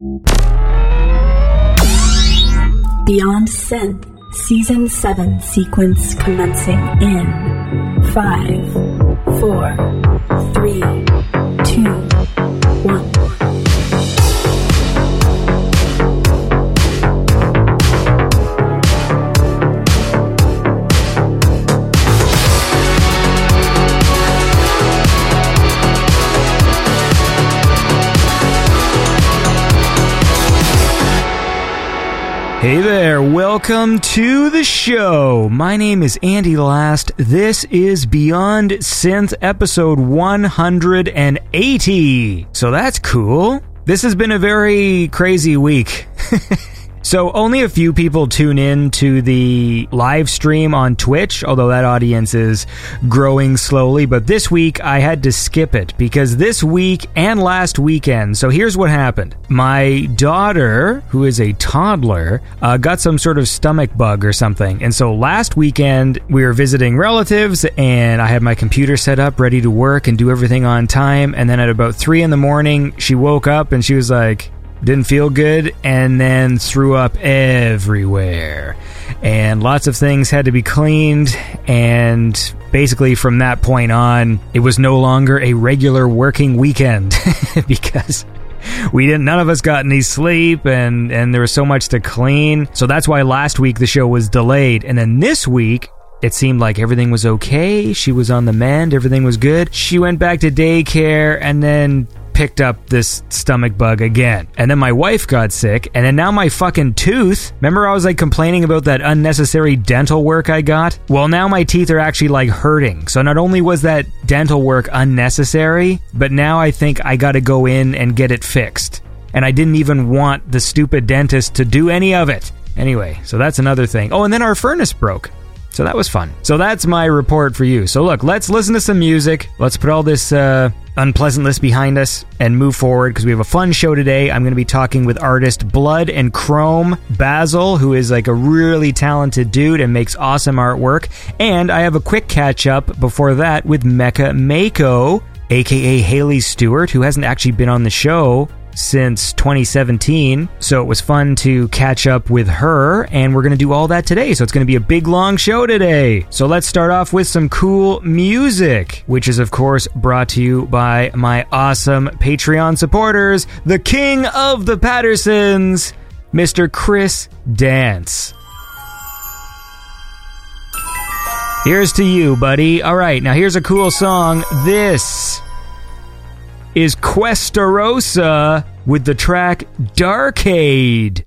Beyond Synth Season 7 sequence commencing in 5, 4, 3, 2, 1. Hey there, welcome to the show. My name is Andy Last. This is Beyond Synth episode 180. So that's cool. This has been a very crazy week. So only a few people tune in to the live stream on Twitch, although that audience is growing slowly. But this week I had to skip it because this week and last weekend. So here's what happened. My daughter, who is a toddler, uh, got some sort of stomach bug or something. And so last weekend we were visiting relatives and I had my computer set up ready to work and do everything on time. And then at about three in the morning, she woke up and she was like, didn't feel good, and then threw up everywhere. And lots of things had to be cleaned, and basically from that point on, it was no longer a regular working weekend because we didn't none of us got any sleep and and there was so much to clean. So that's why last week the show was delayed. And then this week it seemed like everything was okay. She was on the mend, everything was good. She went back to daycare and then picked up this stomach bug again. And then my wife got sick, and then now my fucking tooth. Remember, I was like complaining about that unnecessary dental work I got? Well, now my teeth are actually like hurting. So not only was that dental work unnecessary, but now I think I gotta go in and get it fixed. And I didn't even want the stupid dentist to do any of it. Anyway, so that's another thing. Oh, and then our furnace broke. So that was fun. So that's my report for you. So look, let's listen to some music. Let's put all this uh, unpleasantness behind us and move forward because we have a fun show today. I'm going to be talking with artist Blood and Chrome Basil, who is like a really talented dude and makes awesome artwork. And I have a quick catch up before that with Mecha Mako, aka Haley Stewart, who hasn't actually been on the show since 2017. So it was fun to catch up with her, and we're going to do all that today. So it's going to be a big, long show today. So let's start off with some cool music, which is, of course, brought to you by my awesome Patreon supporters, the king of the Pattersons, Mr. Chris Dance. Here's to you, buddy. All right, now here's a cool song. This is Questarosa with the track Darkade.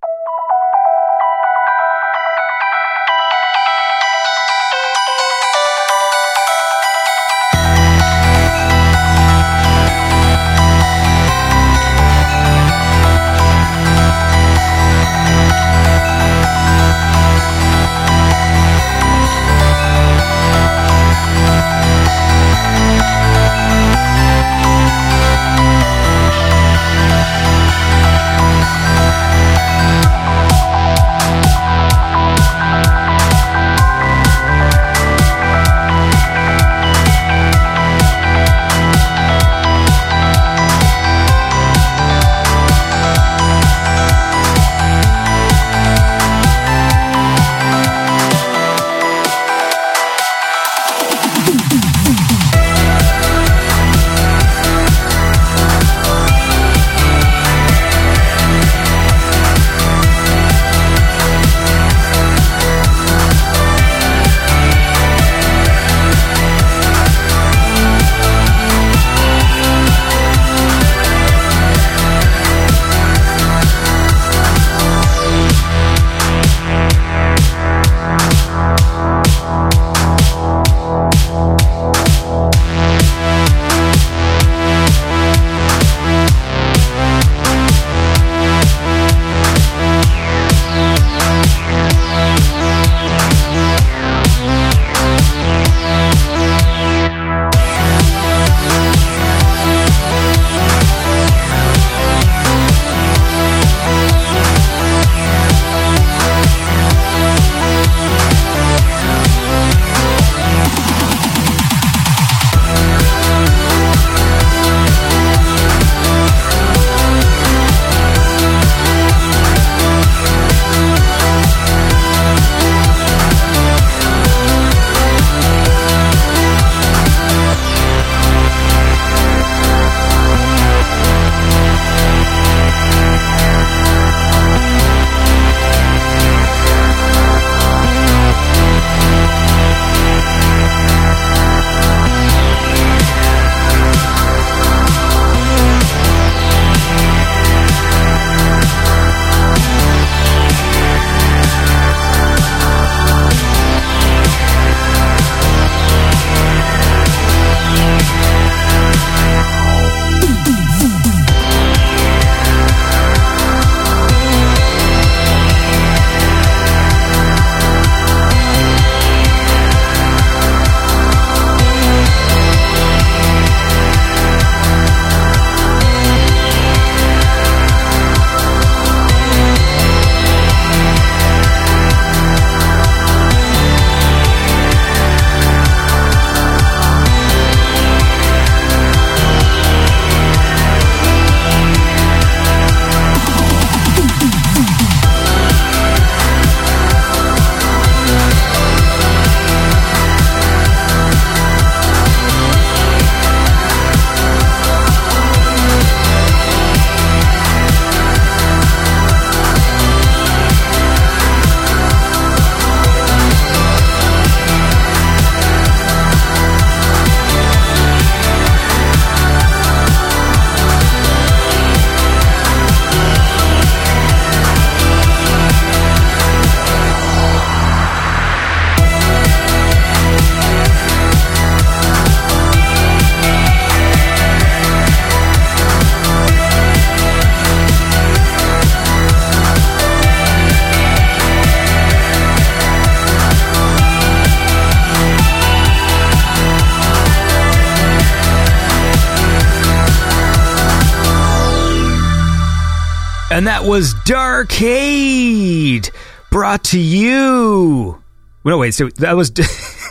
And that was Darkade, brought to you. No, wait, so that was.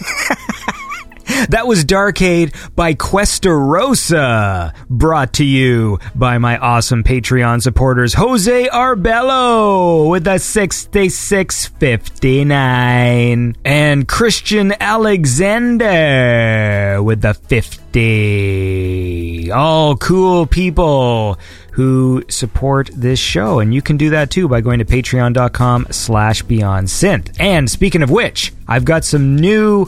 That was Darkade by Cuesta Rosa, brought to you by my awesome Patreon supporters, Jose Arbello with a 6659 and Christian Alexander with the 50. All cool people who support this show. And you can do that too by going to patreon.com slash beyond synth. And speaking of which, I've got some new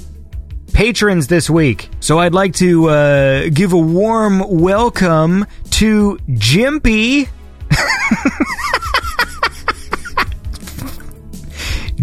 patrons this week. So I'd like to uh, give a warm welcome to Jimpy.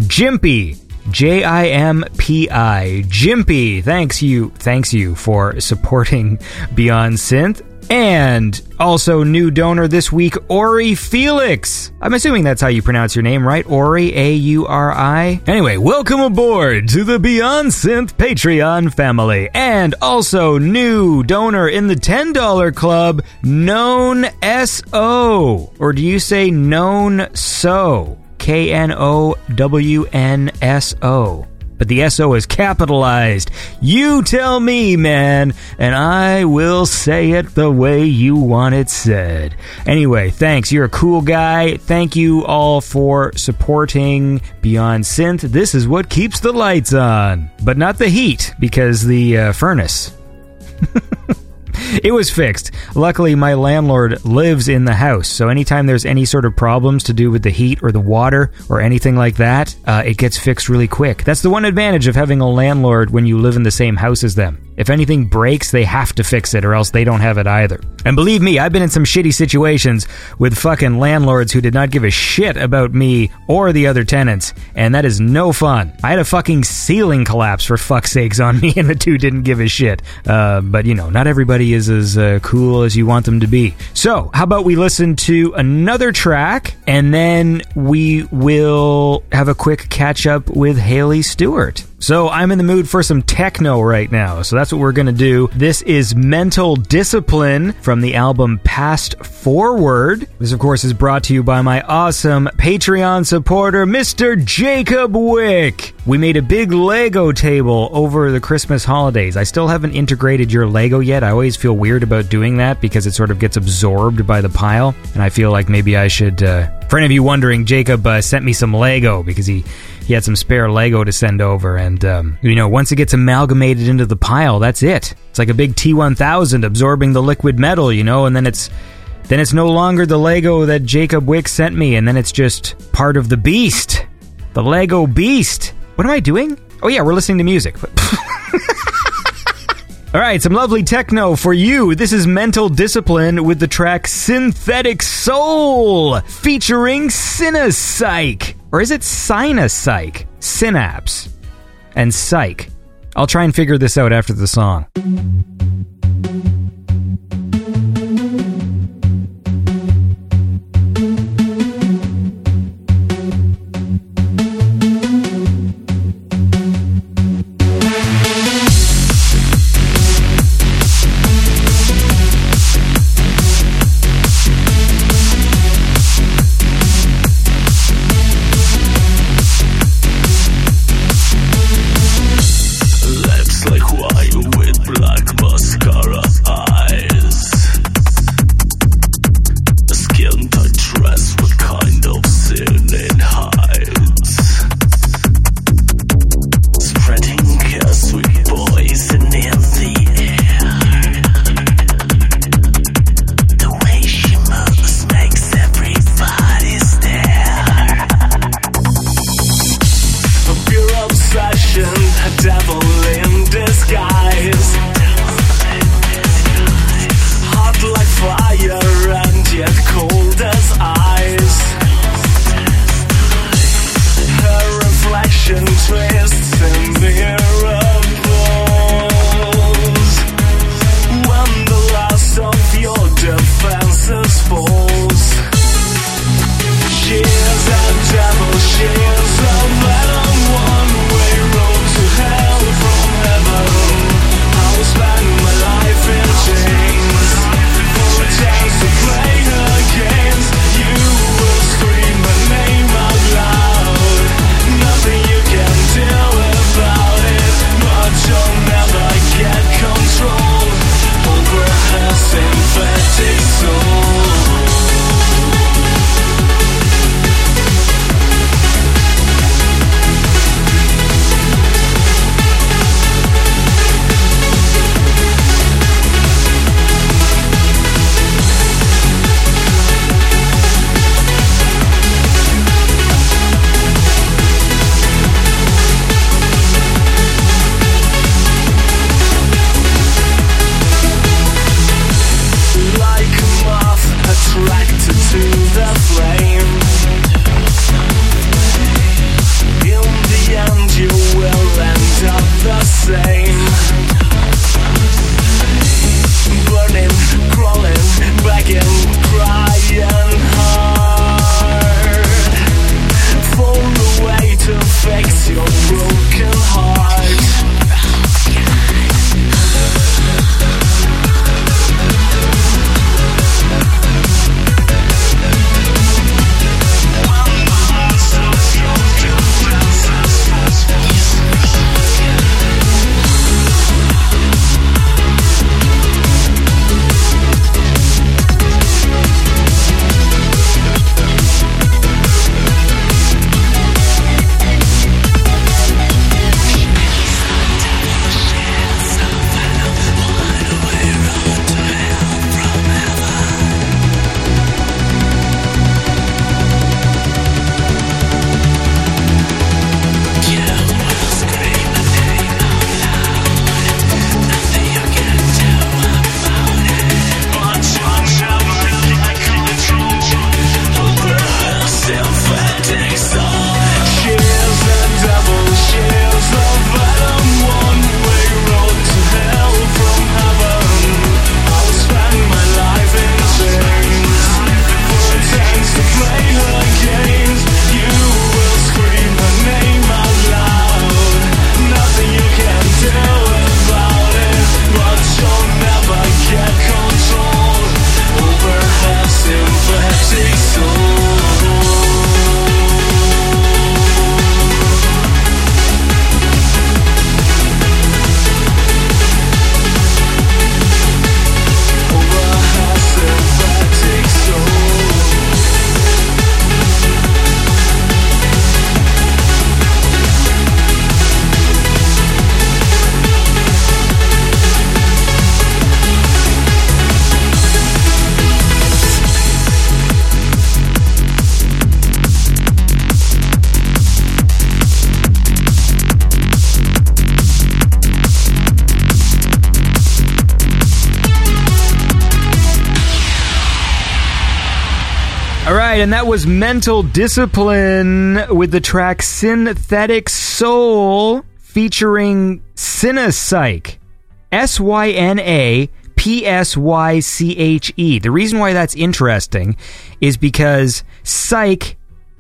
Jimpy. J I M P I. Jimpy. Thanks you thanks you for supporting Beyond Synth. And also new donor this week, Auri Felix. I'm assuming that's how you pronounce your name, right? Auri, A U R I. Anyway, welcome aboard to the Beyond Synth Patreon family. And also new donor in the $10 club, Known S.O. Or do you say Known So? K N O W N S O but the SO is capitalized. You tell me, man, and I will say it the way you want it said. Anyway, thanks. You're a cool guy. Thank you all for supporting Beyond Synth. This is what keeps the lights on, but not the heat because the uh, furnace. it was fixed. Luckily, my landlord lives in the house, so anytime there's any sort of problems to do with the heat or the water or anything like that, uh, it gets fixed really quick. That's the one advantage of having a landlord when you live in the same house as them. If anything breaks, they have to fix it or else they don't have it either. And believe me, I've been in some shitty situations with fucking landlords who did not give a shit about me or the other tenants, and that is no fun. I had a fucking ceiling collapse for fuck's sakes on me, and the two didn't give a shit. Uh, but you know, not everybody is as uh, cool as you want them to be. So, how about we listen to another track, and then we will have a quick catch up with Haley Stewart. So I'm in the mood for some techno right now. So that's what we're going to do. This is Mental Discipline from the album Past Forward. This, of course, is brought to you by my awesome Patreon supporter, Mr. Jacob Wick. We made a big Lego table over the Christmas holidays. I still haven't integrated your Lego yet. I always feel weird about doing that because it sort of gets absorbed by the pile. And I feel like maybe I should. Uh, for any of you wondering, Jacob uh, sent me some Lego because he he had some spare Lego to send over, and um, you know, once it gets amalgamated into the pile, that's it. It's like a big T1000 absorbing the liquid metal, you know, and then it's then it's no longer the Lego that Jacob Wick sent me, and then it's just part of the beast, the Lego beast. What am I doing? Oh yeah, we're listening to music. All right, some lovely techno for you. This is Mental Discipline with the track Synthetic Soul featuring Synapsyche. Or is it Sinapsych? Synapse. And Psych. I'll try and figure this out after the song. Right, and that was Mental Discipline with the track Synthetic Soul featuring Synapsyche. S Y N A P S Y C H E. The reason why that's interesting is because psych,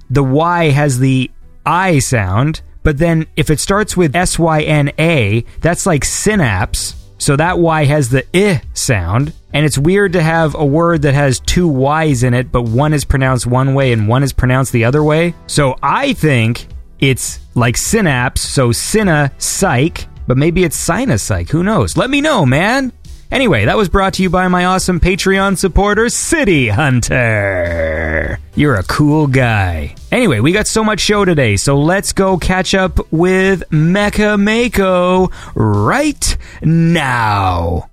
the Y has the I sound, but then if it starts with S Y N A, that's like synapse. So that Y has the I sound. And it's weird to have a word that has two Y's in it, but one is pronounced one way and one is pronounced the other way. So I think it's like synapse, so syna psych, but maybe it's sinus psych. Who knows? Let me know, man. Anyway, that was brought to you by my awesome Patreon supporter, City Hunter. You're a cool guy. Anyway, we got so much show today, so let's go catch up with Mecha Mako right now.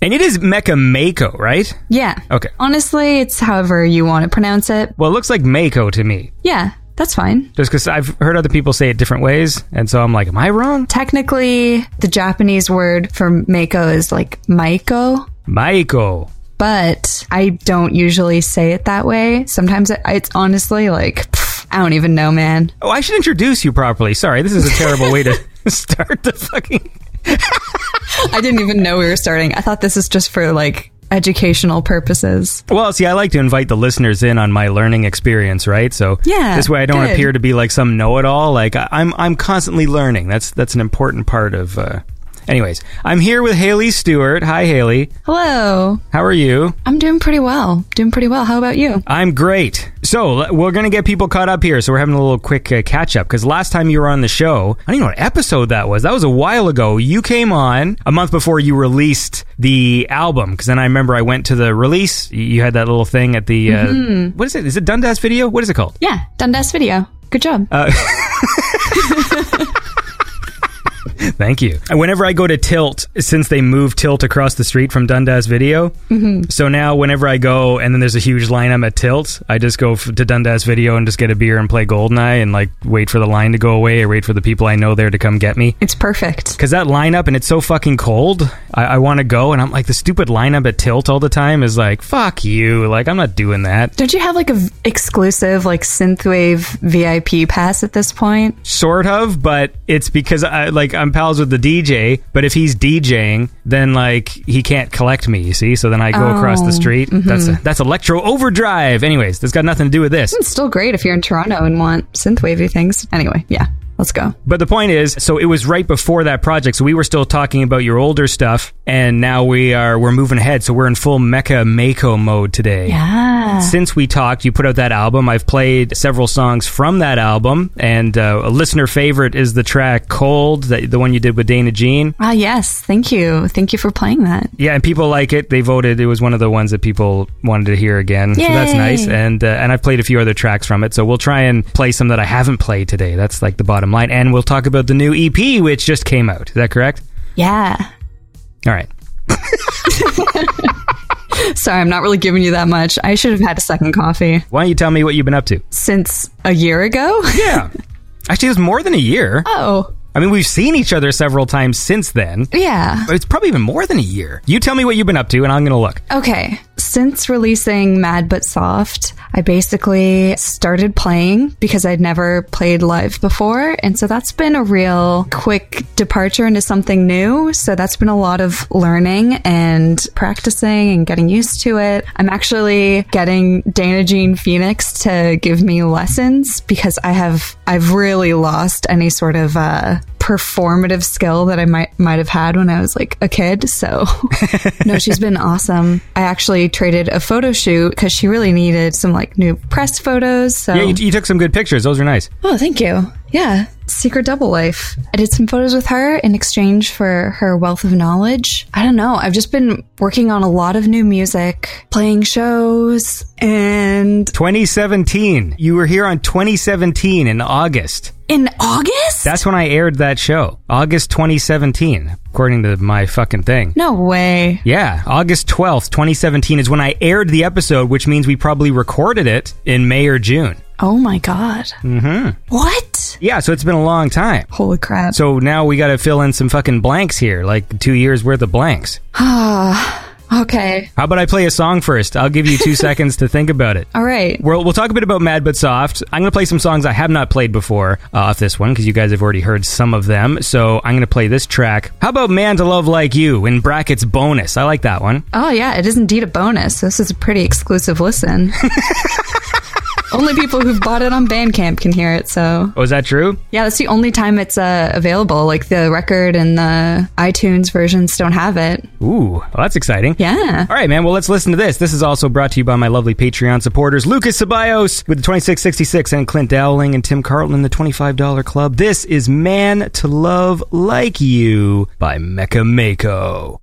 And it is Mecha Mako, right? Yeah. Okay. Honestly, it's however you want to pronounce it. Well, it looks like Mako to me. Yeah, that's fine. Just because I've heard other people say it different ways, and so I'm like, am I wrong? Technically, the Japanese word for Mako is like Maiko, Maiko. but I don't usually say it that way. Sometimes it, it's honestly like, pff, I don't even know, man. Oh, I should introduce you properly. Sorry, this is a terrible way to start the fucking. I didn't even know we were starting. I thought this is just for like educational purposes. Well, see, I like to invite the listeners in on my learning experience, right? So Yeah, this way I don't good. appear to be like some know-it-all. Like I- I'm, I'm constantly learning. That's that's an important part of. Uh... Anyways, I'm here with Haley Stewart. Hi, Haley. Hello. How are you? I'm doing pretty well. Doing pretty well. How about you? I'm great. So we're gonna get people caught up here. So we're having a little quick uh, catch up because last time you were on the show, I don't even know what episode that was. That was a while ago. You came on a month before you released the album. Because then I remember I went to the release. You had that little thing at the uh, what is it? Is it Dundas Video? What is it called? Yeah, Dundas video. Good job. Thank you. And whenever I go to Tilt, since they moved Tilt across the street from Dundas Video, mm-hmm. so now whenever I go and then there's a huge lineup at Tilt, I just go f- to Dundas Video and just get a beer and play Goldeneye and like wait for the line to go away or wait for the people I know there to come get me. it's perfect. Because that lineup and it's so fucking cold, I, I want to go and I'm like the stupid lineup at Tilt all the time is like fuck you, like I'm not doing that. Don't you have like a v- exclusive like synthwave VIP pass at this point? Sort of, but it's because I like I'm pals with the DJ. But if he's DJing, then like he can't collect me. You see, so then I go across the Oh, street. Mm-hmm. That's that's electro overdrive. Anyways, that's got nothing to do with this. It's still great if you're in Toronto and want synthwavy things. Anyway, yeah, let's go. But the point is, so it was right before that project. So we were still talking about your older stuff, and now we are we're moving ahead. So we're in full Mecha Mako mode today. Yeah. Since we talked, you put out that album. I've played several songs from that album, and uh, a listener favorite is the track "Cold," that, the one you did with Dana Jean. Ah, yes. Thank you. Thank you for playing that. Yeah, and people like it. They voted. It was one of the ones that people wanted to hear again. So that's nice. And uh, and I've played a few other tracks from it. So we'll try and play some that I haven't played today. That's like the bottom line. And we'll talk about the new EP which just came out. Is that correct? Yeah. All right. Sorry, I'm not really giving you that much. I should have had a second coffee Why don't you tell me what you've been up to? since a year ago. Yeah. Actually, it was more than a year. oh, I mean, we've seen each other several times since then. yeah. But it's probably even more than a year. You tell me what you've been up to, and I'm going to look. Okay. Since releasing Mad But Soft, I basically started playing because I'd never played live before. And so that's been a real quick departure into something new. So that's been a lot of learning and practicing and getting used to it. I'm actually getting Dana Jean Phoenix to give me lessons because I have, I've really lost any sort of, uh, performative skill that I might might have had when I was like a kid. So no, she's been awesome. I actually traded a photo shoot because she really needed some like new press photos. So Yeah, you, you took some good pictures. Those are nice. oh, thank you. Yeah, secret double life. I did some photos with her in exchange for her wealth of knowledge. I don't know. I've just been working on a lot of new music, playing shows, and 2017. You were here on 2017 in August. In August. That's when I aired that show. August 2017, according to my fucking thing. no way. Yeah, August 12th, 2017 is when I aired the episode, which means we probably recorded it in May or June. Oh my god. Mm-hmm. What? Yeah, so it's been a long time. Holy crap. So now we got to fill in some fucking blanks here, like two years worth of blanks. Okay. How about I play a song first? I'll give you two seconds to think about it. All right. We'll, we'll talk a bit about Mad But Soft. I'm going to play some songs I have not played before uh, off this one because you guys have already heard some of them. So I'm going to play this track. How about Man to Love Like You in brackets bonus? I like that one. Oh, yeah, it is indeed a bonus. This is a pretty exclusive listen. only people who've bought it on Bandcamp can hear it, so. Oh, is that true? Yeah, that's the only time it's uh, available. Like the record and the iTunes versions don't have it. Ooh, well, that's exciting. Yeah. All right, man. Well, let's listen to this. This is also brought to you by my lovely Patreon supporters, Lucas Ceballos with the 2666 and Clint Dowling and Tim Carlton in the $25 club. This is Man to Love Like You by Mecha Mako.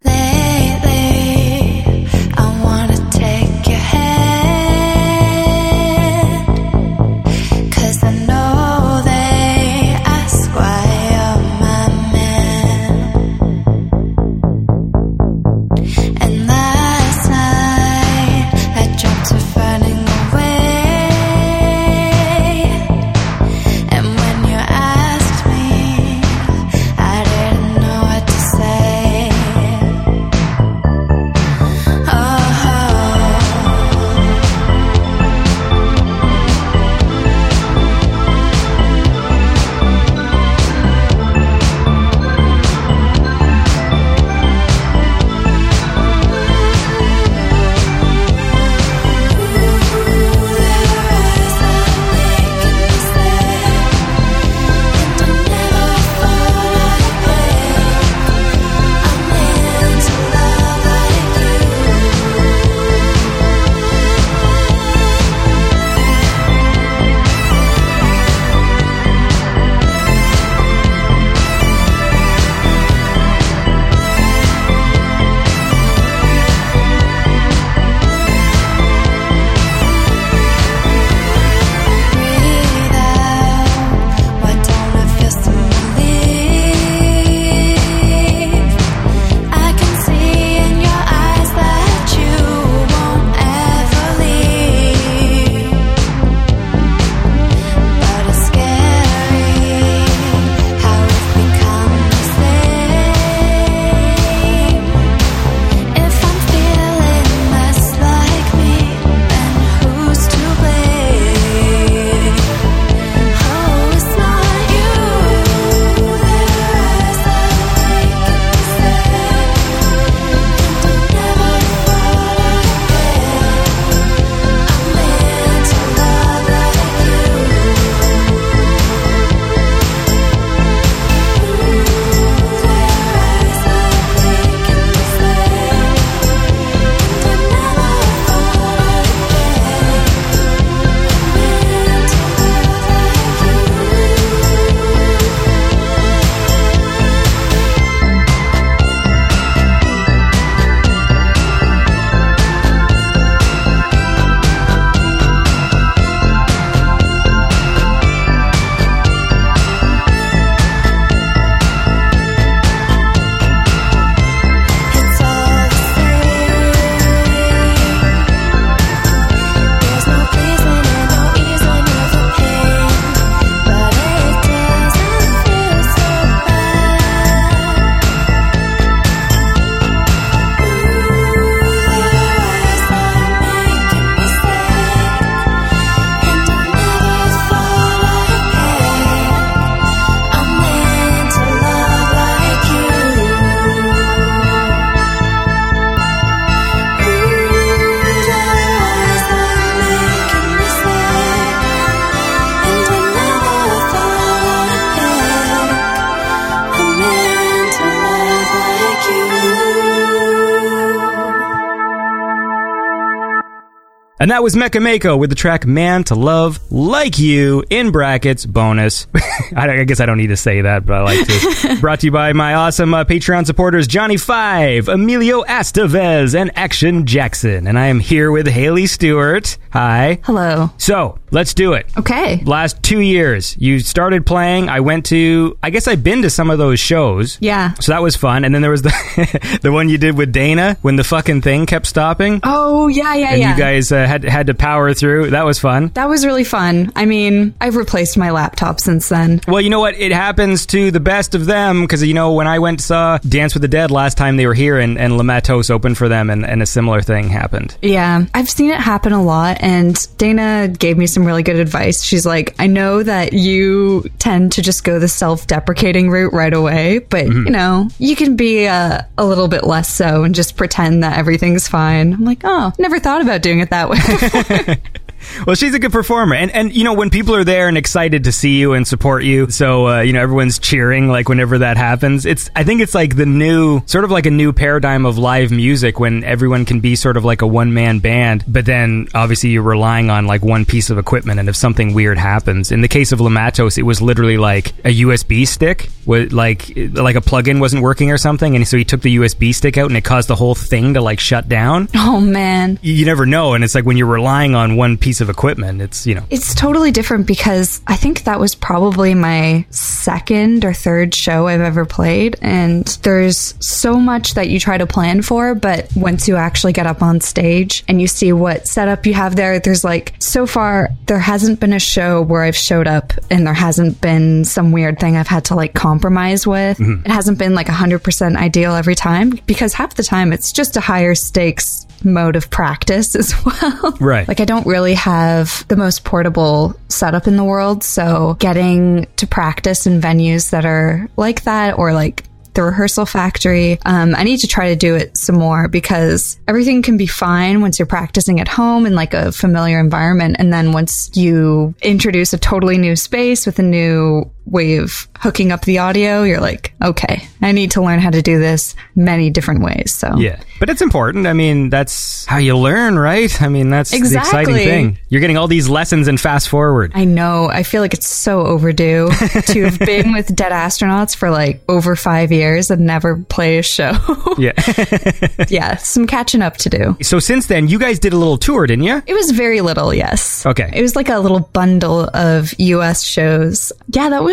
And that was Mecha Mako with the track Man to Love Like You in brackets bonus. I, I guess I don't need to say that, but I like to. Brought to you by my awesome uh, Patreon supporters Johnny Five, Emilio Estevez, and Action Jackson. And I am here with Haley Stewart. Hi. Hello. So let's do it. Okay. Last two years, you started playing. I went to, I guess I've been to some of those shows. Yeah. So that was fun. And then there was the the one you did with Dana when the fucking thing kept stopping. Oh, yeah, yeah, and yeah. you guys uh, had had to power through. That was fun. That was really fun. I mean, I've replaced my laptop since then. Well, you know what? It happens to the best of them because you know when I went saw Dance with the Dead last time they were here and and Le Matos opened for them and, and a similar thing happened. Yeah, I've seen it happen a lot, and Dana gave me some really good advice. She's like, I know that you tend to just go the self deprecating route right away, but you know, you can be uh, a little bit less so and just pretend that everything's fine. I'm like, oh, never thought about doing it that way. Well, she's a good performer, and and you know when people are there and excited to see you and support you, so uh, you know everyone's cheering like whenever that happens. It's I think it's like the new sort of like a new paradigm of live music when everyone can be sort of like a one man band, but then obviously you're relying on like one piece of equipment, and if something weird happens, in the case of Le Matos, it was literally like a USB stick, with like like a plug-in wasn't working or something, and so he took the USB stick out and it caused the whole thing to like shut down. oh man. You never know, and it's like when you're relying on one piece of equipment, it's you know It's totally different because I think that was probably my second or third show I've ever played. And there's so much that you try to plan for, but once you actually get up on stage and you see what setup you have there, there's like, so far, there hasn't been a show where I've showed up and there hasn't been some weird thing I've had to like compromise with. Mm-hmm. It hasn't been like 100% ideal every time because half the time it's just a higher stakes mode of practice as well. Right. Like I don't really have the most portable setup in the world, so getting to practice in venues that are like that or like the rehearsal factory. Um, I need to try to do it some more because everything can be fine once you're practicing at home in like a familiar environment. And then once you introduce a totally new space with a new way of hooking up the audio, you're like, okay, I need to learn how to do this many different ways. So Yeah, but it's important. I mean, that's how you learn, right? I mean, that's the exciting thing. You're getting all these lessons and fast forward. I know. I feel like it's so overdue to have been with Dead Astronauts for like over five years and never play a show. yeah. yeah, some catching up to do. so since then, you guys did a little tour, didn't you? It was very little, yes. Okay. It was like a little bundle of US shows. Yeah, that was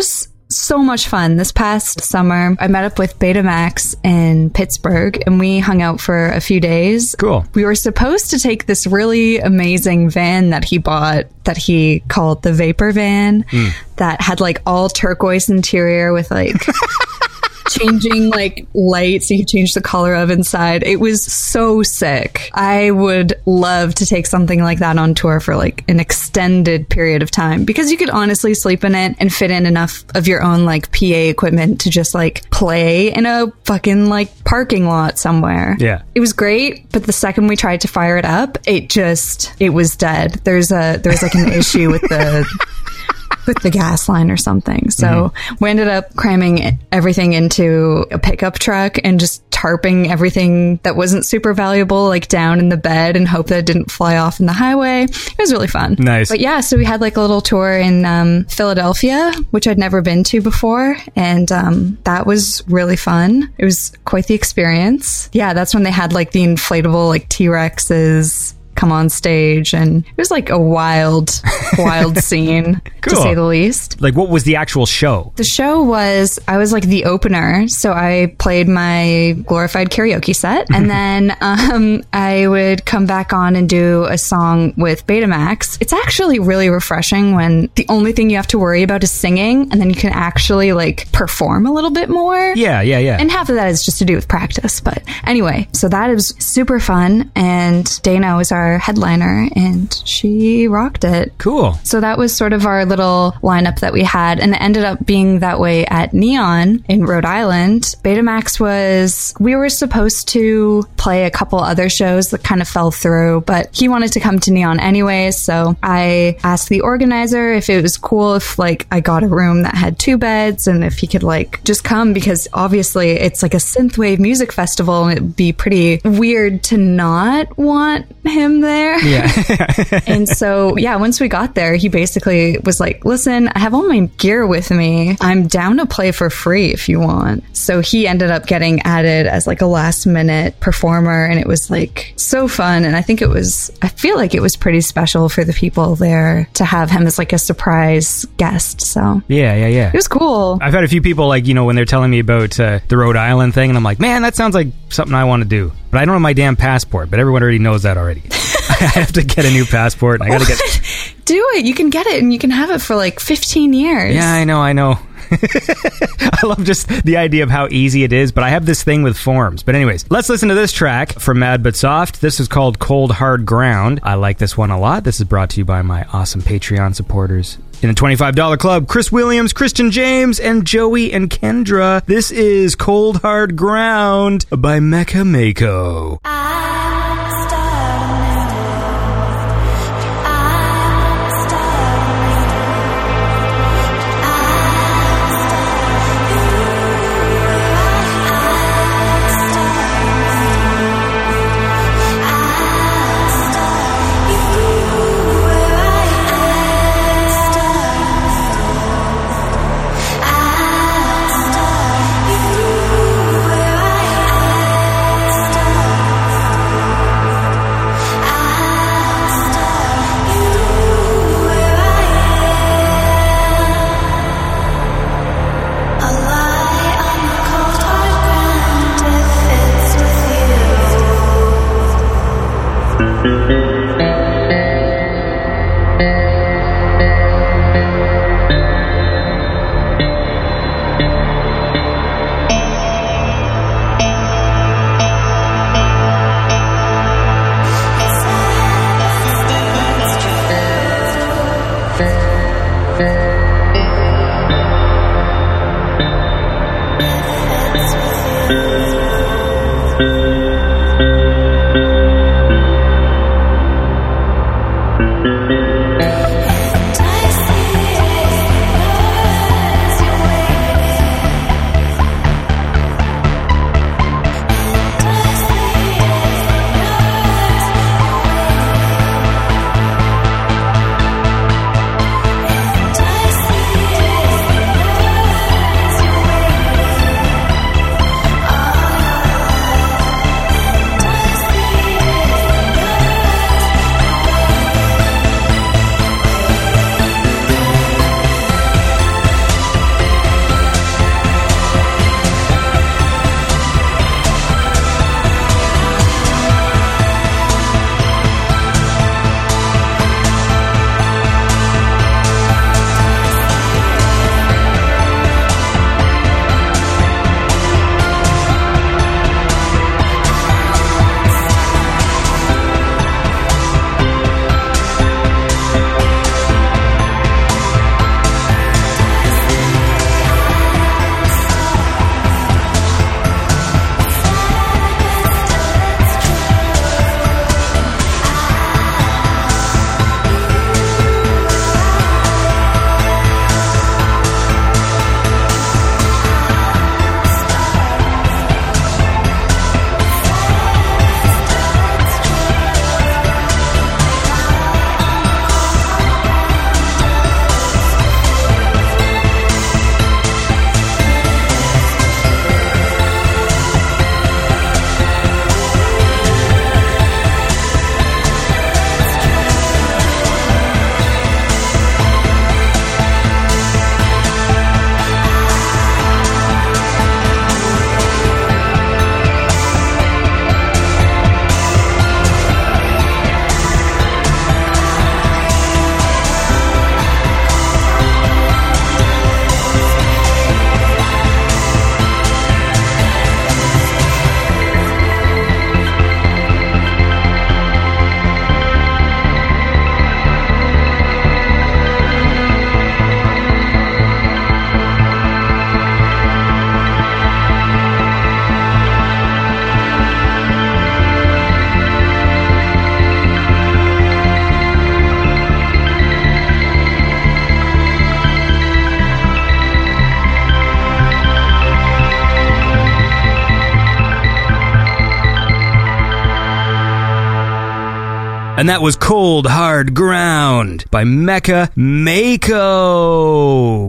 so much fun. This past summer, I met up with Betamax in Pittsburgh and we hung out for a few days. Cool. We were supposed to take this really amazing van that he bought that he called the Vapor Van hmm. that had like all turquoise interior with like changing like lights you could change the color of inside. It was so sick. I would love to take something like that on tour for like an extended period of time because you could honestly sleep in it and fit in enough of your own like PA equipment to just like play in a fucking like parking lot somewhere. Yeah. It was great, but the second we tried to fire it up, it just it was dead. There's a there's like an issue with the with the gas line or something. So we ended up cramming everything into a pickup truck and just tarping everything that wasn't super valuable like down in the bed and hope that it didn't fly off in the highway. It was really fun. Nice. But yeah, so we had like a little tour in um, Philadelphia, which I'd never been to before. And um, that was really fun. It was quite the experience. Yeah, that's when they had like the inflatable like T Rexes come on stage and it was like a wild wild scene to say the least Like, what was the actual show? the show was I was like the opener, so I played my glorified karaoke set, and then um, I would come back on and do a song with Betamax. It's actually really refreshing when the only thing you have to worry about is singing, and then you can actually like perform a little bit more. Yeah, yeah, yeah. And half of that is just to do with practice. But anyway, so that is super fun. And Dana was our headliner and she rocked it. cool. So that was sort of our little lineup that we had, and it ended up being that way at Neon in Rhode Island. Betamax was, we were supposed to play a couple other shows that kind of fell through, but he wanted to come to Neon anyway. So I asked the organizer if it was cool if like I got a room that had two beds and if he could like just come because obviously it's like a synthwave music festival and it'd be pretty weird to not want him there. Yeah. And so, yeah, once we got there, he basically was like, listen, I have all my gear with me. I'm down to play for free if you want. So he ended up getting added as like a last minute performer. And it was like so fun. And I think it was, I feel like it was pretty special for the people there to have him as like a surprise guest. So yeah, yeah, yeah. it was cool. I've had a few people like you know when they're telling me about uh, the Rhode Island thing, and I'm like, man, that sounds like something I want to do. But I don't have my damn passport. But everyone already knows that already. I have to get a new passport. I gotta get. Do it. You can get it and you can have it for like 15 years. Yeah, I know, I know. I love just the idea of how easy it is, but I have this thing with forms. But anyways, let's listen to this track from Mad But Soft. This is called Cold Hard Ground. I like this one a lot. This is brought to you by my awesome Patreon supporters. In the $25 club, Chris Williams, Christian James, and Joey and Kendra. This is Cold Hard Ground by Mecha Mako. And that was Cold Hard Ground by Mecha Mako.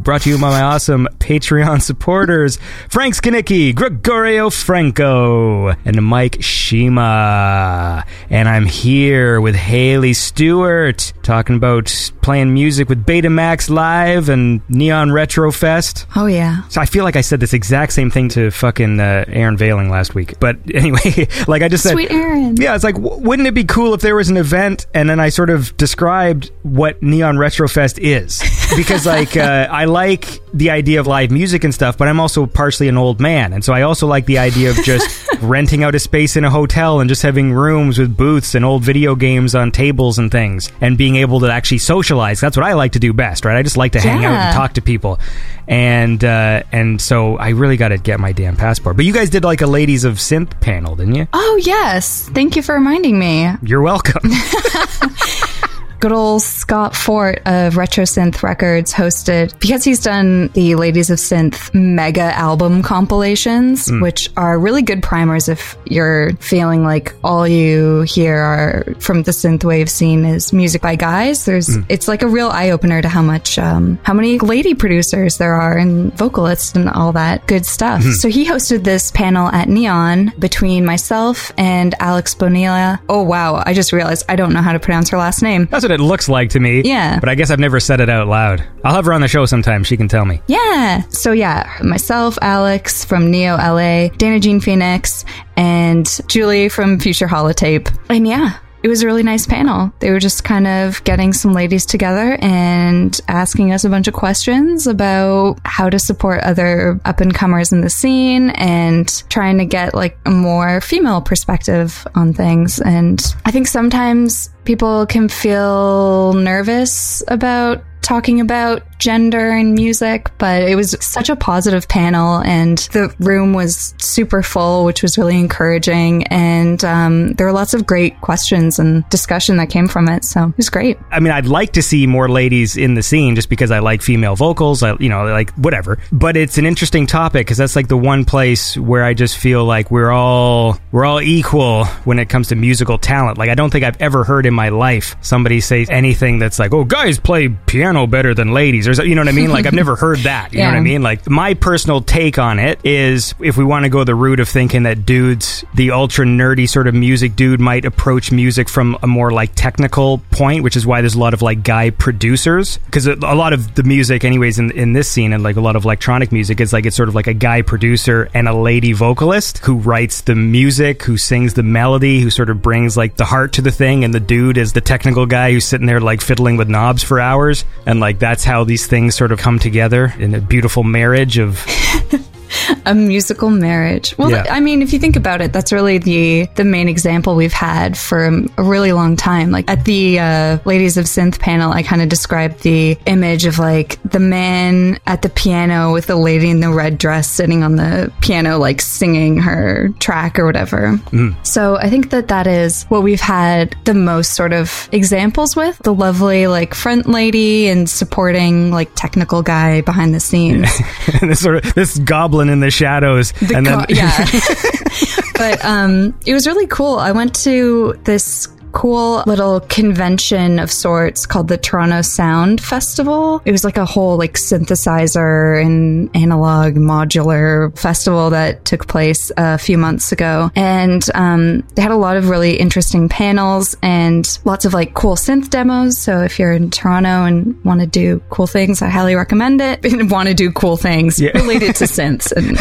Brought to you by my awesome Patreon supporters, Frank Skanicki, Gregorio Franco, and Mike Shima. And I'm here with Haley Stewart talking about playing music with Betamax Live and Neon Retro Fest. Oh, yeah. So I feel like I said this exact same thing to fucking uh, Aaron Vehling last week. But anyway, like I just said, Sweet Aaron. yeah, it's like, w- wouldn't it be cool if there was an event event, and then I sort of described what Neon Retro Fest is because, like, uh, I like the idea of live music and stuff, but I'm also partially an old man, and so I also like the idea of just renting out a space in a hotel and just having rooms with booths and old video games on tables and things, and being able to actually socialize. That's what I like to do best, right? I just like to hang out and talk to people, and uh, and so I really got to get my damn passport. But you guys did like a ladies of synth panel, didn't you? Oh, yes. Thank you for reminding me. You're welcome. Good old Scott Fort of Retro Synth Records hosted, because he's done the Ladies of Synth mega album compilations, hmm. which are really good primers if you're feeling like all you hear are from the synthwave scene is music by guys. There's, hmm. it's like a real eye opener to how much, um, how many lady producers there are and vocalists and all that good stuff. Hmm. So he hosted this panel at Neon between myself and Alex Bonilla. Oh wow, I just realized I don't know how to pronounce her last name. That's what it looks like to me. Yeah. But I guess I've never said it out loud. I'll have her on the show sometime. She can tell me. Yeah. So yeah, myself, Alex from Neo LA, Dana Jean Phoenix, and Julie from Future Holotape. And yeah. It was a really nice panel. They were just kind of getting some ladies together and asking us a bunch of questions about how to support other up and comers in the scene and trying to get like a more female perspective on things. And I think sometimes people can feel nervous about talking about gender and music, but it was such a positive panel, and the room was super full, which was really encouraging. And um, there were lots of great questions and discussion that came from it, so it was great. I mean, I'd like to see more ladies in the scene just because I like female vocals. I, you know, like whatever. But it's an interesting topic because that's like the one place where I just feel like we're all we're all equal when it comes to musical talent. Like I don't think I've ever heard in my life somebody say anything that's like, "Oh, guys play piano better than ladies," or you know what I mean. Like I've never heard that. You know what I mean? Like my personal take on it is, if we want to go the route of thinking that dudes, the ultra nerdy sort of music dude, might approach music from a more like technical point, which is why there's a lot of like guy producers because a a lot of the music, anyways, in in this scene and like a lot of electronic music, is like it's sort of like a guy producer and a lady vocalist who writes the music, who sings the melody, who sort of brings like the heart to the thing, and the dude is the technical guy who's sitting there like fiddling with knobs for hours, and like that's how these things sort of come together in a beautiful marriage of A musical marriage. Well, Yeah. I mean, if you think about it, that's really the the main example we've had for a really long time. Like at the uh, Ladies of Synth panel, I kind of described the image of like the man at the piano with the lady in the red dress sitting on the piano, like singing her track or whatever. So I think that that is what we've had the most sort of examples with the lovely like front lady and supporting like technical guy behind the scenes. this sort of this goblin in the shadows, The and then yeah. but um, it was really cool. I went to this cool little convention of sorts called the Toronto Sound Festival. It was like a whole like synthesizer and analog modular festival that took place a few months ago. And um, they had a lot of really interesting panels and lots of like cool synth demos. So if you're in Toronto and want to do cool things, I highly recommend it. Want to do cool things Yeah. related to synths and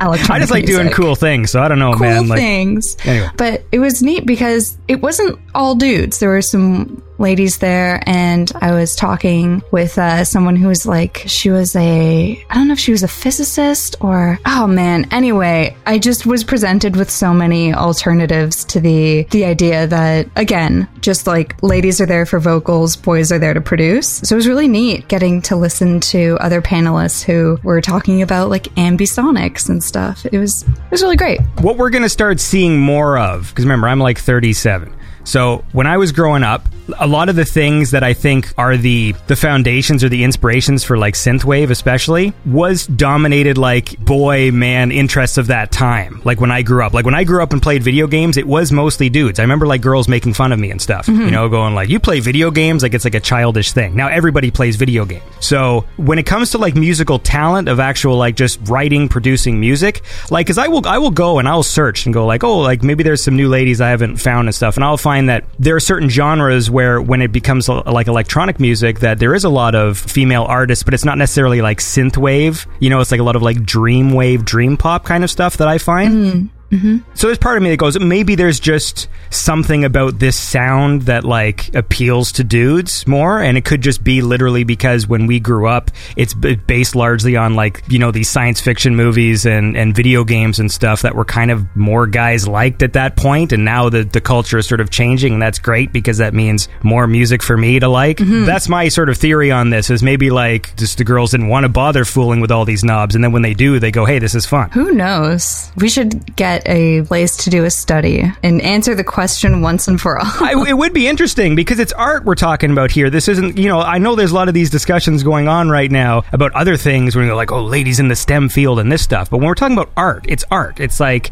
electronic I just like doing cool things. So I don't know, cool man. Like, things. Anyway. But it was neat because it wasn't all dudes. There were some ladies there, and I was talking with uh, someone who was like, she was a, I don't know if she was a physicist or, oh man. Anyway, I just was presented with so many alternatives to the the idea that again, just like ladies are there for vocals, boys are there to produce. So it was really neat getting to listen to other panelists who were talking about like ambisonics and stuff. It was it was really great. what we're to start seeing more of because remember i'm like 37 so when i was growing up a lot of the things that i think are the the foundations or the inspirations for like synthwave especially was dominated like boy man interests of that time like when i grew up. Like when i grew up and played video games it was mostly dudes. I remember like girls making fun of me and stuff mm-hmm. you know going like you play video games? Like it's like a childish thing. Now everybody plays video games. So when it comes to like musical talent of actual like just writing producing music like because i will i will go and i'll search and go like oh like maybe there's some new ladies i haven't found and stuff and i'll find that there are certain genres where when it becomes uh, like electronic music that there is a lot of female artists but it's not necessarily like synthwave. You know it's like a lot of like dream wave dream pop kind of stuff that i find Mm-hmm. So there's part of me that goes, maybe there's just something about this sound that like appeals to dudes more, and it could just be literally because when we grew up, it's based largely on like you know these science fiction movies and and video games and stuff that were kind of more guys liked at that point, and now the the culture is sort of changing, and that's great because that means more music for me to like. Mm-hmm. That's my sort of theory on this. Is maybe like just the girls didn't want to bother fooling with all these knobs, and then when they do, they go, hey, this is fun. Who knows? We should get a place to do a study and answer the question once and for all. I, it would be interesting because it's art we're talking about here. This isn't, you know, I know there's a lot of these discussions going on right now about other things where you're like, oh, ladies in the STEM field and this stuff. But when we're talking about art, it's art. It's like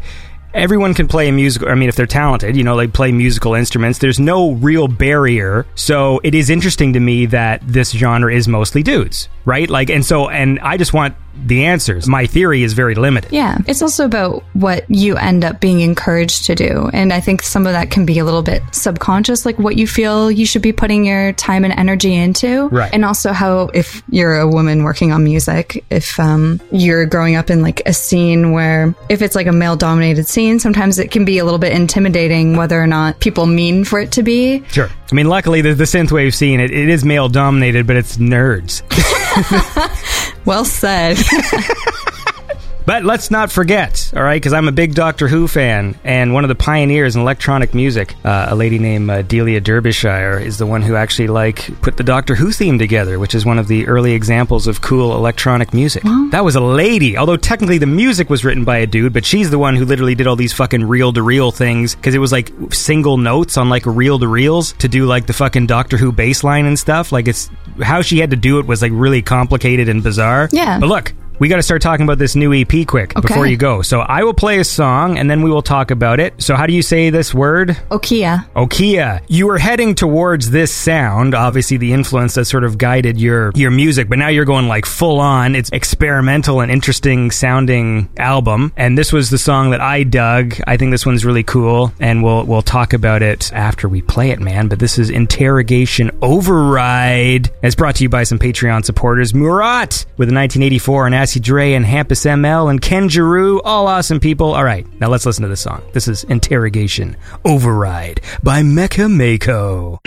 everyone can play a musical. I mean, if they're talented, you know, they play musical instruments. There's no real barrier. So it is interesting to me that this genre is mostly dudes, right? Like, and so, and I just want the answers. My theory is very limited. Yeah, it's also about what you end up being encouraged to do. And I think some of that can be a little bit subconscious, like what you feel you should be putting your time and energy into. Right. And also how, if you're a woman working on music, if um, you're growing up in like a scene where, if it's like a male dominated scene, sometimes it can be a little bit intimidating whether or not people mean for it to be. Sure. I mean, luckily, the, the synthwave scene, it, it is male dominated, but it's nerds. Well said. But let's not forget, all right, because I'm a big Doctor Who fan, and one of the pioneers in electronic music, uh, a lady named uh, Delia Derbyshire, is the one who actually like put the Doctor Who theme together, which is one of the early examples of cool electronic music. That was a lady, although technically the music was written by a dude, but she's the one who literally did all these fucking reel to reel things because it was like single notes on like reel to reels to do like the fucking Doctor Who bass line and stuff. Like it's how she had to do it was like really complicated and bizarre. Yeah. But look, we got to start talking about this new EP quick before you go. So I will play a song and then we will talk about it. So how do you say this word? Okia. Okia. You were heading towards this sound, obviously the influence that sort of guided your your music, but now you're going like full on. It's experimental and interesting sounding album. And this was the song that I dug. I think this one's really cool and we'll we'll talk about it after we play it, man. But this is Interrogation Override. It's brought to you by some Patreon supporters. Murat with a 1984 and Acid Dre and Hampus ML and Ken Giroux, all awesome people. All right, now let's listen to this song. This is Interrogation Override by Mecha Mako.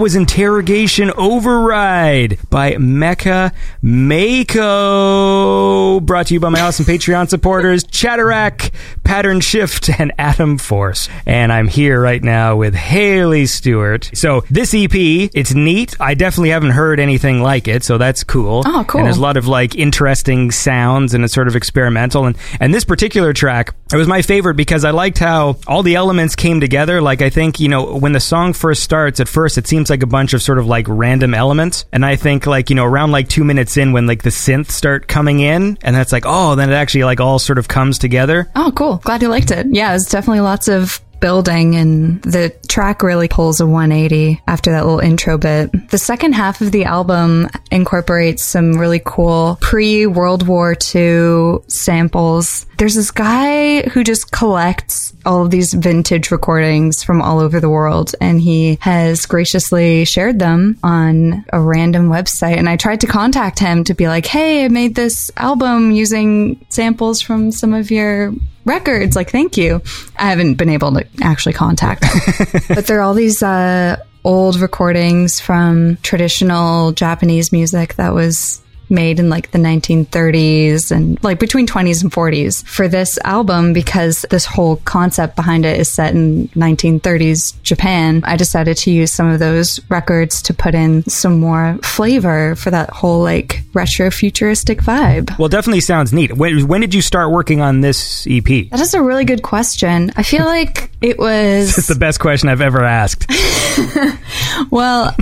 That was Interrogation Override by Mecha Mako. Brought to you by my awesome Patreon supporters, Chatterack, Pattern Shift, and Atom Force. And I'm here right now with Haley Stewart. So this EP, it's neat. I definitely haven't heard anything like it, so that's cool. Oh, cool. And there's a lot of like interesting sounds and it's sort of experimental. And and this particular track, it was my favorite because I liked how all the elements came together. Like I think, you know, when the song first starts, at first it seems like a bunch of sort of like random elements. And I think like, you know, around like two minutes in when like the synths start coming in and that's like, oh, then it actually like all sort of comes together. Oh, cool. Glad you liked it. Yeah, it's definitely lots of building and the track really pulls a 180 after that little intro bit. The second half of the album incorporates some really cool pre World War II samples. There's this guy who just collects all of these vintage recordings from all over the world and he has graciously shared them on a random website and I tried to contact him to be like, "Hey, I made this album using samples from some of your records. Like, thank you. I haven't been able to actually contact them. but there are all these uh, old recordings from traditional Japanese music that was made in like the 1930s and like between 20s and 40s for this album because this whole concept behind it is set in 1930s Japan. I decided to use some of those records to put in some more flavor for that whole like retro futuristic vibe. Well, definitely sounds neat. When, when did you start working on this EP? That is a really good question. I feel like it was. It's the best question I've ever asked. well.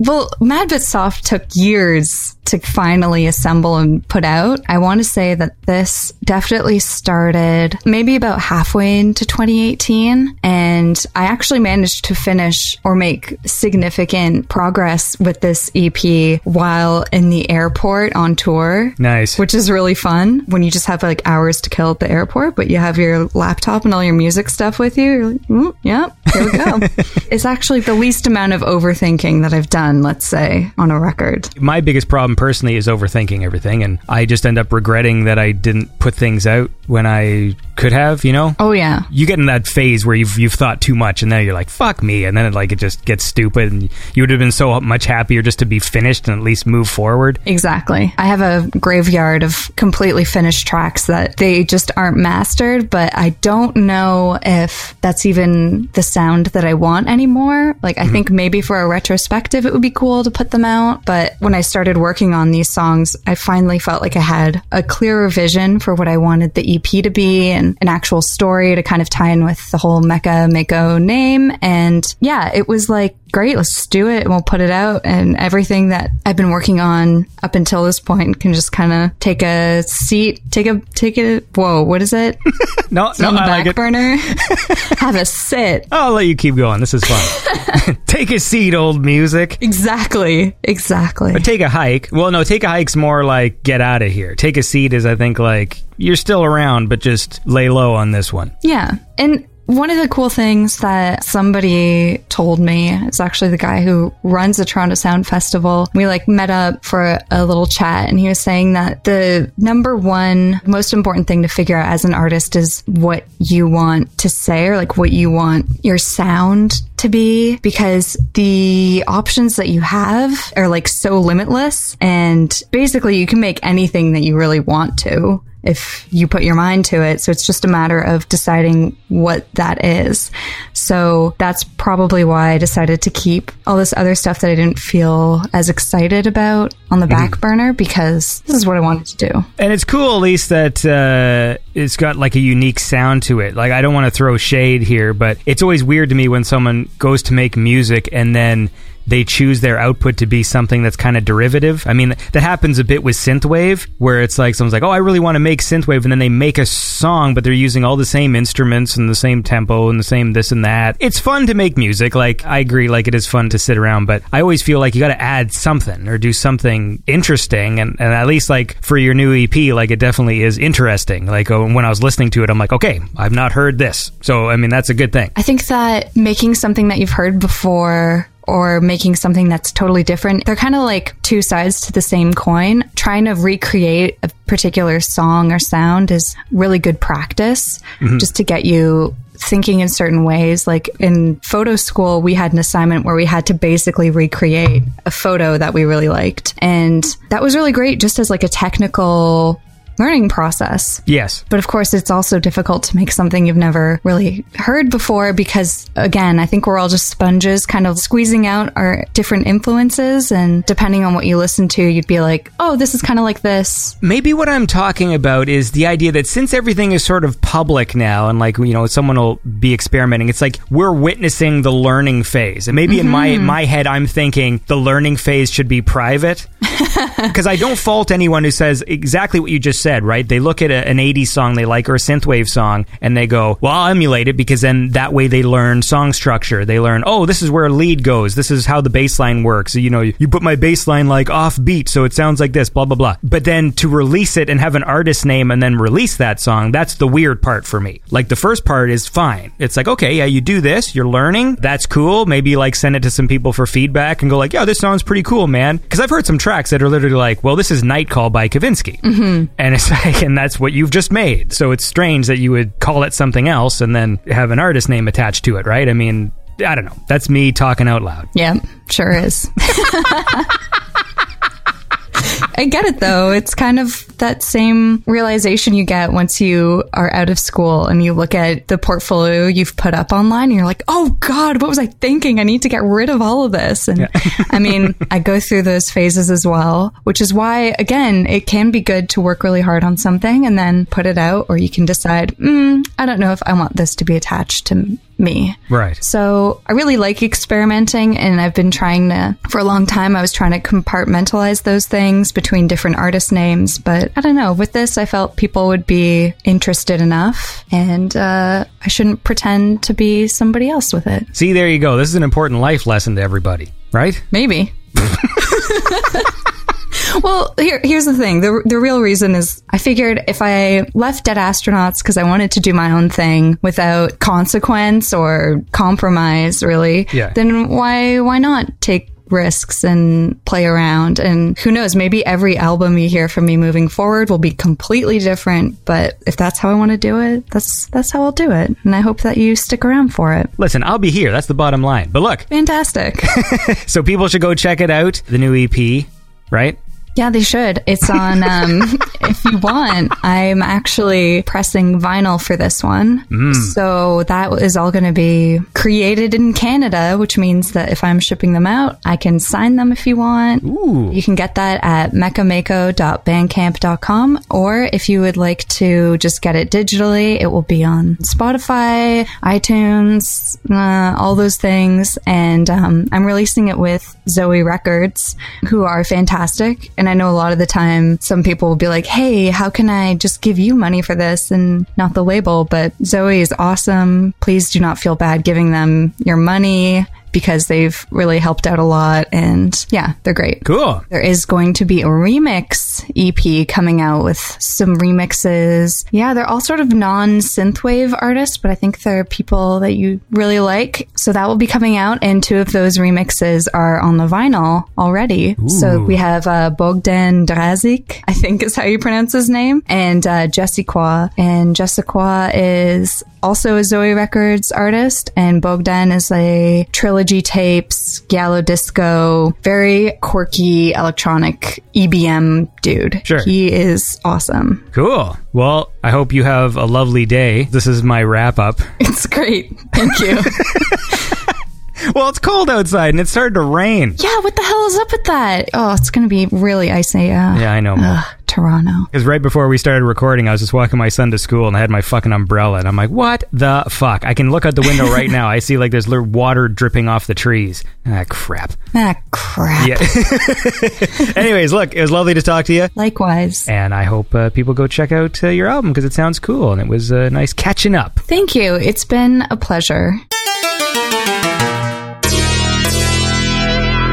Well, Mad Bit Soft took years to finally assemble and put out. I want to say that this definitely started maybe about halfway into 2018. And I actually managed to finish or make significant progress with this EP while in the airport on tour. Nice. Which is really fun when you just have like hours to kill at the airport, but you have your laptop and all your music stuff with you. You're like, mm, yep, here we go. it's actually the least amount of overthinking that I've done, let's say, on a record. my biggest problem personally is overthinking everything and i just end up regretting that i didn't put things out when i could have you know Oh, yeah. you get in that phase where you've you've thought too much and then you're like fuck me and then it like it just gets stupid and you would have been so much happier just to be finished and at least move forward Exactly. I have a graveyard of completely finished tracks that they just aren't mastered, but I don't know if that's even the sound that I want anymore. Like, I mm-hmm. think maybe for a retrospective, it would be cool to put them out. But when I started working on these songs, I finally felt like I had a clearer vision for what I wanted the EP to be and an actual story to kind of tie in with the whole Mecha Mako name. And yeah, it was like, great, let's do it and we'll put it out. And everything that I've been working on up until this point can just kind of take a seat, take a, take a, whoa, what is it? no no on the i back like burner. Have a sit. i'll let you keep going this is fun take a seat old music Exactly. Exactly. But take a hike. Well, no, take a hike's more like get out of here. Take a seat is, I think, like you're still around, but just lay low on this one. Yeah. And one of the cool things that somebody told me is actually the guy who runs the Toronto Sound Festival. We like met up for a, a little chat and he was saying that the number one most important thing to figure out as an artist is what you want to say or like what you want your sound to be because the options that you have are like so limitless and basically you can make anything that you really want to if you put your mind to it. So it's just a matter of deciding what that is. So that's probably why I decided to keep all this other stuff that I didn't feel as excited about on the back burner because this is what I wanted to do. And it's cool, at least, that uh, it's got like a unique sound to it. Like, I don't want to throw shade here, but it's always weird to me when someone goes to make music and then they choose their output to be something that's kind of derivative. I mean, that happens a bit with synthwave, where it's like someone's like, "Oh, I really want to make synthwave," and then they make a song, but they're using all the same instruments and the same tempo and the same this and that. It's fun to make music. Like, I agree, like it is fun to sit around, but I always feel like you got to add something or do something interesting, and, and at least like for your new EP, like it definitely is interesting. Like uh, when I was listening to it, I'm like, okay, I've not heard this, so I mean that's a good thing. I think that making something that you've heard before or making something that's totally different, they're kind of like two sides to the same coin. Trying to recreate a particular song or sound is really good practice mm-hmm. just to get you thinking in certain ways. Like in photo school, we had an assignment where we had to basically recreate a photo that we really liked. And that was really great just as like a technical learning process. Yes. But of course, it's also difficult to make something you've never really heard before because, again, I think we're all just sponges kind of squeezing out our different influences. And depending on what you listen to, you'd be like, oh, this is kind of like this. Maybe what I'm talking about is the idea that since everything is sort of public now and like, you know, someone will be experimenting, it's like we're witnessing the learning phase. And maybe in my mm-hmm. my head I'm thinking the learning phase should be private. Because I don't fault anyone who says exactly what you just said, right? They look at a, an 80s song they like or a synthwave song and they go, well, I'll emulate it because then that way they learn song structure. They learn, oh, this is where a lead goes. This is how the bass line works. You know, you put my bass line like off beat, so it sounds like this, blah, blah, blah. But then to release it and have an artist name and then release that song, that's the weird part for me. Like the first part is fine. It's like, okay, yeah, you do this, you're learning. That's cool. Maybe like send it to some people for feedback and go like, yeah, this sounds pretty cool, man. Because I've heard some tracks that are literally like, well, this is Night Call by Kavinsky. Mm-hmm. And it's like, and that's what you've just made. So it's strange that you would call it something else and then have an artist name attached to it, right? I mean, I don't know. That's me talking out loud. Yeah, sure is. I get it though. It's kind of that same realization you get once you are out of school and you look at the portfolio you've put up online and you're like, oh God, what was I thinking? I need to get rid of all of this. And I mean, I go through those phases as well, which is why, again, it can be good to work really hard on something and then put it out, or you can decide, mm, I don't know if I want this to be attached to me. Right. So I really like experimenting, and I've been trying to, for a long time, I was trying to compartmentalize those things between different artist names. But I don't know, with this, I felt people would be interested enough, and uh, I shouldn't pretend to be somebody else with it. See, there you go. This is an important life lesson to everybody, right? Maybe. well, here, here's the thing. The, the real reason is I figured if I left Dead Astronauts because I wanted to do my own thing without consequence or compromise, really, Yeah. then why, why not take risks and play around and who knows maybe every album you hear from me moving forward will be completely different but if that's how I want to do it that's that's how I'll do it and I hope that you stick around for it Listen, I'll be here. That's the bottom line. But look, fantastic so people should go check it out, the new EP, right? Yeah, they should. It's on, um, if you want, I'm actually pressing vinyl for this one. So that is all going to be created in Canada, which means that if I'm shipping them out, I can sign them if you want. Ooh. You can get that at mechamako.bandcamp.com, or if you would like to just get it digitally, it will be on Spotify, iTunes, uh, all those things. And um, I'm releasing it with Zoe Records, who are fantastic. And I know a lot of the time some people will be like, hey, how can I just give you money for this and not the label? But Zoe is awesome. Please do not feel bad giving them your money because they've really helped out a lot. And yeah, they're great. Cool. There is going to be a remix EP coming out with some remixes. Yeah, they're all sort of non synthwave artists, but I think they're people that you really like. So that will be coming out, and two of those remixes are on the vinyl already. So we have uh, Bogdan Drazik, I think is how you pronounce his name, and uh, Jessica. And Jessica is also a Zoe Records artist, and Bogdan is a trilogy tapes, Gallo disco, very quirky electronic EBM dude. Sure. He is awesome. Cool. Well, I hope you have a lovely day. This is my wrap up. It's great. Thank you. Well, it's cold outside and it started to rain. yeah, what the hell is up with that? Oh, it's going to be really icy. Uh, Yeah, I know. Ugh, Toronto. Because right before we started recording, I was just walking my son to school and I had my fucking umbrella. And I'm like, what the fuck? I can look out the window right now. I see like there's little water dripping off the trees. Ah, crap. Ah, crap. Yeah. Anyways, look, it was lovely to talk to you. Likewise. And I hope uh, people go check out uh, your album because it sounds cool and it was uh, nice catching up. Thank you. It's been a pleasure.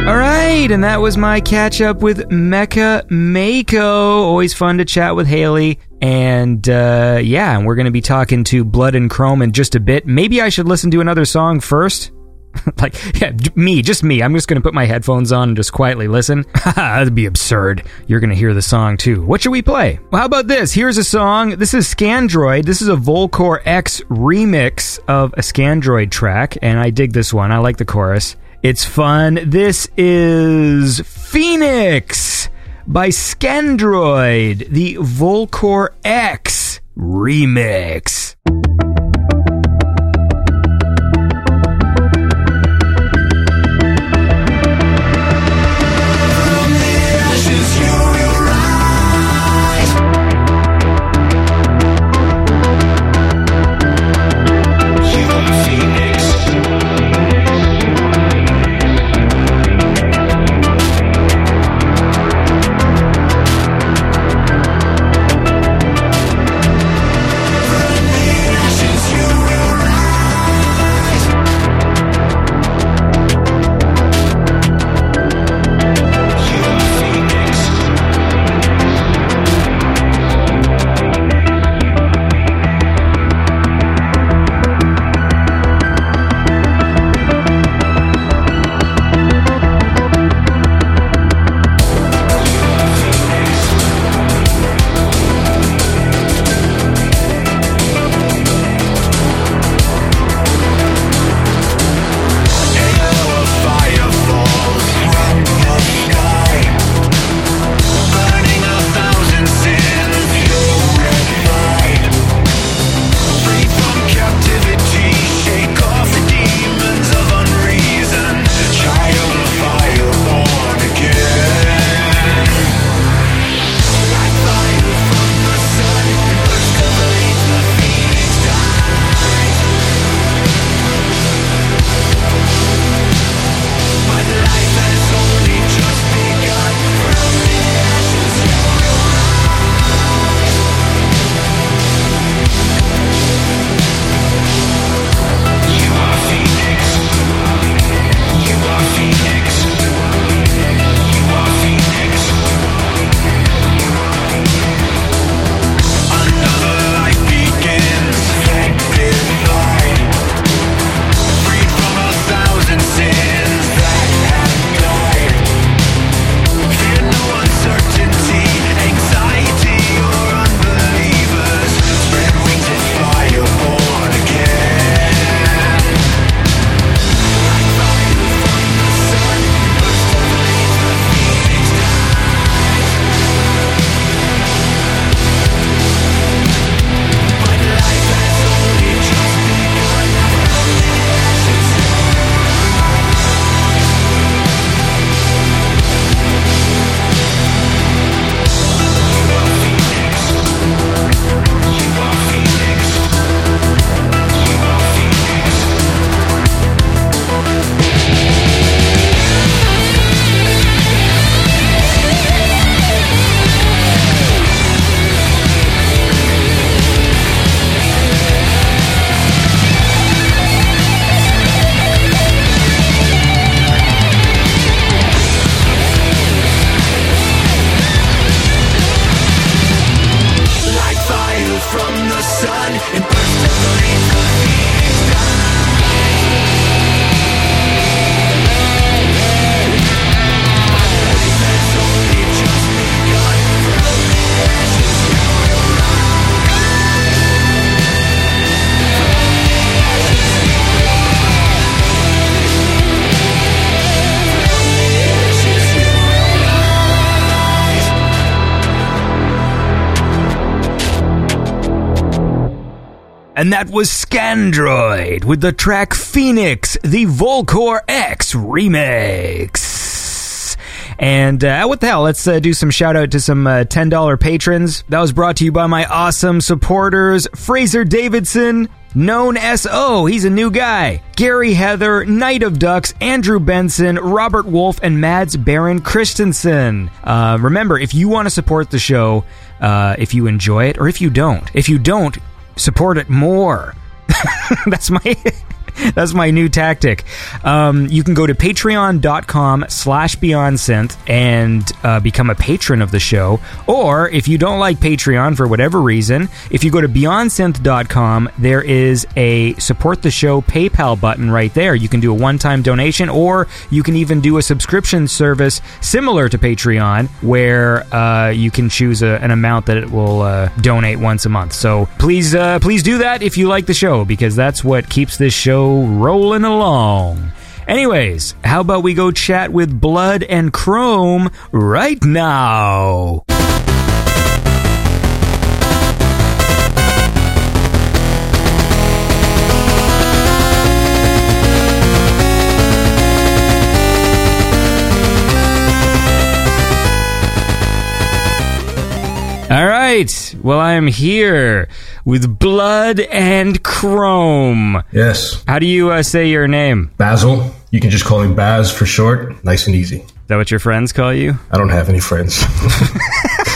All right, and that was my catch up with Mecha Mako. Always fun to chat with Haley. And uh, yeah, and we're going to be talking to Blood and Chrome in just a bit. Maybe I should listen to another song first. like, yeah, me, just me. I'm just going to put my headphones on and just quietly listen. That'd be absurd. You're going to hear the song too. What should we play? Well, how about this? Here's a song. This is Scandroid. This is a Volkor X remix of a Scandroid track, and I dig this one. I like the chorus. It's fun. This is Phoenix by Scandroid, the Volkor X remix. And that was Scandroid with the track Phoenix, the Volkor X remix. And uh, what the hell? Let's uh, do some shout out to some uh, $10 patrons. That was brought to you by my awesome supporters Fraser Davidson, known SO, he's a new guy. Gary Heather, Knight of Ducks, Andrew Benson, Robert Wolf, and Mads Baron Christensen. Uh, remember, if you want to support the show, uh, if you enjoy it, or if you don't, if you don't, support it more. That's my. That's my new tactic. Um, you can go to patreon.com slash beyond synth and uh, become a patron of the show. Or if you don't like Patreon for whatever reason, if you go to beyondsynth.com, there is a support the show PayPal button right there. You can do a one time donation or you can even do a subscription service similar to Patreon where uh, you can choose a, an amount that it will uh, donate once a month. So please, uh, please do that if you like the show because that's what keeps this show rolling along. Anyways, how about we go chat with Blood and Chrome right now? Right. Well, I'm here with Blood and Chrome. Yes. How do you uh, say your name? Basil. You can just call me Baz for short. Nice and easy. Is that what your friends call you? I don't have any friends.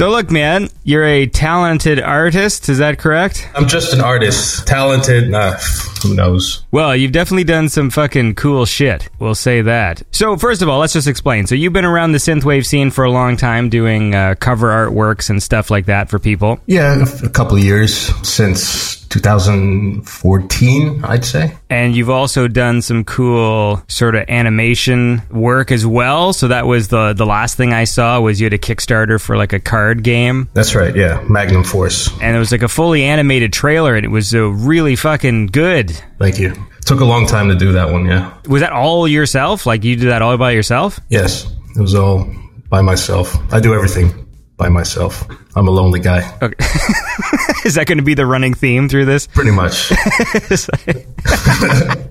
So, look, man, you're a talented artist. Is that correct? I'm just an artist. Talented. Nah, who knows? Well, you've definitely done some fucking cool shit. We'll say that. So, first of all, let's just explain. So, you've been around the synthwave scene for a long time, doing uh, cover artworks and stuff like that for people. Yeah, a couple of years since 2014, I'd say. And you've also done some cool sort of animation work as well. So that was the the last thing I saw was you had a Kickstarter for like a card game, That's right. Yeah, Magnum Force. and it was like a fully animated trailer, and it was uh, really fucking good. Thank you. Took a long time to do that one. Yeah. Was that all yourself? Like you did that all by yourself? Yes, it was all by myself. I do everything by myself. I'm a lonely guy, Okay. Is that going to be the running theme through this? pretty much.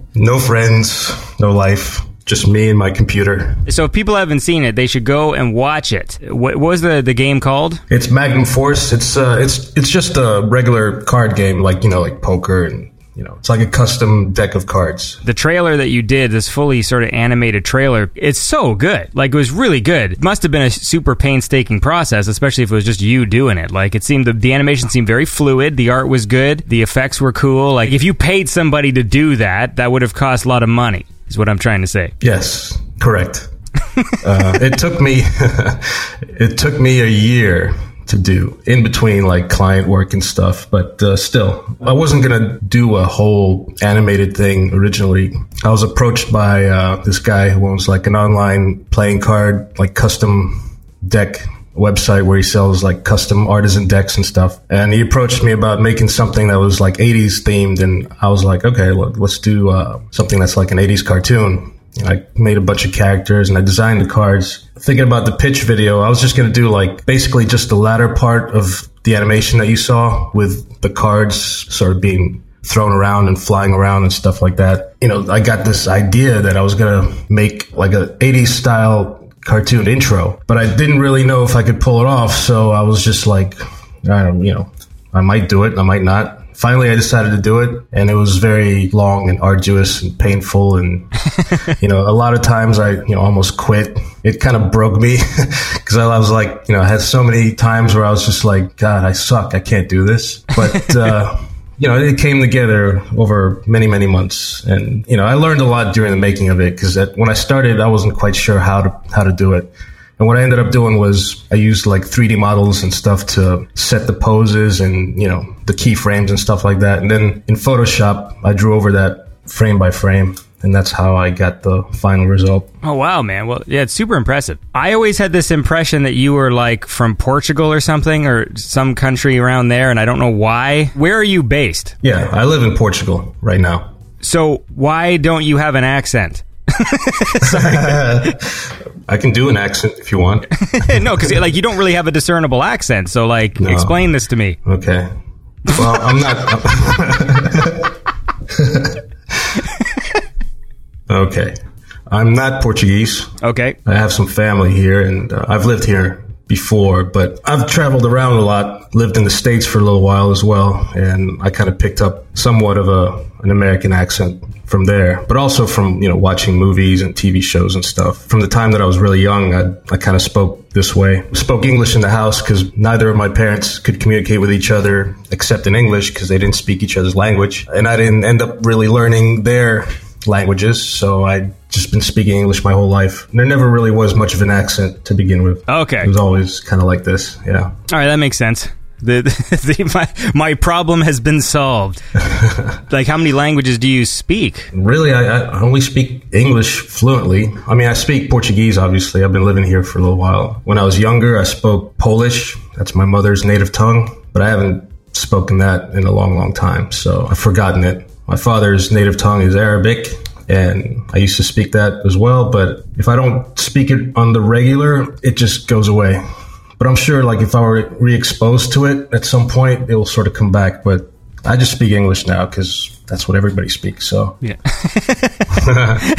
no friends, no life, just me and my computer. So if people haven't seen it, they should go and watch it. What, was the, the game called? It's Magnum Force. It's uh, it's it's just a regular card game, like you know, like poker, and you know, it's like a custom deck of cards. The trailer that you did, this fully sort of animated trailer, it's so good. Like it was really good. It must have been a super painstaking process, especially if it was just you doing it. Like it seemed the, the animation seemed very fluid. The art was good. The effects were cool. Like if you paid somebody to do that, that would have cost a lot of money. Is what I'm trying to say. Yes, correct. uh, it took me it took me a year to do in between like client work and stuff, but uh, still, I wasn't gonna do a whole animated thing originally. I was approached by uh, this guy who owns like an online playing card, like custom deck website where he sells like custom artisan decks and stuff. And he approached me about making something that was like 80s themed. And I was like, okay, look, let's do uh, something that's like an 80s cartoon. I made a bunch of characters and I designed the cards. Thinking about the pitch video, I was just going to do like basically just the latter part of the animation that you saw with the cards sort of being thrown around and flying around and stuff like that. You know, I got this idea that I was going to make like a 80s style cartoon intro, but I didn't really know if I could pull it off. So I was just like, I don't, you know, I might do it, I might not. Finally, I decided to do it, and it was very long and arduous and painful. And you know, a lot of times I, you know, almost quit. It kind of broke me because I was like, you know, I had so many times where I was just like, God, I suck. I can't do this. But uh, you know, it came together over many, many months, and you know, I learned a lot during the making of it because when I started, I wasn't quite sure how to how to do it. And what I ended up doing was I used like 3D models and stuff to set the poses and you know the keyframes and stuff like that. And then in Photoshop, I drew over that frame by frame, and that's how I got the final result. Oh wow, man. Well, yeah, it's super impressive. I always had this impression that you were like from Portugal or something or some country around there, and I don't know why. Where are you based? Yeah, I live in Portugal right now. So why don't you have an accent? I can do an accent if you want. no, because like you don't really have a discernible accent. So like, No. explain this to me. Okay. Well, I'm not. okay. I'm not Portuguese. Okay. I have some family here and uh, I've lived here before, but I've traveled around a lot lived in the States for a little while as well, and I kind of picked up somewhat of a an American accent from there, but also from you know watching movies and TV shows and stuff. From the time that I was really young, I, I kind of spoke this way. Spoke English in the house because neither of my parents could communicate with each other except in English because they didn't speak each other's language, and I didn't end up really learning their languages. So I just been speaking English my whole life. There never really was much of an accent to begin with. Okay. It was always kind of like this. Yeah. All right, that makes sense. The, the my my problem has been solved. like, how many languages do you speak? Really, I, I only speak English fluently. I mean, I speak Portuguese, obviously. I've been living here for a little while. When I was younger, I spoke Polish. That's my mother's native tongue, but I haven't spoken that in a long, long time. So I've forgotten it. My father's native tongue is Arabic, and I used to speak that as well. But if I don't speak it on the regular, it just goes away. But I'm sure, like, if I were re exposed to it at some point, it will sort of come back. But I just speak English now because that's what everybody speaks. So Yeah,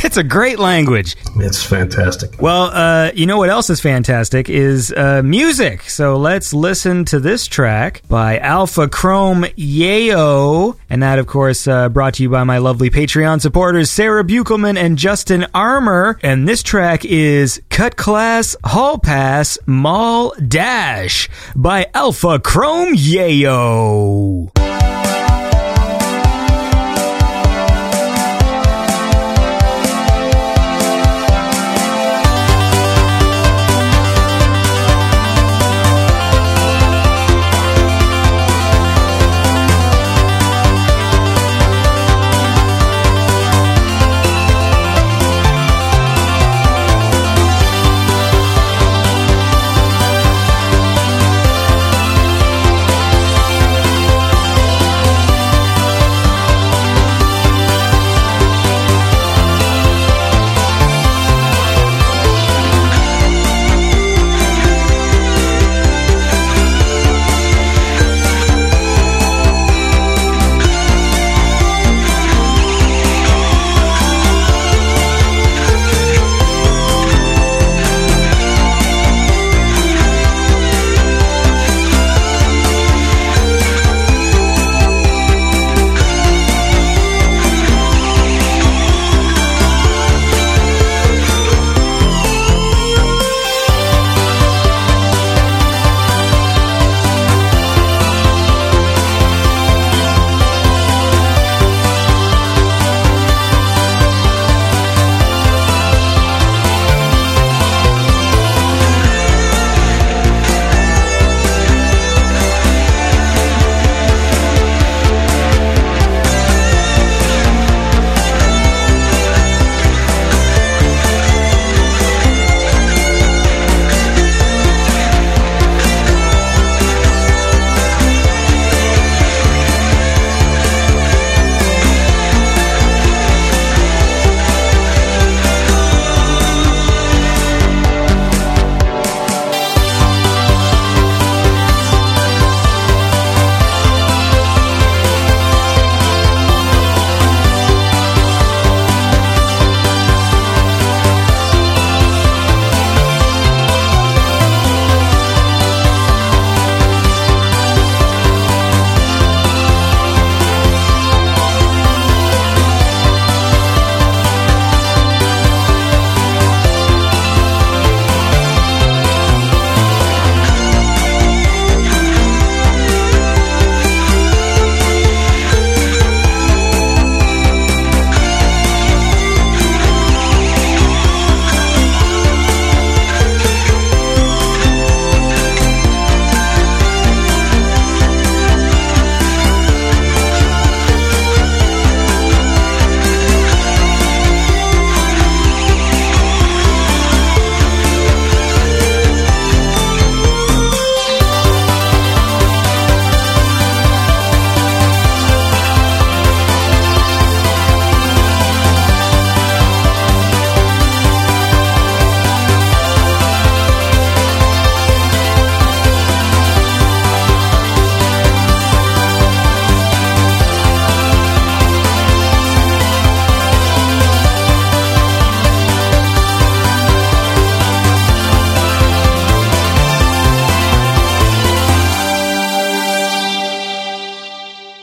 it's a great language. it's fantastic. Well, uh, you know what else is fantastic is uh, music. So let's listen to this track by Alpha Chrome Yayo, and that, of course, uh, brought to you by my lovely Patreon supporters Sarah Buchelman and Justin Armour. And this track is Cut Class Hall Pass Mall Dash by Alpha Chrome Yayo.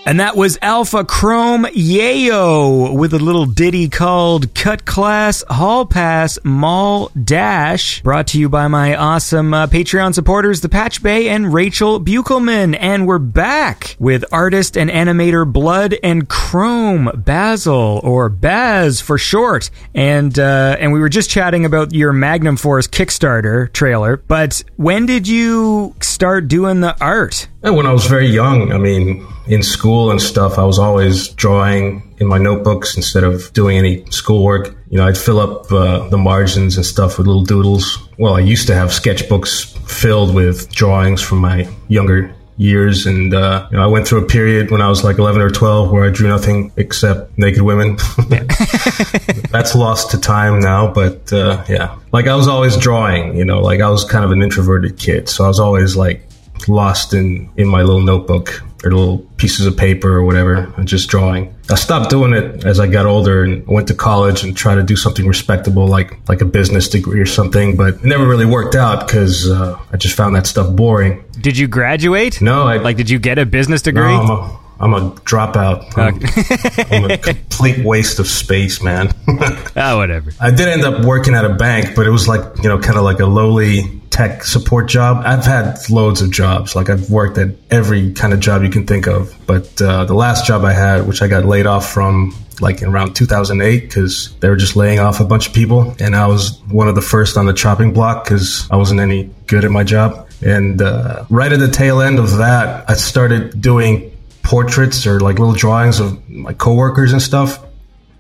And that was Alpha Chrome Yayo with a little ditty called Cut Class Hall Pass Mall Dash, brought to you by my awesome uh, Patreon supporters, the Patch Bay and Rachel Buchelman. And we're back with artist and animator Blood and Chrome Basil, or Baz for short. And uh, and we were just chatting about your Magnum Force Kickstarter trailer. But when did you start doing the art? Yeah, when I was very young, I mean, in school and stuff, I was always drawing in my notebooks instead of doing any schoolwork. You know, I'd fill up uh, the margins and stuff with little doodles. Well, I used to have sketchbooks filled with drawings from my younger years and uh, you know, I went through a period when I was like 11 or 12 where I drew nothing except naked women. That's lost to time now, but uh, yeah. Like I was always drawing, you know, like I was kind of an introverted kid, so I was always like lost in in my little notebook or little pieces of paper or whatever and just drawing. I stopped doing it as I got older and went to college and tried to do something respectable like like a business degree or something, but it never really worked out because uh, I just found that stuff boring. Did you graduate? No, I Like, did you get a business degree? no, I'm a dropout. I'm, I'm a complete waste of space, man. oh, whatever. I did end up working at a bank, but it was like, you know, kind of like a lowly tech support job. I've had loads of jobs. Like I've worked at every kind of job you can think of. But uh, the last job I had, which I got laid off from like in around 2008 because they were just laying off a bunch of people. And I was one of the first on the chopping block because I wasn't any good at my job. And uh, right at the tail end of that, I started doing portraits or like little drawings of my coworkers and stuff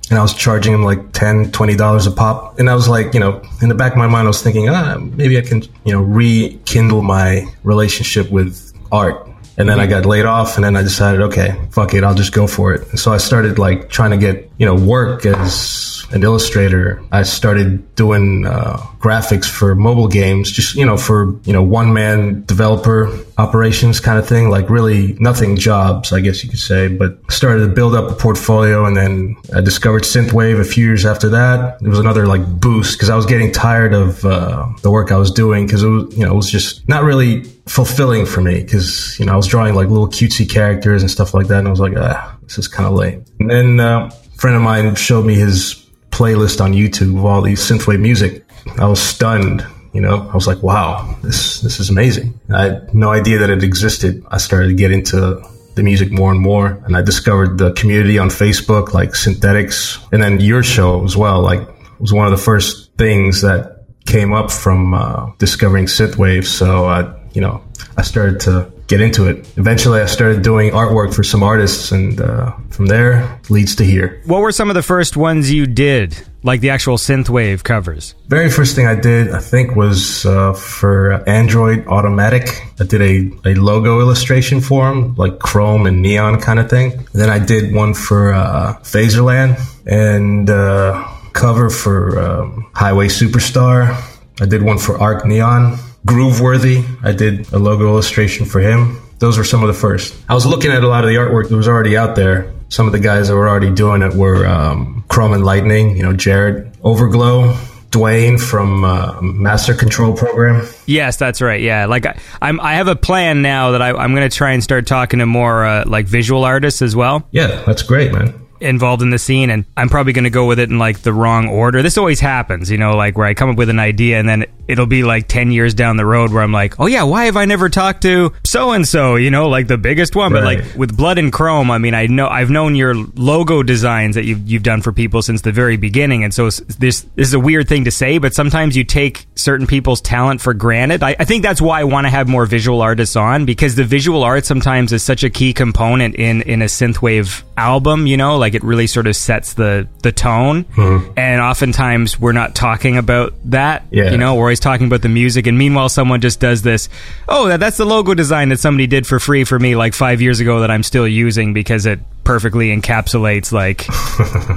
and I was charging him like 10 $20 a pop. And I was like, you know, in the back of my mind, I was thinking, ah, maybe I can, you know, rekindle my relationship with art. And then I got laid off and then I decided, okay, fuck it, I'll just go for it. And so I started like trying to get, you know, work as an illustrator. I started doing uh, graphics for mobile games, just, you know, for, you know, one man developer operations kind of thing, like really nothing jobs, I guess you could say, but started to build up a portfolio and then I discovered Synthwave a few years after that. It was another like boost because I was getting tired of uh, the work I was doing because it was, you know, it was just not really fulfilling for me because, you know, I was drawing like little cutesy characters and stuff like that. And I was like, ah, this is kind of lame. And then uh, a friend of mine showed me his playlist on YouTube of all these synthwave music. I was stunned. You know, I was like, wow, this this is amazing. I had no idea that it existed. I started to get into the music more and more, and I discovered the community on Facebook, like Synthetics, and then your show as well. Like, it was one of the first things that came up from uh, discovering synthwave. So, I, you know, I started to get into it. Eventually, I started doing artwork for some artists, and uh, from there leads to here. What were some of the first ones you did? Like the actual synthwave covers? Very first thing I did, I think, was uh, for Android Automatic. I did a, a logo illustration for them, like chrome and neon kind of thing. Then I did one for uh, Phaserland and uh, cover for um, Highway Superstar. I did one for Arc Neon. Grooveworthy, I did a logo illustration for him. Those were some of the first. I was looking at a lot of the artwork that was already out there. Some of the guys that were already doing it were um, Chrome and Lightning, you know, Jared Overglow, Dwayne from uh, Master Control Program. Yes, that's right. Yeah, like I, I'm, I have a plan now that I, I'm going to try and start talking to more uh, like visual artists as well Yeah, that's great, man. Involved in the scene, and I'm probably going to go with it in like the wrong order. This always happens, you know, like where I come up with an idea and then it'll be like 10 years down the road where I'm like, oh yeah, why have I never talked to so and so, you know, like the biggest one. But like with Blood and Chrome, I mean, I know I've known your logo designs that you've you've done for people since the very beginning, and so this this is a weird thing to say, but sometimes you take certain people's talent for granted. I, I think that's why I want to have more visual artists on because the visual art sometimes is such a key component in in a synthwave album. You know, like it really sort of sets the the tone, mm-hmm. and oftentimes we're not talking about that. Yeah. you know, we're always talking about the music, and meanwhile, someone just does this. Oh, that, that's the logo design that somebody did for free for me like five years ago that I'm still using because it perfectly encapsulates like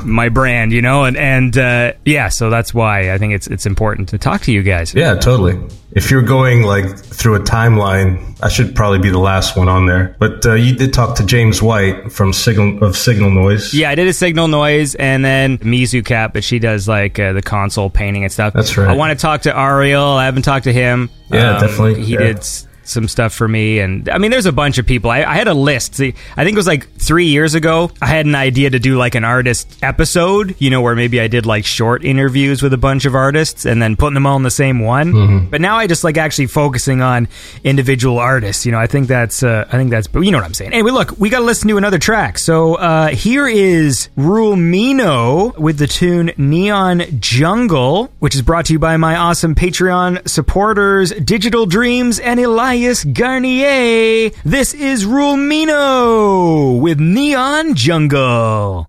my brand, you know, and and uh, yeah, so that's why I think it's it's important to talk to you guys. Yeah, totally. If you're going like through a timeline, I should probably be the last one on there. But uh, you did talk to James White from Signal of Signal Noise. Yeah, I did a signal noise and then Mizu Cap, but she does like uh, the console painting and stuff. That's right. I want to talk to Ariel. I haven't talked to him. Um, Yeah, definitely, He yeah. did some stuff for me. And I mean, there's a bunch of people. I, I had a list. See, I think it was like three years ago. I had an idea to do like an artist episode, you know, where maybe I did like short interviews with a bunch of artists and then putting them all in the same one. But now I just like actually focusing on individual artists. You know, I think that's, uh, I think that's, but you know what I'm saying. Anyway, look, we got to listen to another track. So uh, here is Rulmino with the tune Neon Jungle, which is brought to you by my awesome Patreon supporters, Digital Dreams and Elias Garnier. This is Rulmino with Neon Jungle.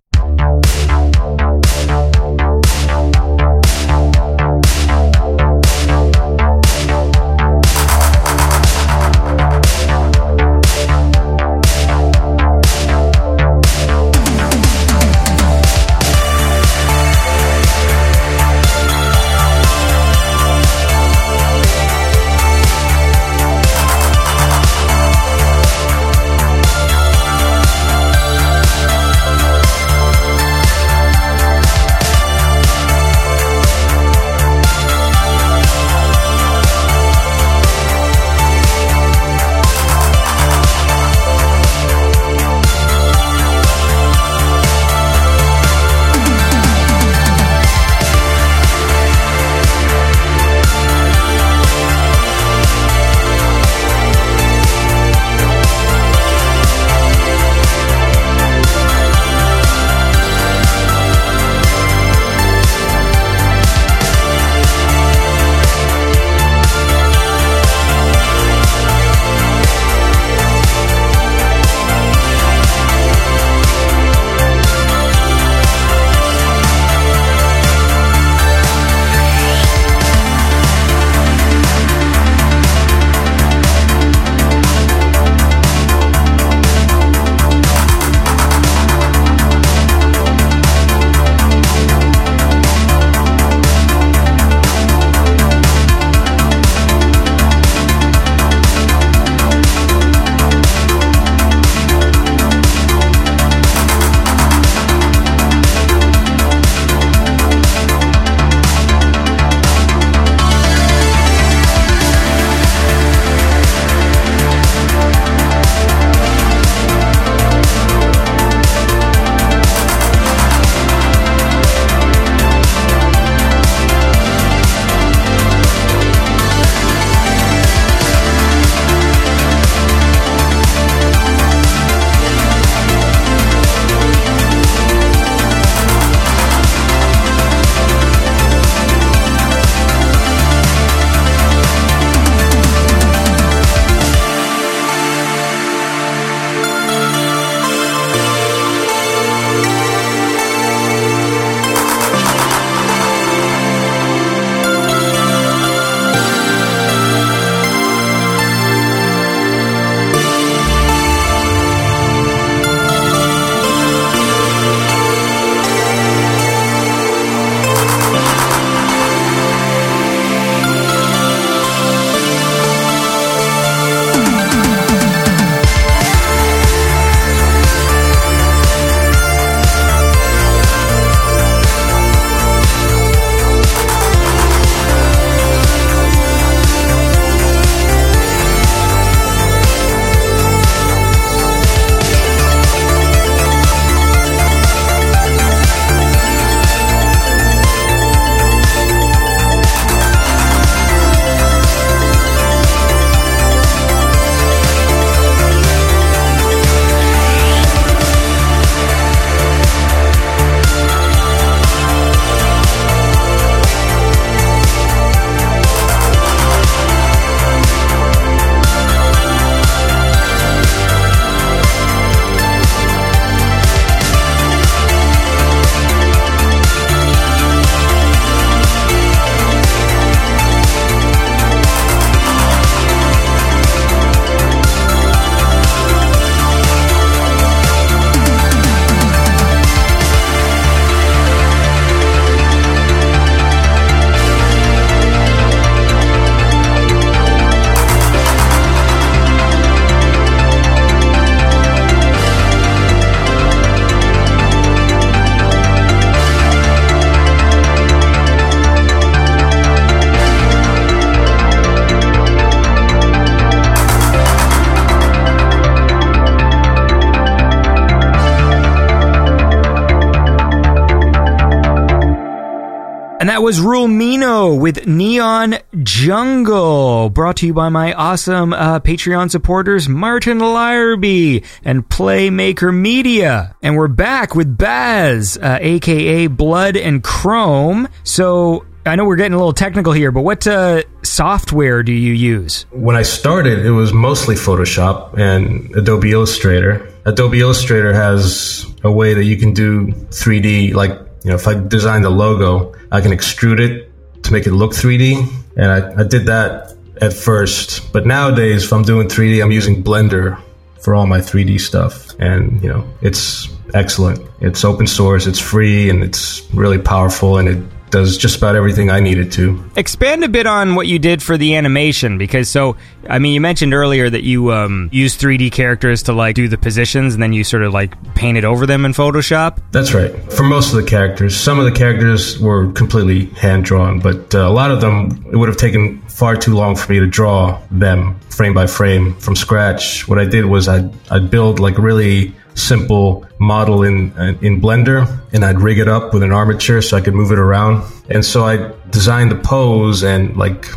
And that was Rulmino with Neon Jungle, brought to you by my awesome uh, Patreon supporters, Martin Larby and Playmaker Media. And we're back with Baz, uh, aka Blood and Chrome. So I know we're getting a little technical here, but what uh, software do you use? When I started, it was mostly Photoshop and Adobe Illustrator. Adobe Illustrator has a way that you can do 3D, like, you know, if I design the logo, I can extrude it to make it look 3D. And I, I did that at first. But nowadays, if I'm doing 3D, I'm using Blender for all my 3D stuff. And, you know, it's excellent. It's open source, it's free, and it's really powerful, and it does just about everything I needed to. Expand a bit on what you did for the animation, because so I mean, you mentioned earlier that you um, use 3D characters to like do the positions, and then you sort of like painted over them in Photoshop. That's right. For most of the characters, some of the characters were completely hand drawn, but uh, a lot of them, it would have taken far too long for me to draw them frame by frame from scratch. What I did was I'd, I'd build like really simple model in in Blender and I'd rig it up with an armature so I could move it around. And so I designed the pose and like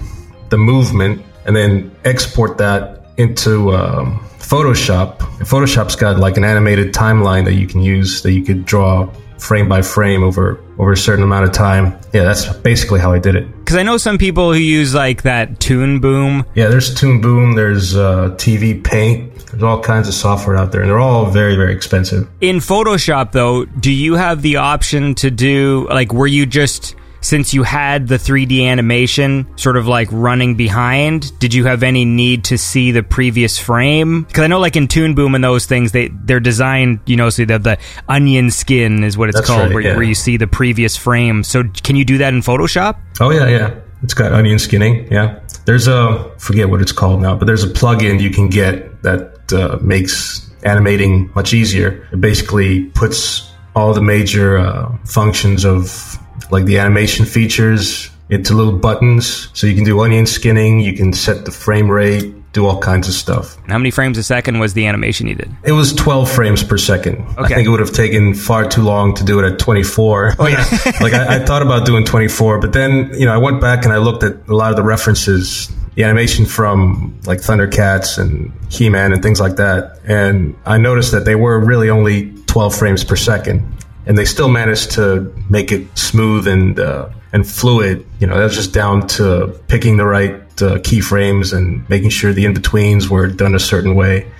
the movement and then export that into um, Photoshop. And Photoshop's got like an animated timeline that you can use that you could draw frame by frame over over a certain amount of time. Yeah, that's basically how I did it. Because I know some people who use like that Toon Boom. Yeah, there's Toon Boom, there's uh, TV Paint, there's all kinds of software out there, and they're all very very expensive. In Photoshop, though, do you have the option to do like were you just since you had the 3D animation sort of like running behind, did you have any need to see the previous frame? Because I know, like in Toon Boom and those things, they they're designed, you know, so they have the onion skin is what it's That's called, right, where, yeah. where you see the previous frame. So can you do that in Photoshop? Oh yeah, yeah. It's got onion skinning. Yeah, there's a forget what it's called now, but there's a plugin you can get that uh, makes animating much easier. It basically puts all the major uh, functions of like the animation features into little buttons, so you can do onion skinning. You can set the frame rate, do all kinds of stuff. How many frames a second was the animation you did? It was 12 frames per second. I think it would have taken far too long to do it at 24. Oh, yeah. like I, I thought about doing 24, but then, you know, I went back and I looked at a lot of the references, the animation from like Thundercats and He-Man and things like that. And I noticed that they were really only 12 frames per second. And they still managed to make it smooth and, uh, and fluid. You know, that was just down to picking the right uh, keyframes and making sure the in-betweens were done a certain way.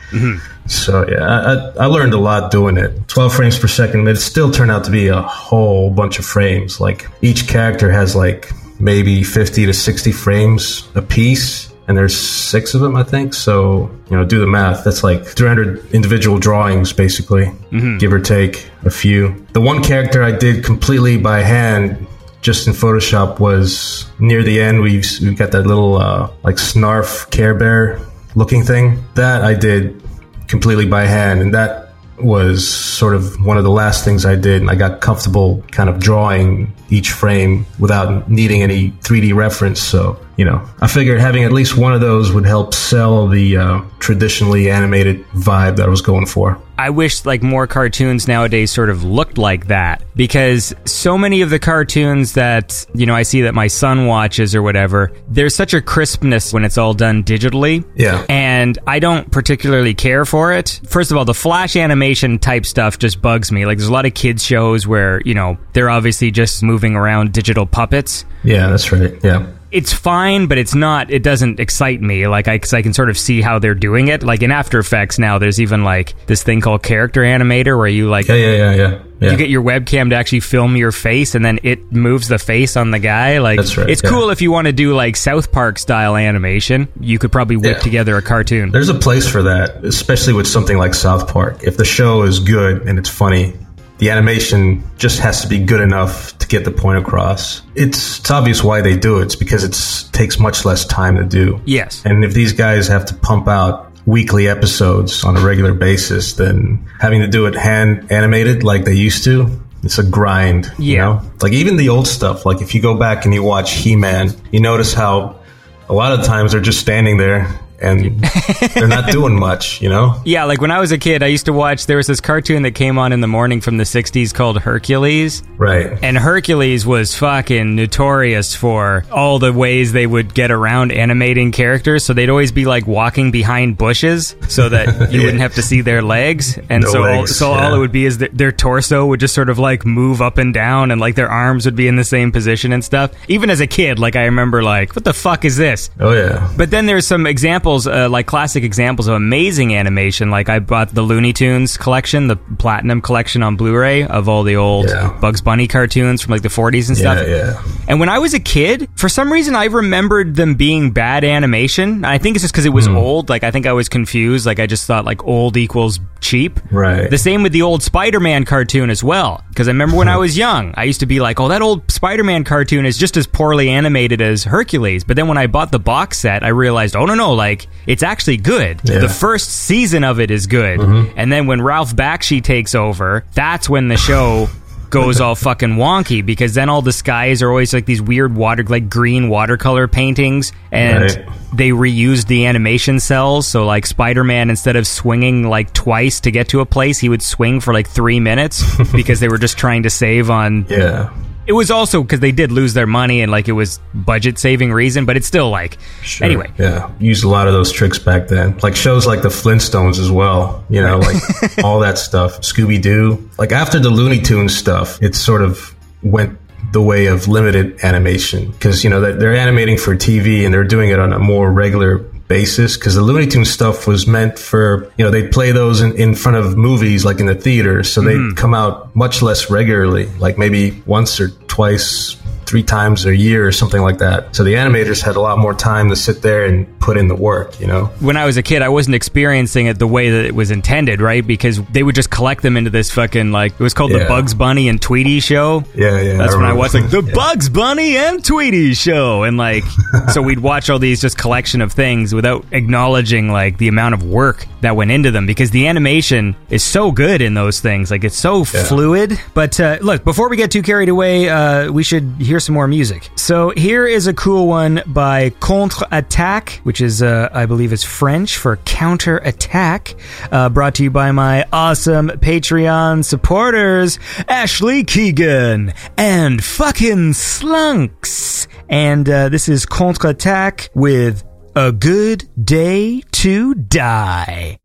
So yeah, I, I, I learned a lot doing it. 12 frames per second, but it still turned out to be a whole bunch of frames. Like each character has like maybe 50 to 60 frames a piece. And there's six of them, I think. So, you know, do the math. That's like 300 individual drawings, basically, give or take a few. The one character I did completely by hand just in Photoshop was near the end. We've, we've got that little, uh, like snarf Care Bear looking thing. That I did completely by hand. And that was sort of one of the last things I did. And I got comfortable kind of drawing each frame without needing any 3D reference. So, you know, I figured having at least one of those would help sell the uh, traditionally animated vibe that I was going for. I wish like more cartoons nowadays sort of looked like that because so many of the cartoons that, you know, I see that my son watches or whatever, there's such a crispness when it's all done digitally. Yeah. And I don't particularly care for it. First of all, the flash animation type stuff just bugs me. Like there's a lot of kids shows where, you know, they're obviously just moving around digital puppets Yeah, that's right. Yeah. It's fine, but it's not. It doesn't excite me. Like I, cause I can sort of see how they're doing it. Like in After Effects now, there's even like this thing called Character Animator, where you like Yeah, yeah, yeah, yeah. yeah. you get your webcam to actually film your face, and then it moves the face on the guy. Like That's right, it's yeah. cool if you want to do like South Park style animation. You could probably whip Yeah. together a cartoon. There's a place for that, especially with something like South Park. If the show is good and it's funny, the animation just has to be good enough to get the point across. It's, it's obvious why they do it. It's because it takes much less time to do. Yes. And if these guys have to pump out weekly episodes on a regular basis, then having to do it hand animated like they used to, it's a grind. You Yeah. know? Like even the old stuff, like if you go back and you watch He Man, you notice how a lot of times they're just standing there and they're not doing much, you know? Yeah, like when I was a kid, I used to watch. There was this cartoon that came on in the morning from the '60s called Hercules, Right. and Hercules was fucking notorious for all the ways they would get around animating characters. So they'd always be like walking behind bushes so that you Yeah. wouldn't have to see their legs, and No so all, legs, so all it would be is that their torso would just sort of like move up and down, and like their arms would be in the same position and stuff. Even as a kid, like I remember, like what the fuck is this? Oh, yeah. But then there's some examples, uh, like classic examples of amazing animation. Like I bought the Looney Tunes collection, the Platinum collection on Blu-ray of all the old Yeah. Bugs Bunny cartoons from like the 40s and stuff. yeah. And when I was a kid, for some reason, I remembered them being bad animation. I think it's just because it was Hmm. old. Like I think I was confused. Like I just thought like old equals cheap. Right. The same with the old Spider-Man cartoon as well. Because I remember when I was young, I used to be like, "Oh, that old Spider-Man cartoon is just as poorly animated as Hercules." But then when I bought the box set, I realized, "Oh no, no! Like it's actually good. Yeah. The first season of it is good." Mm-hmm. And then when Ralph Bakshi takes over, that's when the show. goes all fucking wonky because then all the skies are always like these weird water like green watercolor paintings and Right. they reused the animation cels so like spider-man instead of swinging like twice to get to a place he would swing for like three minutes because they were just trying to save on Yeah. It was also because they did lose their money and like it was budget saving reason but it's still like Sure. anyway Yeah. Used a lot of those tricks back then. Like shows like the Flintstones as well. You know, like all that stuff. Scooby Doo. Like after the Looney Tunes stuff, it sort of went the way of limited animation because you know they're, they're animating for TV and they're doing it on a more regular basis because the Looney Tunes stuff was meant for you know they'd play those in, in front of movies like in the theaters so they'd mm-hmm. come out much less regularly like maybe once or twice three times a year or something like that so the animators had a lot more time to sit there and put in the work you know when I was a kid, I wasn't experiencing it the way that it was intended, right? Because they would just collect them into this fucking like it was called the Bugs Bunny and Tweety show. Yeah, yeah, That's I when I watched like the Yeah. Bugs Bunny and Tweety show, and like so we'd watch all these just collection of things without acknowledging like the amount of work that went into them because the animation is so good in those things, like it's so fluid. But uh, look, before we get too carried away, uh, we should hear some more music. So here is a cool one by Contre Attack, which is uh, I believe is French for counter attack. Uh, brought to you by my awesome Patreon supporters, Ashley Keegan and fucking Slunks. And uh, this is Contre Attack with a good day to die.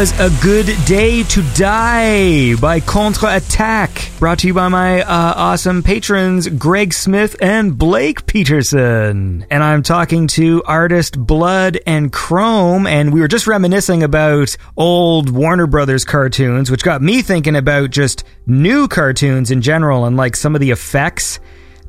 Was A Good Day to Die by Contre Attack, brought to you by my uh, awesome patrons, Greg Smith and Blake Peterson. And I'm talking to artist Blood and Chrome, and we were just reminiscing about old Warner Brothers cartoons, which got me thinking about just new cartoons in general and like some of the effects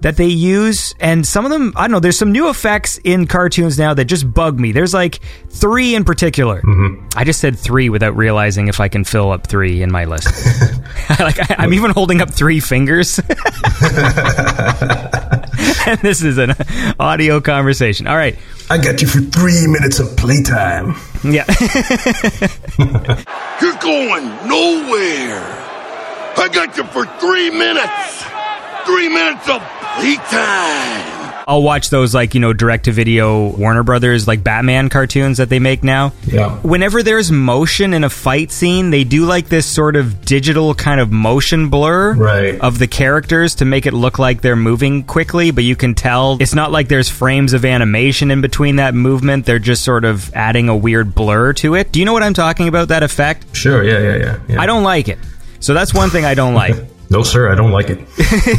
that they use and some of them i don't know there's some new effects in cartoons now that just bug me. There's like three in particular. Mm-hmm. I just said three without realizing if i can fill up three in my list. Like I, i'm even holding up three fingers. And this is an audio conversation. All right. I got you for three minutes of playtime. yeah. You're going nowhere. I got you for three minutes. Three minutes of playtime. i'll watch those like you know direct to video warner brothers like batman cartoons that they make now Yeah. whenever there's motion in a fight scene, they do like this sort of digital kind of motion blur Right. of the characters to make it look like they're moving quickly, but you can tell it's not like there's frames of animation in between that movement. They're just sort of adding a weird blur to it. Do you know what I'm talking about? That effect? Sure. Yeah. Yeah. Yeah. yeah. I don't like it. So that's one thing I don't like. No, sir. I don't like it.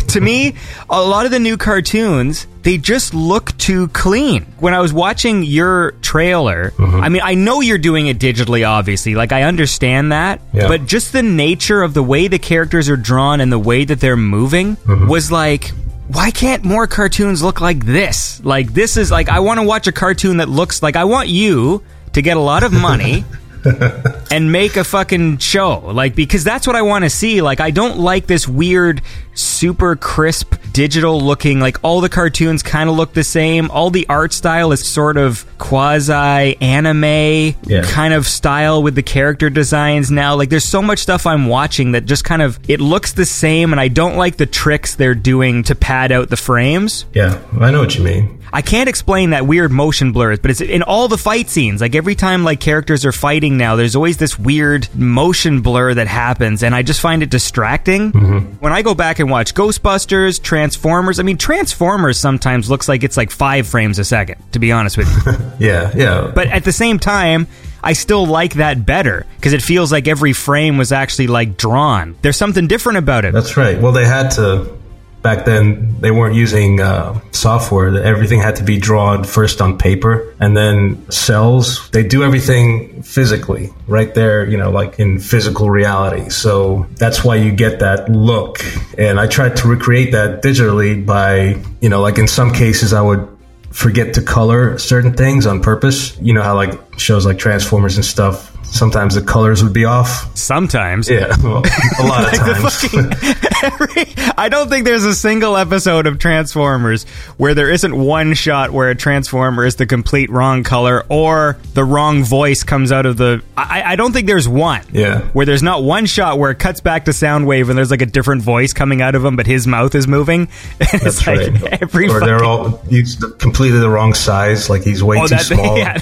to me, a lot of the new cartoons, they just look too clean. When I was watching your trailer, mm-hmm. I mean, I know you're doing it digitally, obviously. Like, I understand that. Yeah. But just the nature of the way the characters are drawn and the way that they're moving mm-hmm. was like. Why can't more cartoons look like this? Like, this is like, I want to watch a cartoon that looks like, I want you to get a lot of money and make a fucking show. Like, because that's what I want to see. Like, I don't like this weird, super crisp, digital looking, like, all the cartoons kind of look the same. All the art style is sort of quasi anime Yeah. kind of style with the character designs now. Like, there's so much stuff I'm watching that just kind of, it looks the same, and I don't like the tricks they're doing to pad out the frames. Yeah. I know what you mean. I can't explain that weird motion blurs, but it's in all the fight scenes. Like every time like characters are fighting now, there's always this weird motion blur that happens, and I just find it distracting. Mm-hmm. When I go back and watch Ghostbusters, Transformers, I mean Transformers sometimes looks like it's like five frames a second. To be honest with you, Yeah. Yeah. but at the same time. I still like that better because it feels like every frame was actually like drawn. There's something different about it. That's right. Well, they had to. Back then, they weren't using uh, software. Everything had to be drawn first on paper, and then cels. They do everything physically, right there. You know, like in physical reality. So that's why you get that look. And I tried to recreate that digitally by, you know, like in some cases, I would forget to color certain things on purpose. You know how like shows like Transformers and stuff. Sometimes the colors would be off. Sometimes, Yeah, well, a lot of times. Every, I don't think there's a single episode of Transformers where there isn't one shot where a Transformer is the complete wrong color or the wrong voice comes out of the. I, I don't think there's one. Yeah. Where there's not one shot where it cuts back to Soundwave and there's like a different voice coming out of him, but his mouth is moving. And it's That's like right. every or they're all he's completely the wrong size. Like he's way Oh, too that- small yeah.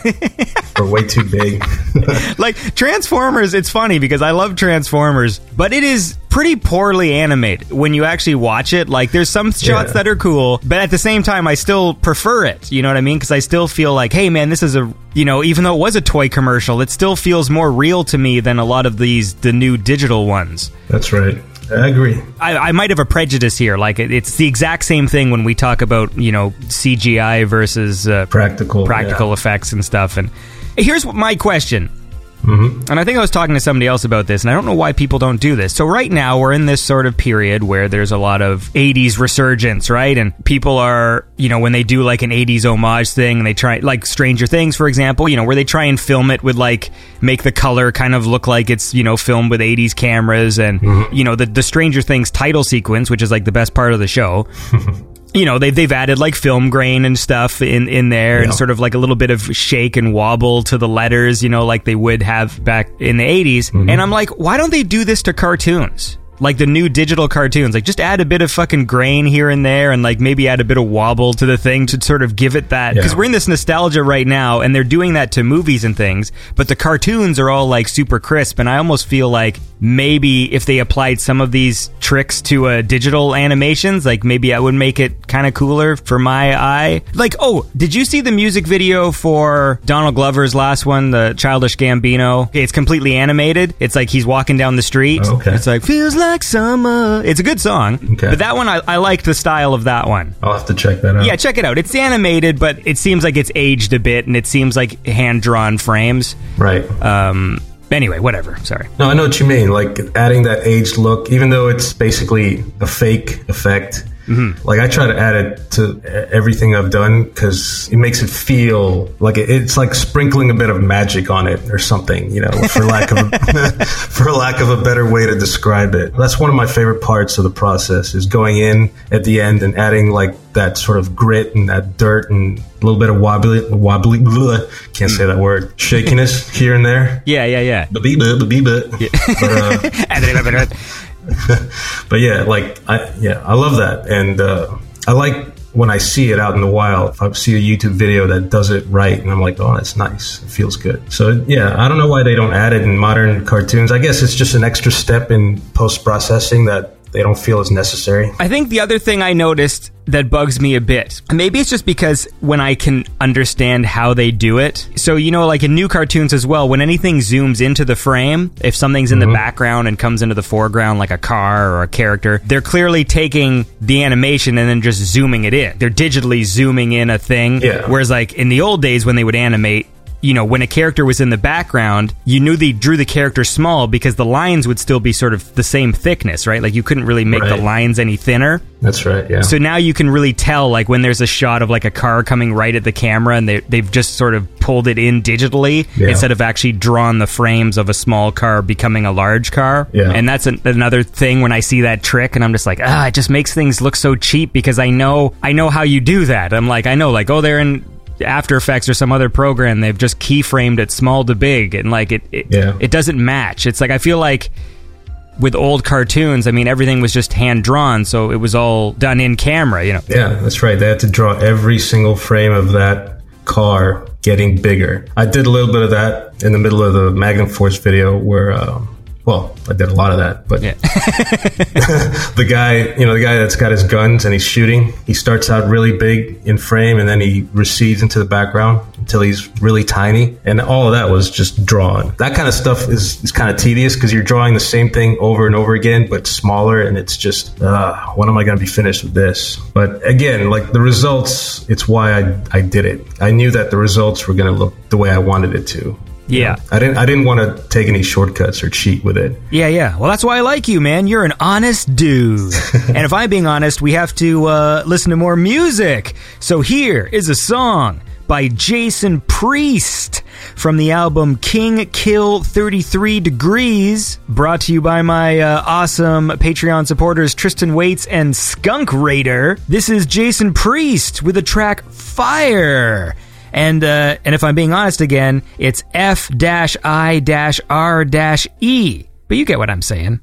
or way too big. like Transformers, it's funny because I love Transformers, but it is pretty poorly animated when you actually watch it. Like there's some shots Yeah. that are cool, but at the same time I still prefer it. You know what I mean? Because I still feel like, hey man, this is a you know, even though it was a toy commercial, it still feels more real to me than a lot of these the new digital ones. That's right. I agree. I, I might have a prejudice here. Like it, it's the exact same thing when we talk about you know CGI versus uh, Practical. practical yeah. effects and stuff. And here's what my question. Mm-hmm. And I think I was talking to somebody else about this, and I don't know why people don't do this. So right now we're in this sort of period where there's a lot of 80s resurgence, right? And people are, you know, when they do like an 80s homage thing, and they try like Stranger Things, for example, you know, where they try and film it with like make the color kind of look like it's you know filmed with 80s cameras, and you know the the Stranger Things title sequence, which is like the best part of the show you know they've they've added like film grain and stuff in in there and sort of like a little bit of shake and wobble to the letters you know like they would have back in the 80s Mm-hmm. and i'm like why don't they do this to cartoons like the new digital cartoons. Like just add a bit of fucking grain here and there, and like maybe add a bit of wobble to the thing to sort of give it that. Because Yeah. we're in this nostalgia right now, and they're doing that to movies and things. But the cartoons are all like super crisp, and I almost feel like maybe if they applied some of these tricks to uh, digital animations, like maybe I would make it kind of cooler for my eye. Like, oh, did you see the music video for Donald Glover's last one, the Childish Gambino? Okay, it's completely animated. It's like he's walking down the street. Okay. It's like feels like summer. It's a good song. Okay. But that one, I, I liked the style of that one. I'll have to check that out. Yeah, check it out. It's animated, but it seems like it's aged a bit, and it seems like hand drawn frames. Right. Um. Anyway, whatever. Sorry. No, I know what you mean. Like adding that aged look, even though it's basically a fake effect. Mm-hmm. Like I try to add it to everything I've done because it makes it feel like it, it's like sprinkling a bit of magic on it or something. You know, for lack of a, for lack of a better way to describe it. That's one of my favorite parts of the process is going in at the end and adding like that sort of grit and that dirt and a little bit of wobbly wobbly. Bleh, can't say that word. Shakiness here and there. Yeah, yeah, yeah. Ba-bee-ba, ba-bee-ba. But, uh, but yeah, like I yeah, I love that, and uh, I like when I see it out in the wild. If I see a YouTube video that does it right, and I'm like, oh, that's nice. It feels good. So yeah, I don't know why they don't add it in modern cartoons. I guess it's just an extra step in post processing that they don't feel is necessary. I think the other thing I noticed that bugs me a bit, maybe it's just because when I can understand how they do it. So, you know, like in new cartoons as well, when anything zooms into the frame, if something's in the mm-hmm. background and comes into the foreground, like a car or a character, they're clearly taking the animation and then just zooming it in. They're digitally zooming in a thing. Yeah. Whereas, like in the old days when they would animate, you know, when a character was in the background, you knew they drew the character small because the lines would still be sort of the same thickness, right? Like you couldn't really make the lines any thinner. That's right. Yeah. So now you can really tell, like when there's a shot of like a car coming right at the camera, and they they've just sort of pulled it in digitally Yeah. instead of actually drawn the frames of a small car becoming a large car. Yeah. And that's an, another thing when I see that trick, and I'm just like, ah, it just makes things look so cheap because I know I know how you do that. I'm like, I know, like, oh, they're in. After Effects or some other program, they've just keyframed it small to big, and like it, it, Yeah. it doesn't match. It's like I feel like with old cartoons, I mean, everything was just hand drawn, so it was all done in camera, you know. Yeah, that's right. They had to draw every single frame of that car getting bigger. I did a little bit of that in the middle of the Magnum Force video where, um, well, I did a lot of that, but Yeah. the guy, you know, the guy that's got his guns and he's shooting, he starts out really big in frame and then he recedes into the background until he's really tiny. And all of that was just drawn. That kind of stuff is, is kind of tedious because you're drawing the same thing over and over again, but smaller. And it's just, uh, when am I going to be finished with this? But again, like the results, it's why I, I did it. I knew that the results were going to look the way I wanted it to. Yeah. I didn't. I didn't want to take any shortcuts or cheat with it. Yeah, yeah. Well, that's why I like you, man. You're an honest dude. and if I'm being honest, we have to uh, listen to more music. So here is a song by Jason Priest from the album King Kill 33 Degrees, brought to you by my uh, awesome Patreon supporters Tristan Waits and Skunk Raider. This is Jason Priest with the track Fire. And uh, and if I'm being honest again, it's F dash I dash R dash E. But you get what I'm saying.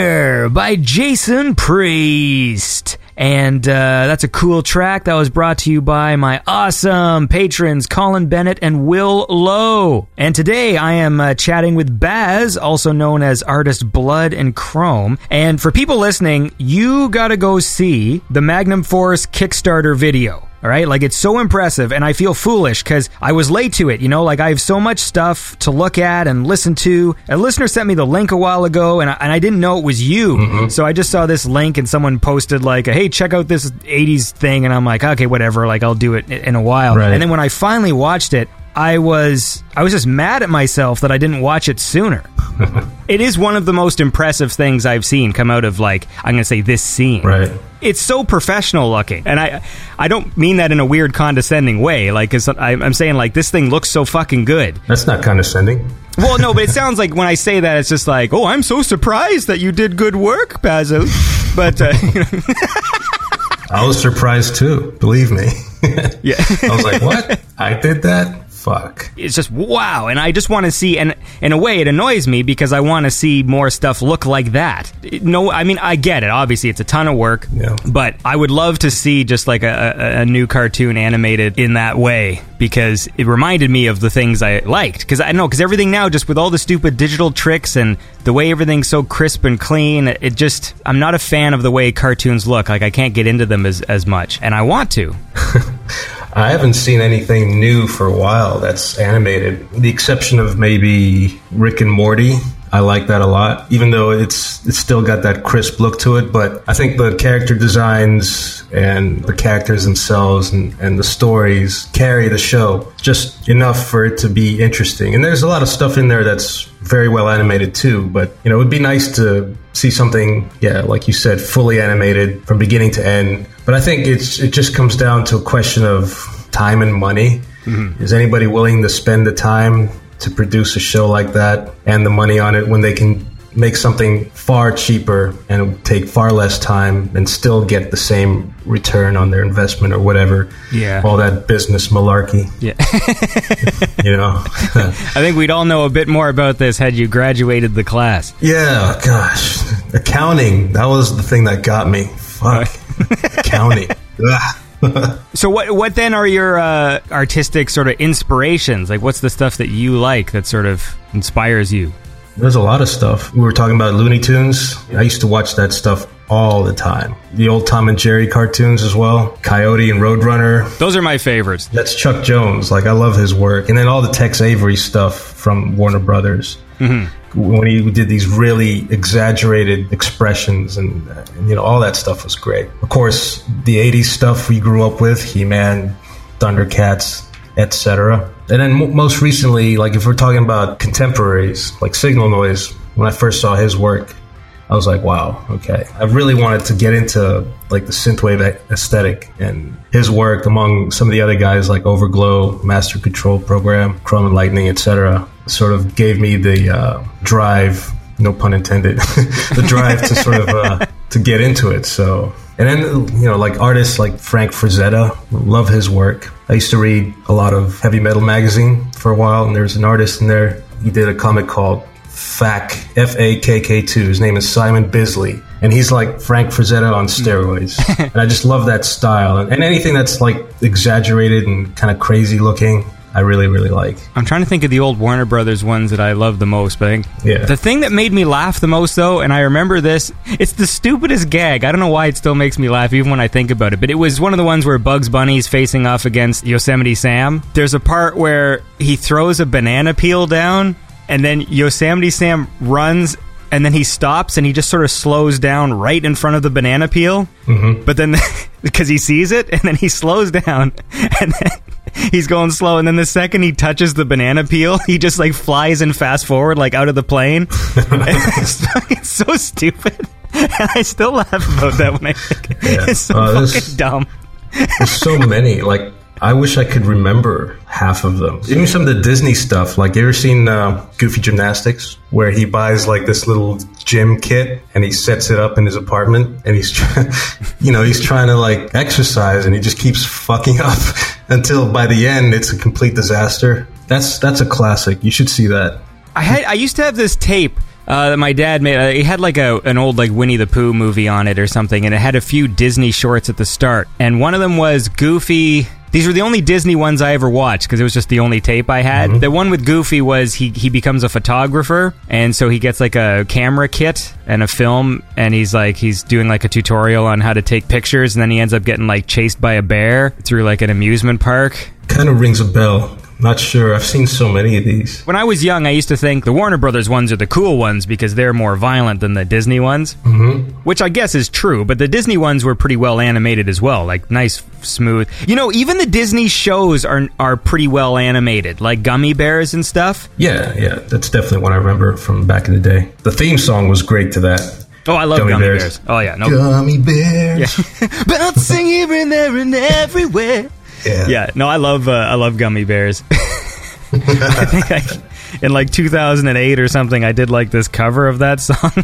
Fire by Jason Priest. And uh, that's a cool track that was brought to you by my awesome patrons, Colin Bennett and Will Lowe. And today I am uh, chatting with Baz, also known as artist Blood and Chrome. And for people listening, you gotta go see the Magnum Force Kickstarter video. All right, like it's so impressive, and I feel foolish because I was late to it. You know, like I have so much stuff to look at and listen to. A listener sent me the link a while ago, and I, and I didn't know it was you. Mm-hmm. So I just saw this link, and someone posted like, "Hey, check out this '80s thing," and I'm like, "Okay, whatever. Like I'll do it in a while." Right. And then when I finally watched it, I was I was just mad at myself that I didn't watch it sooner. it is one of the most impressive things I've seen come out of like I'm going to say this scene Right. it's so professional looking and i i don't mean that in a weird condescending way like 'cause I, i'm saying like this thing looks so fucking good That's not condescending. well no but it sounds like when i say that it's just like oh i'm so surprised that you did good work basil but uh, you know, I was surprised too. Believe me. yeah I was like, "What? I did that? Fuck." it's just wow and i just want to see and in a way it annoys me because i want to see more stuff look like that no i mean i get it obviously it's a ton of work Yeah. but i would love to see just like a, a, a new cartoon animated in that way because it reminded me of the things i liked because i know because everything now just with all the stupid digital tricks and the way everything's so crisp and clean it just i'm not a fan of the way cartoons look like i can't get into them as, as much and i want to I haven't seen anything new for a while that's animated. The exception of maybe Rick and Morty. I like that a lot, even though it's it's still got that crisp look to it. But I think the character designs and the characters themselves and, and the stories carry the show just enough for it to be interesting. And there's a lot of stuff in there that's very well animated too. But you know, it would be nice to see something, yeah, like you said, fully animated from beginning to end. But I think it's it just comes down to a question of time and money. Mm-hmm. Is anybody willing to spend the time to produce a show like that and the money on it when they can make something far cheaper and take far less time and still get the same return on their investment or whatever. Yeah. All that business malarkey, yeah you know. i think we'd all know a bit more about this had you graduated the class yeah, gosh. Accounting, that was the thing that got me. Fuck. Accounting. So what what then are your uh, artistic sort of inspirations? Like what's the stuff that you like that sort of inspires you? There's a lot of stuff. We were talking about Looney Tunes. I used to watch that stuff all the time. The old Tom and Jerry cartoons as well. Coyote and Roadrunner. Those are my favorites. That's Chuck Jones. Like I love his work. And then all the Tex Avery stuff from Warner Brothers. When he did these really exaggerated expressions and, uh, you know all that stuff was great. Of course, the 80s stuff we grew up with, He-Man, Thundercats, etc. And then mo most recently, like if we're talking about contemporaries, like Signal Noise, when I first saw his work, I was like, wow, okay. I really wanted to get into like the synthwave aesthetic and his work among some of the other guys like Overglow, Master Control Program, Chrome and Lightning, etc. Sort of gave me the uh, drive, no pun intended, the drive to sort of uh, to get into it. So, and then you know, like artists like Frank Frazetta, love his work. I used to read a lot of heavy metal magazine for a while, and there's an artist in there. He did a comic called FAK, F A K K 2. His name is Simon Bisley. And he's like Frank Frazetta on steroids. and I just love that style. And, and anything that's like exaggerated and kind of crazy looking, I really, really like. I'm trying to think of the old Warner Brothers ones that I love the most, but I think Yeah. the thing that made me laugh the most though, and I remember this, it's the stupidest gag. I don't know why it still makes me laugh even when I think about it, but it was one of the ones where Bugs Bunny's facing off against Yosemite Sam. There's a part where he throws a banana peel down and then Yosemite Sam runs and then he stops and he just sort of slows down right in front of the banana peel. Mm-hmm. But then, because he sees it, and then he slows down, and then he's going slow. And then the second he touches the banana peel, he just like flies and fast forward like out of the plane. it's, fucking so stupid. And I still laugh about that when I think. Yeah. it's so Uh, this- fucking dumb. There's so many. Like, I wish I could remember half of them. Even some of the Disney stuff. Like, you ever seen uh, Goofy Gymnastics, where he buys like this little gym kit and he sets it up in his apartment, and he's, try- you know, he's trying to like exercise, and he just keeps fucking up until by the end it's a complete disaster. That's that's a classic. You should see that. I had I used to have this tape uh, that my dad made. Uh, he had like a an old like Winnie the Pooh movie on it or something, and it had a few Disney shorts at the start. And one of them was Goofy. These were the only Disney ones I ever watched because it was just the only tape I had. Mm-hmm. The one with Goofy was he he becomes a photographer, and so he gets like a camera kit and a film, and he's like he's doing like a tutorial on how to take pictures, and then he ends up getting like chased by a bear through like an amusement park. Kind of rings a bell. Not sure. I've seen so many of these. When I was young, I used to think the Warner Brothers ones are the cool ones because they're more violent than the Disney ones. Mm-hmm. Which I guess is true, but the Disney ones were pretty well animated as well, like nice, smooth. You know, even the Disney shows are are pretty well animated, like Gummy Bears and stuff. Yeah, yeah. That's definitely what I remember from back in the day. The theme song was great to that. Oh, I love Gummy Gummy, Bears. Bears. Oh yeah, no, Gummy bears. bouncing here and there and everywhere. Yeah. Yeah, no, I love uh, I love Gummy Bears. I think I, in like 2008 or something, I did like this cover of that song.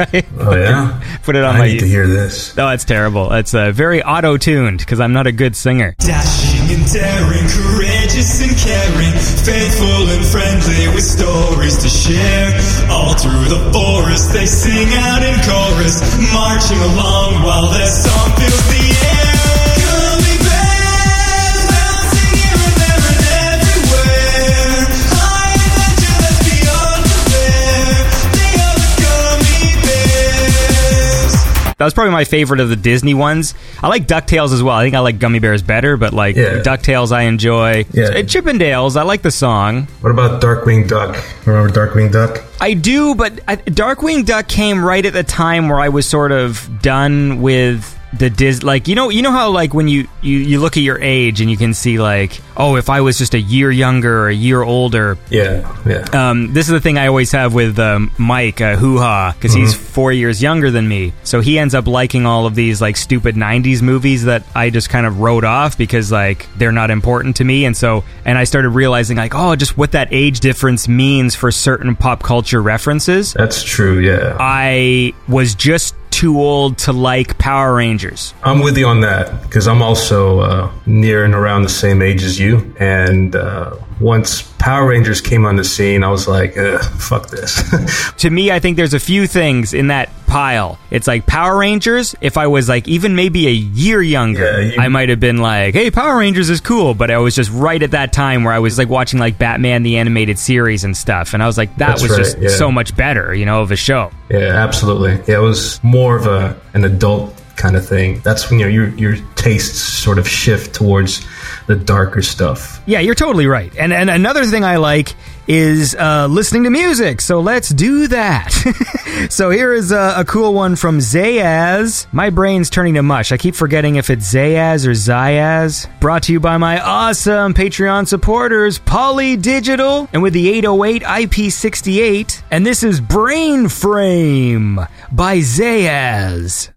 right? Oh yeah. Put it on I my. need to hear this. Oh, it's terrible. It's uh, very auto tuned because I'm not a good singer. Dashing and daring, courageous and caring, faithful and friendly with stories to share. All through the forest they sing out in chorus, marching along while their song fills the That was probably my favorite of the Disney ones. I like DuckTales as well. I think I like Gummy Bears better, but like Yeah. DuckTales I enjoy. Yeah. Uh, Chippendales, I like the song. What about Darkwing Duck? Remember Darkwing Duck? I do, but I, Darkwing Duck came right at the time where I was sort of done with the Dis. Like you know, you know how like when you, you you look at your age and you can see like, oh, if I was just a year younger or a year older. Yeah, yeah. Um, this is the thing I always have with um, Mike uh, Hoo Ha because he's four years younger than me, so he ends up liking all of these like stupid '90s movies that I just kind of wrote off because like they're not important to me, and so and I started realizing like, oh, just what that age difference means for certain pop culture references. That's true. Yeah. I was just too old to like Power Rangers. I'm with you on that because I'm also uh, near and around the same age as you. And uh, once Power Rangers came on the scene, I was like, fuck this. to me, I think there's a few things in that pile. It's like Power Rangers. If I was like even maybe a year younger, Yeah, you- I might have been like, "Hey, Power Rangers is cool," but I was just right at that time where I was like watching like Batman the animated series and stuff, and I was like, that was right, just yeah. so much better, you know, of a show. yeah, absolutely. Yeah, it was more of a an adult kind of thing. That's when you know, your your tastes sort of shift towards the darker stuff. Yeah, you're totally right. And and another thing I like is uh, listening to music. So let's do that. so here is a, a cool one from Zayaz. My brain's turning to mush. I keep forgetting if it's Zayaz or Zayaz. Brought to you by my awesome Patreon supporters, Poly Digital, and with the 808 IP68. And this is Brain Frame by Zayaz.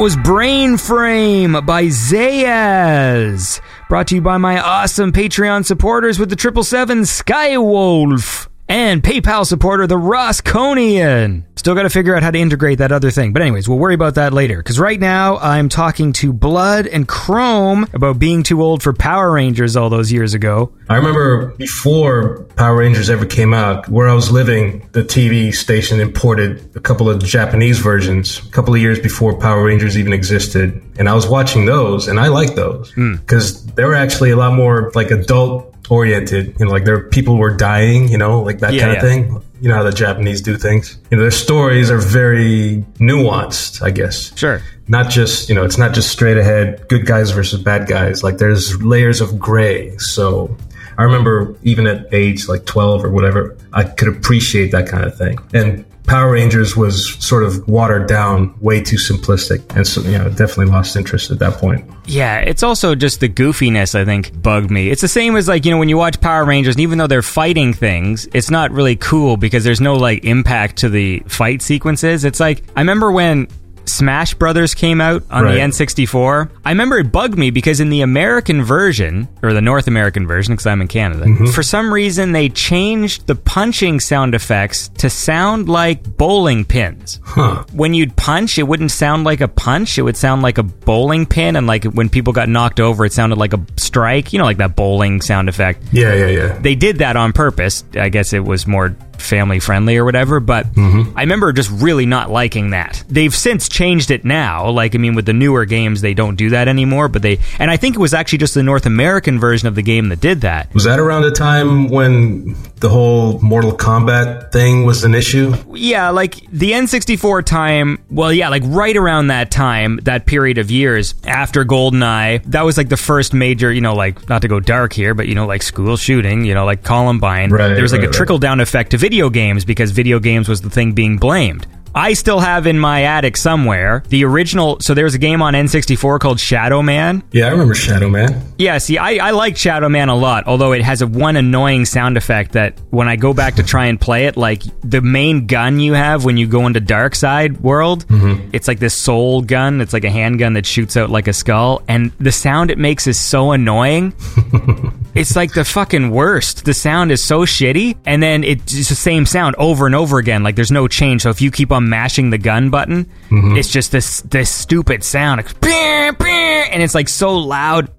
Was Brain Frame by Zayas. Brought to you by my awesome Patreon supporters with the 777 Skywolf. And PayPal supporter, the Rosconian. Still got to figure out how to integrate that other thing. But, anyways, we'll worry about that later. Because right now, I'm talking to Blood and Chrome about being too old for Power Rangers all those years ago. I remember before Power Rangers ever came out, where I was living, the TV station imported a couple of Japanese versions a couple of years before Power Rangers even existed. And I was watching those, and I liked those hmm. because they were actually a lot more like adult oriented. You know, like there people were dying, you know, like that Yeah, kind yeah. of thing. You know how the Japanese do things. You know, their stories are very nuanced, I guess Sure. not just you know it's not just straight ahead good guys versus bad guys like there's layers of gray so i remember even at age like 12 or whatever i could appreciate that kind of thing and power rangers was sort of watered down way too simplistic and so you know definitely lost interest at that point Yeah, it's also just the goofiness, I think, bugged me. It's the same as, like, you know, when you watch Power Rangers, and even though they're fighting things, it's not really cool because there's no, like, impact to the fight sequences. It's like, I remember when. Smash Brothers came out on the N64. I remember it bugged me because in the American version, or the North American version, because I'm in Canada, mm-hmm. for some reason they changed the punching sound effects to sound like bowling pins huh when you'd punch, it wouldn't sound like a punch. It would sound like a bowling pin. And like when people got knocked over, it sounded like a strike. You know, like that bowling sound effect. yeah yeah yeah They did that on purpose. I guess it was more family friendly or whatever. But mm-hmm. I remember just really not liking that. They've since changed it now. Like, I mean, with the newer games, they don't do that anymore. But they, and I think it was actually just the North American version of the game that did that. was that around the time when the whole mortal kombat thing was an issue Yeah, like the N64 time, well, yeah, like right around that time, that period of years after GoldenEye, that was like the first major, you know, like, not to go dark here, but, you know, like school shooting, you know, like Columbine. Right, there was like right, a trickle down effect to video games because video games was the thing being blamed. I still have in my attic somewhere the original. So there was a game on N64 called Shadow Man. yeah i remember shadow man Yeah, see, I, I like Shadow Man a lot, although it has a one annoying sound effect that when I go back to try and play it, like the main gun you have when you go into Dark Side World, mm-hmm. it's like this soul gun. It's like a handgun that shoots out like a skull, and the sound it makes is so annoying. it's like the fucking worst. The sound is so shitty, and then it's the same sound over and over again. Like there's no change. So if you keep on mashing the gun button, mm-hmm. it's just this this stupid sound, Like, "Beer, beer," and it's like so loud.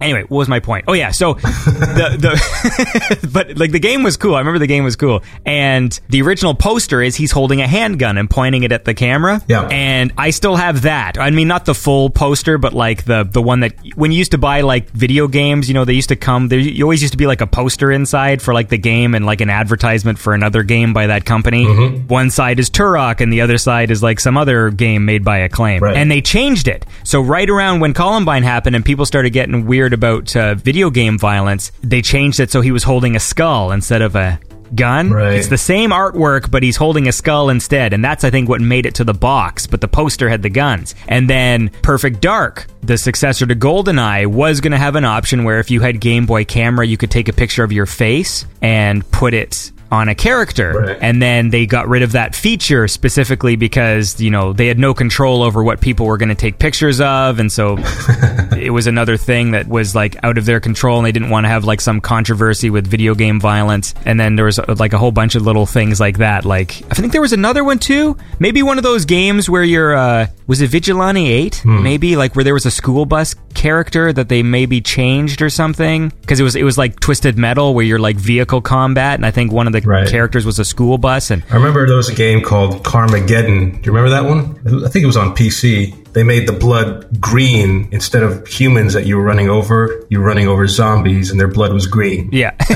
Anyway, what was my point? Oh yeah, so the the but like the game was cool. I remember the game was cool, and the original poster is he's holding a handgun and pointing it at the camera. Yeah. and I still have that. I mean, not the full poster, but like the the one that when you used to buy like video games, you know, they used to come. There you always used to be like a poster inside for like the game and like an advertisement for another game by that company. Mm-hmm. One side is Turok, and the other side is like some other game made by Acclaim, Right. and they changed it. So right around when Columbine happened and people started getting weird about uh, video game violence, they changed it so he was holding a skull instead of a gun. Right. It's the same artwork, but he's holding a skull instead, and that's I think what made it to the box. But the poster had the guns, and then Perfect Dark. The successor to GoldenEye was going to have an option where if you had Game Boy camera, you could take a picture of your face and put it on a character. Right. And then they got rid of that feature specifically because, you know, they had no control over what people were going to take pictures of. And so it was another thing that was like out of their control and they didn't want to have like some controversy with video game violence. And then there was uh, like a whole bunch of little things like that. Like, I think there was another one too. Maybe one of those games where you're, uh, was it Vigilante 8? Maybe like where there was a school bus character that they maybe changed or something. Cause it was, it was like Twisted Metal where you're like vehicle combat. And I think one of the Right. characters was a school bus. And I remember there was a game called Carmageddon. Do you remember that one? I think it was on PC. They made the blood green instead of humans that you were running over. You were running over zombies, and their blood was green. Yeah.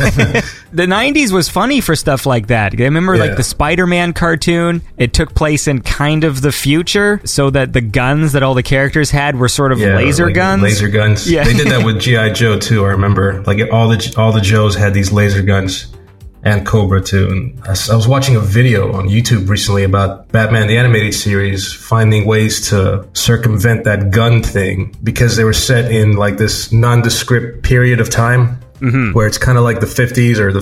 the 90s was funny for stuff like that. I remember like the Spider-Man cartoon. It took place in kind of the future so that the guns that all the characters had were sort of Yeah, laser like guns. Laser guns. Yeah. they did that with GI Joe too. I remember, like all the all the Joes had these laser guns, and Cobra too. And I, was watching a video on YouTube recently about Batman the animated series finding ways to circumvent that gun thing because they were set in like this nondescript period of time Mm-hmm. where it's kind of like the 50s or the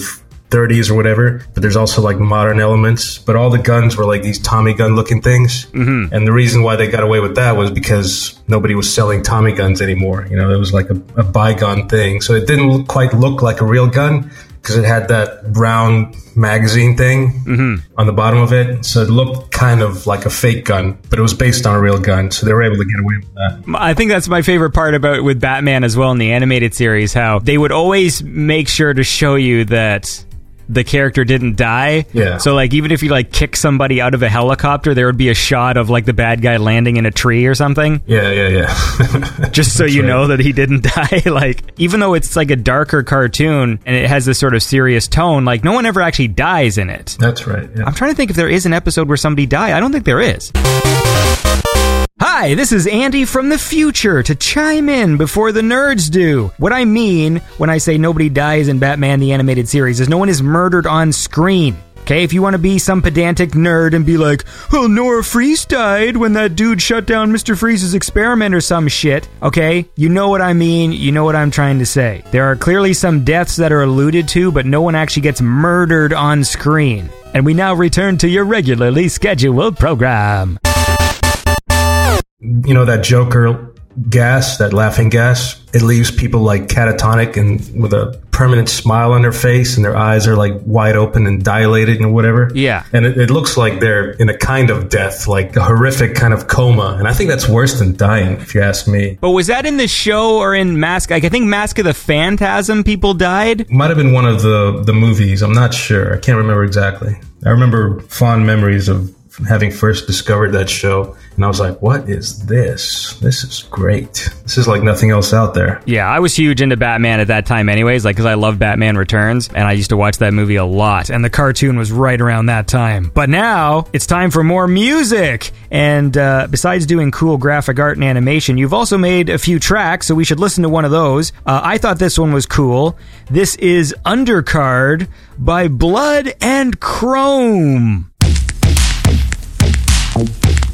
30s or whatever, but there's also like modern elements. But all the guns were like these Tommy gun looking things. Mm-hmm. And the reason why they got away with that was because nobody was selling Tommy guns anymore. You know, it was like a, a bygone thing. So it didn't quite look like a real gun because it had that round magazine thing mm-hmm. on the bottom of it. So it looked kind of like a fake gun, but it was based on a real gun. So they were able to get away with that. I think that's my favorite part about with Batman as well in the animated series how they would always make sure to show you that the character didn't die. Yeah. So like even if you like kick somebody out of a helicopter, there would be a shot of like the bad guy landing in a tree or something. Yeah, yeah, yeah. Just so you right. know that he didn't die. like even though it's like a darker cartoon and it has this sort of serious tone, like no one ever actually dies in it. That's right. Yeah. I'm trying to think if there is an episode where somebody died. I don't think there is. Hi, this is Andy from the future to chime in before the nerds do. What I mean when I say nobody dies in Batman the Animated Series is no one is murdered on screen. Okay, if you want to be some pedantic nerd and be like, well, Nora Fries died when that dude shut down Mr. Freeze's experiment or some shit, okay, you know what I mean, you know what I'm trying to say. There are clearly some deaths that are alluded to, but no one actually gets murdered on screen. And we now return to your regularly scheduled program. You know that Joker gas, that laughing gas, it leaves people like catatonic and with a permanent smile on their face, and their eyes are like wide open and dilated and whatever. Yeah. and it, it looks like they're in a kind of death, like a horrific kind of coma. And I think that's worse than dying, if you ask me. But was that in the show or in Mask? Like, I think Mask of the Phantasm people died. Might have been one of the the movies. I'm not sure. I can't remember exactly. I remember fond memories of having first discovered that show, and I was like, "What is this? This is great. This is like nothing else out there." Yeah, I was huge into Batman at that time, anyways, like, because I love Batman Returns, and I used to watch that movie a lot, and the cartoon was right around that time. But now, it's time for more music! And uh, besides doing cool graphic art and animation, you've also made a few tracks, so we should listen to one of those. Uh, I thought this one was cool. This is Undercard by Blood and Chrome. Thank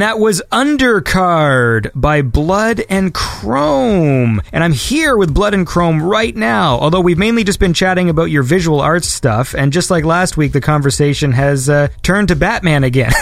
And that was Undercard by Blood and Chrome. And I'm here with Blood and Chrome right now, although we've mainly just been chatting about your visual arts stuff. And just like last week, the conversation has uh, turned to Batman again.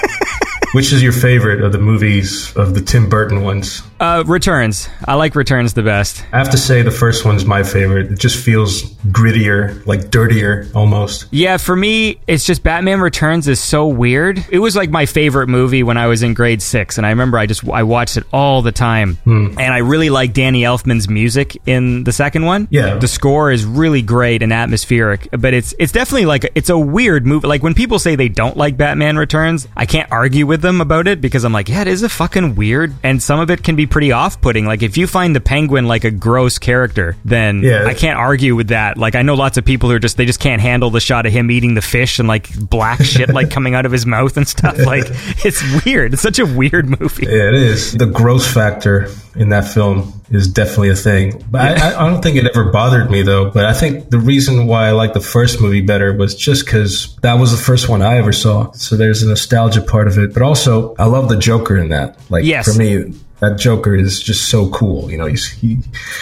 Which is your favorite of the movies of the Tim Burton ones? Uh, Returns. I like Returns the best. I have to say the first one's my favorite. It just feels grittier, like dirtier almost. Yeah, for me, it's just Batman Returns is so weird. It was like my favorite movie when I was in grade six, and I remember I just I watched it all the time. And I really like Danny Elfman's music in the second one. Yeah. the score is really great and atmospheric, but it's it's definitely like it's a weird movie. Like when people say they don't like Batman Returns, I can't argue with them about it because I'm like, yeah, it is a fucking weird, and some of it can be pretty off-putting. Like if you find the Penguin like a gross character, then Yeah. I can't argue with that. Like I know lots of people who are just they just can't handle the shot of him eating the fish and like black shit like coming out of his mouth and stuff. Like it's weird. It's such a weird movie. Yeah, it is. The gross factor in that film is definitely a thing. But I, I, I don't think it ever bothered me though. But I think the reason why I like the first movie better was just because that was the first one I ever saw. So there's a nostalgia part of it. But also, I love the Joker in that. Like Yes. for me, that Joker is just so cool. You know, he's he,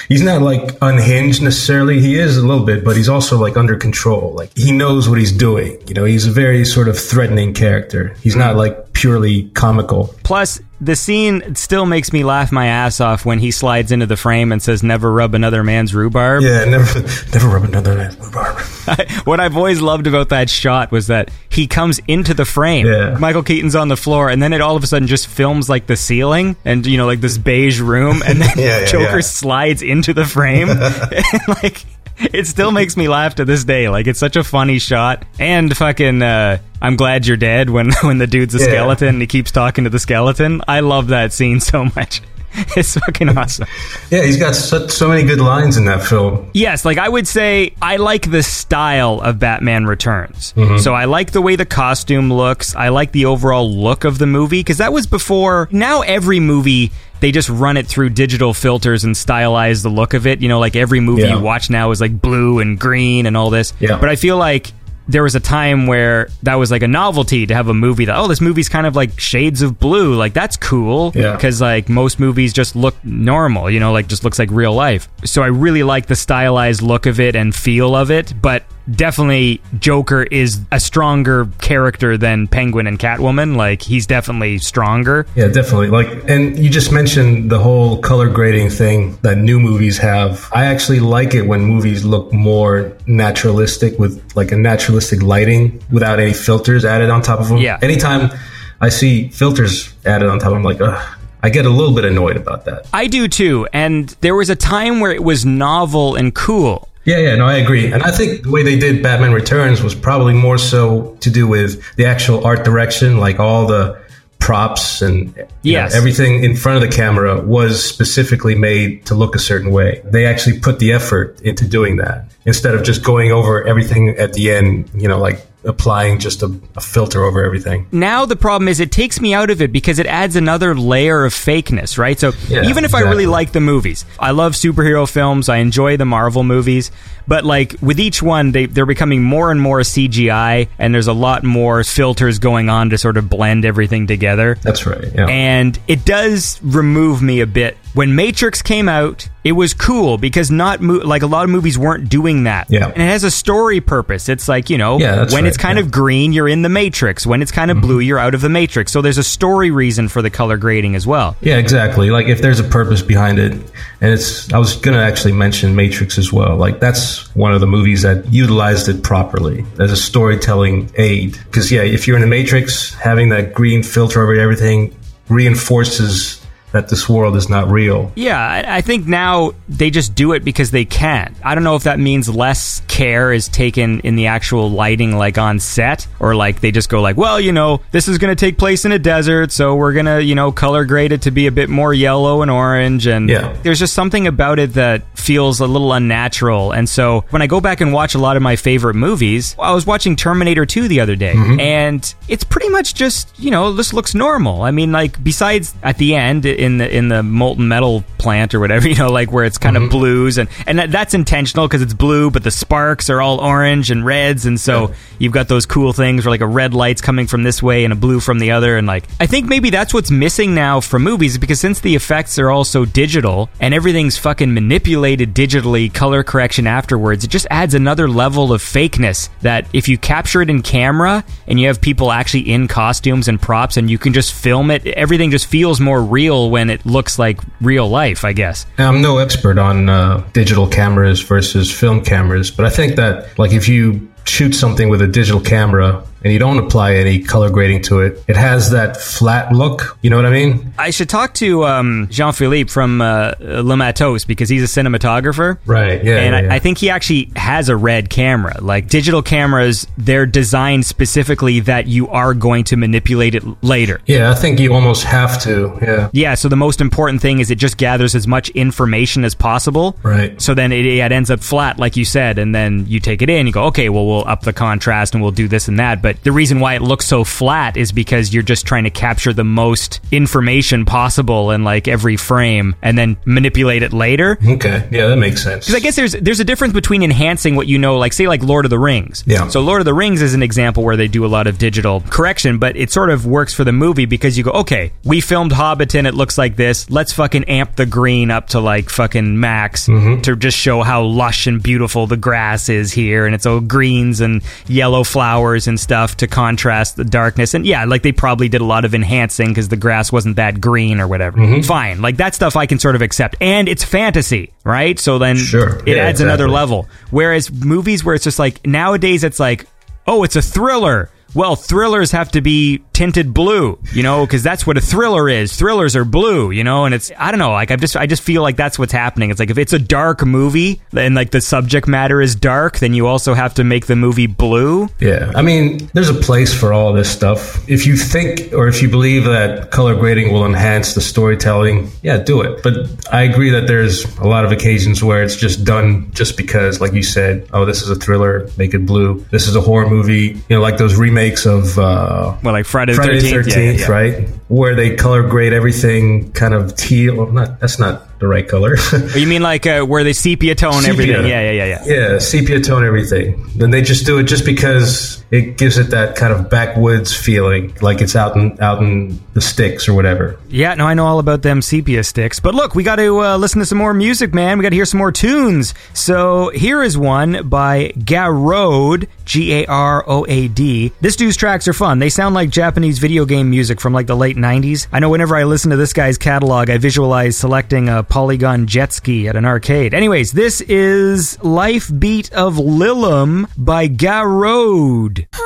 he's not like unhinged necessarily. He is a little bit, but he's also like under control. Like he knows what he's doing. You know, he's a very sort of threatening character. He's not like purely comical. Plus, the scene still makes me laugh my ass off when he slides into the frame and says, "Never rub another man's rhubarb." Yeah, never, never rub another man's rhubarb. what I've always loved about that shot was that he comes into the frame. Yeah. Michael Keaton's on the floor, and then it all of a sudden just films like the ceiling and you know like this beige room, and then Yeah, yeah, Joker yeah. slides into the frame. and, like it still makes me laugh to this day. Like it's such a funny shot. And fucking, uh, I'm glad you're dead when when the dude's a skeleton and he keeps talking to the skeleton. I love that scene so much. It's fucking awesome. Yeah, he's got so, so many good lines in that film. Yes, like I would say, I like the style of Batman Returns. Mm-hmm. So I like the way the costume looks. I like the overall look of the movie because that was before. Now every movie they just run it through digital filters and stylize the look of it. You know, like every movie Yeah. you watch now is like blue and green and all this. Yeah. But I feel like. There was a time where that was like a novelty to have a movie that oh this movie's kind of like shades of blue like that's cool Yeah. because like most movies just look normal you know like just looks like real life so i really like the stylized look of it and feel of it but definitely joker is a stronger character than penguin and catwoman like he's definitely stronger Yeah, definitely. Like, and you just mentioned the whole color grading thing that new movies have. I actually like it when movies look more naturalistic with like a naturalistic lighting without any filters added on top of them. Yeah. Anytime I see filters added on top, I'm like, ugh. I get a little bit annoyed about that. i do too and there was a time where it was novel and cool Yeah, yeah, no, I agree. And I think the way they did Batman Returns was probably more so to do with the actual art direction, like all the props and you know, Yes. everything in front of the camera was specifically made to look a certain way. They actually put the effort into doing that instead of just going over everything at the end, you know, like applying just a, a filter over everything. now the problem is it takes me out of it because it adds another layer of fakeness, right? So Yeah, even if I really like the movies, I love superhero films, I enjoy the Marvel movies, but like with each one, they they're becoming more and more CGI, and there's a lot more filters going on to sort of blend everything together. That's right. Yeah. And it does remove me a bit. When Matrix came out, it was cool because not mo- like a lot of movies weren't doing that. Yeah. And it has a story purpose. It's like, you know, Yeah, when right, it's kind yeah. Mm-hmm. of green, you're in the Matrix. When it's kind of blue, you're out of the Matrix. So there's a story reason for the color grading as well. Yeah, exactly. Like if there's a purpose behind it, and it's, I was going to actually mention Matrix as well. Like that's one of the movies that utilized it properly as a storytelling aid. Because yeah, if you're in the Matrix, having that green filter over everything reinforces that this world is not real. Yeah, I think now they just do it because they can. I don't know if that means less care is taken in the actual lighting, like on set, or like they just go like, well, you know, this is going to take place in a desert, so we're going to, you know, color grade it to be a bit more yellow and orange, and Yeah. there's just something about it that feels a little unnatural. And so when I go back and watch a lot of my favorite movies, I was watching Terminator 2 the other day, mm-hmm. and it's pretty much just, you know, this looks normal. I mean, like besides at the end, it, in the in the molten metal plant or whatever, you know, like where it's kind of mm-hmm. blues and and that, that's intentional because it's blue, but the sparks are all orange and reds, and so you've got those cool things where like a red light's coming from this way and a blue from the other, and like I think maybe that's what's missing now from movies because since the effects are all so digital and everything's fucking manipulated digitally, color correction afterwards, it just adds another level of fakeness that if you capture it in camera and you have people actually in costumes and props and you can just film it, everything just feels more real when it looks like real life, I guess. I'm no expert on uh, digital cameras versus film cameras, but I think that like if you shoot something with a digital camera and you don't apply any color grading to it, it has that flat look. You know what I mean? I should talk to um, Jean Philippe from uh, Le Matos because he's a cinematographer. Right. Yeah. and yeah, yeah. I, I think he actually has a red camera. Like digital cameras, they're designed specifically that you are going to manipulate it later. yeah, I think you almost have to. Yeah. Yeah, so the most important thing is it just gathers as much information as possible. Right. So then it, it ends up flat, like you said, and then you take it in. You go, okay, well, we'll up the contrast and we'll do this and that. But the reason why it looks so flat is because you're just trying to capture the most information possible in like every frame and then manipulate it later. Okay. Yeah, that makes sense. Because I guess there's there's a difference between enhancing what you know, like say like Lord of the Rings. Yeah. So Lord of the Rings is an example where they do a lot of digital correction, but it sort of works for the movie because you go, okay, we filmed Hobbiton, it looks like this. Let's fucking amp the green up to like fucking max mm-hmm. to just show how lush and beautiful the grass is here, and it's all greens and yellow flowers and stuff to contrast the darkness. And yeah, like they probably did a lot of enhancing because the grass wasn't that green or whatever. Mm-hmm. Fine, like that stuff I can sort of accept, and it's fantasy, right? So then Sure. it Yeah, adds another level. Whereas movies where it's just like nowadays it's like, oh, it's a thriller. Well, thrillers have to be tinted blue, you know, because that's what a thriller is. Thrillers are blue, you know, and it's I don't know, like I just I just feel like that's what's happening. It's like if it's a dark movie and like the subject matter is dark, then you also have to make the movie blue. Yeah, I mean, there's a place for all this stuff. If you think or if you believe that color grading will enhance the storytelling, yeah, do it. But I agree that there's a lot of occasions where it's just done just because, like you said, oh, this is a thriller, make it blue. This is a horror movie, you know, like those remakes of uh, Well, like Friday the Friday 13th, yeah, yeah, yeah. right? Where they color grade everything kind of teal. Not that's not the right color. You mean like uh, where they sepia tone Sepia. everything? Yeah, yeah, yeah, yeah. Yeah, sepia tone everything. Then they just do it just because it gives it that kind of backwoods feeling, like it's out in out in the sticks or whatever. Yeah, no, I know all about them sepia sticks. But look, we got to uh, listen to some more music, man. We got to hear some more tunes. So here is one by Garoad, G A R O A D. This dude's tracks are fun. They sound like Japanese video game music from like the late 90s. I know whenever I listen to this guy's catalog, I visualize selecting a polygon jet ski at an arcade. Anyways, this is Life Beat of Lilum by Garoad.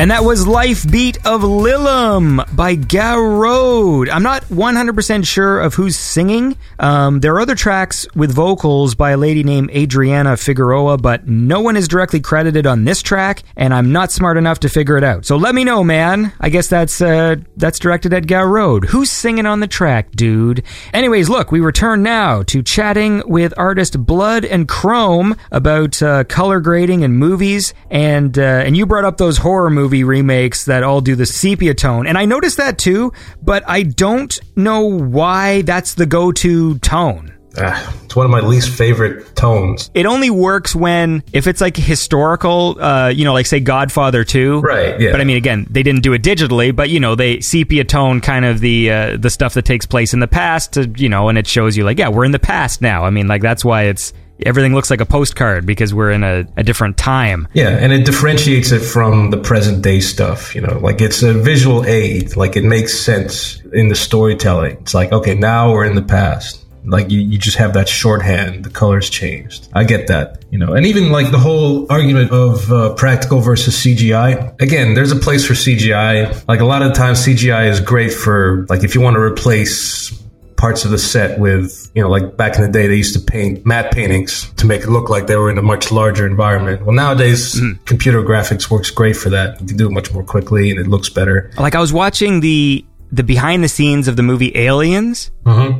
And that was Life Beat of Lilum by Garoad. I'm not 100% sure of who's singing. Um, there are other tracks with vocals by a lady named Adriana Figueroa, but no one is directly credited on this track, and I'm not smart enough to figure it out. So let me know, man. I guess that's uh, that's directed at Garoad. Who's singing on the track, dude? Anyways, look, we return now to chatting with artist Blood and Chrome about uh, color grading and movies, and uh, and you brought up those horror movie remakes that all do the sepia tone, and I noticed that too, but I don't know why that's the go-to tone. Ah, it's one of my least favorite tones. It only works when if it's like historical, uh, you know, like say Godfather 2. Right, yeah. But I mean, again, they didn't do it digitally, but you know, they sepia tone kind of the uh, the stuff that takes place in the past, to, you know, and it shows you like, yeah, we're in the past now. I mean, like that's why it's everything looks like a postcard because we're in a, a different time. Yeah, and it differentiates it from the present day stuff. You know, like it's a visual aid. Like it makes sense in the storytelling. It's like, okay, now we're in the past. Like you, you just have that shorthand. The colors changed. I get that. You know, and even like the whole argument of uh, practical versus CGI. Again, there's a place for CGI. Like a lot of times, CGI is great for like if you want to replace parts of the set with, you know, like back in the day, they used to paint matte paintings to make it look like they were in a much larger environment. Well, nowadays, computer graphics works great for that. You can do it much more quickly and it looks better. Like I was watching the the behind the scenes of the movie Aliens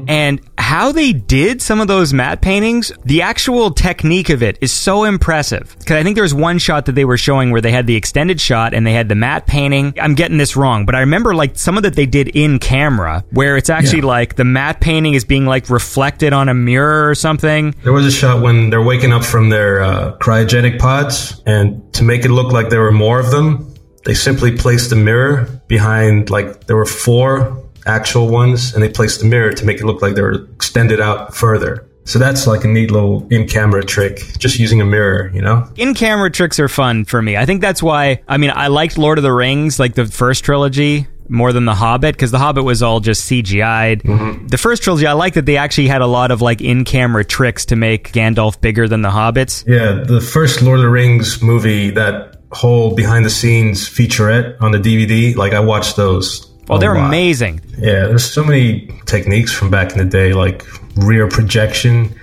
and how they did some of those matte paintings, the actual technique of it is so impressive. Cuz I think there was one shot that they were showing where they had the extended shot and they had the matte painting. I'm getting this wrong, but I remember like some of that they did in camera where it's actually Yeah. like the matte painting is being like reflected on a mirror or something. There was a shot when they're waking up from their uh, cryogenic pods, and to make it look like there were more of them, they simply placed a mirror behind, like, there were four actual ones, and they placed the mirror to make it look like they were extended out further. So that's like a neat little in camera trick, just using a mirror, you know? in camera tricks are fun for me. I think that's why. I mean, I liked Lord of the Rings, like the first trilogy, more than the Hobbit, because the Hobbit was all just CGI'd. Mm-hmm. The first trilogy, I like that they actually had a lot of like in camera tricks to make Gandalf bigger than the Hobbits. Yeah, the first Lord of the Rings movie, that whole behind the scenes featurette on the DVD, like I watched those. A they're lot. amazing. Yeah, there's so many techniques from back in the day, like rear projection.